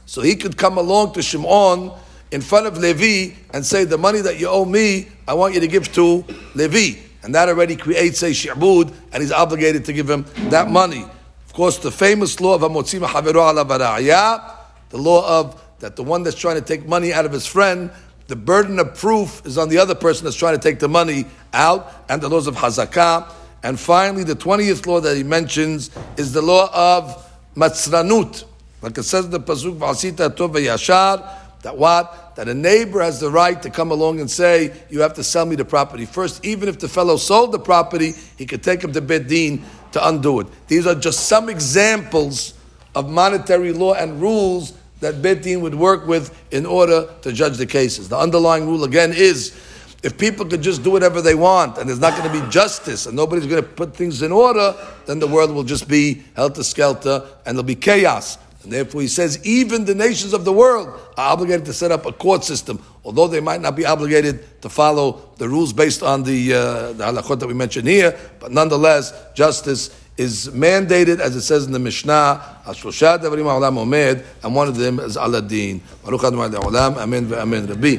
so he could come along to Shimon in front of Levi and say, the money that you owe me, I want you to give to Levi. And that already creates a shi'bud, and he's obligated to give him that money. Of course, the famous law of Hamotzi Mechavero ala the law of that the one that's trying to take money out of his friend, the burden of proof is on the other person that's trying to take the money out, and the laws of Hazakah. And finally, the 20th law that he mentions is the law of Matzranut. Like it says in the Pasuk, V'asita tov yashar, that what? That a neighbor has the right to come along and say, you have to sell me the property first. Even if the fellow sold the property, he could take him to Bedin to undo it. These are just some examples of monetary law and rules that Bedin would work with in order to judge the cases. The underlying rule again is if people could just do whatever they want and there's not going to be justice and nobody's going to put things in order, then the world will just be helter skelter and there'll be chaos. And therefore, he says even the nations of the world are obligated to set up a court system, although they might not be obligated to follow the rules based on the, uh, the that we mentioned here. But nonetheless, justice is mandated, as it says in the Mishnah, and one of them is Aladin. Amen Amen. Rabbi.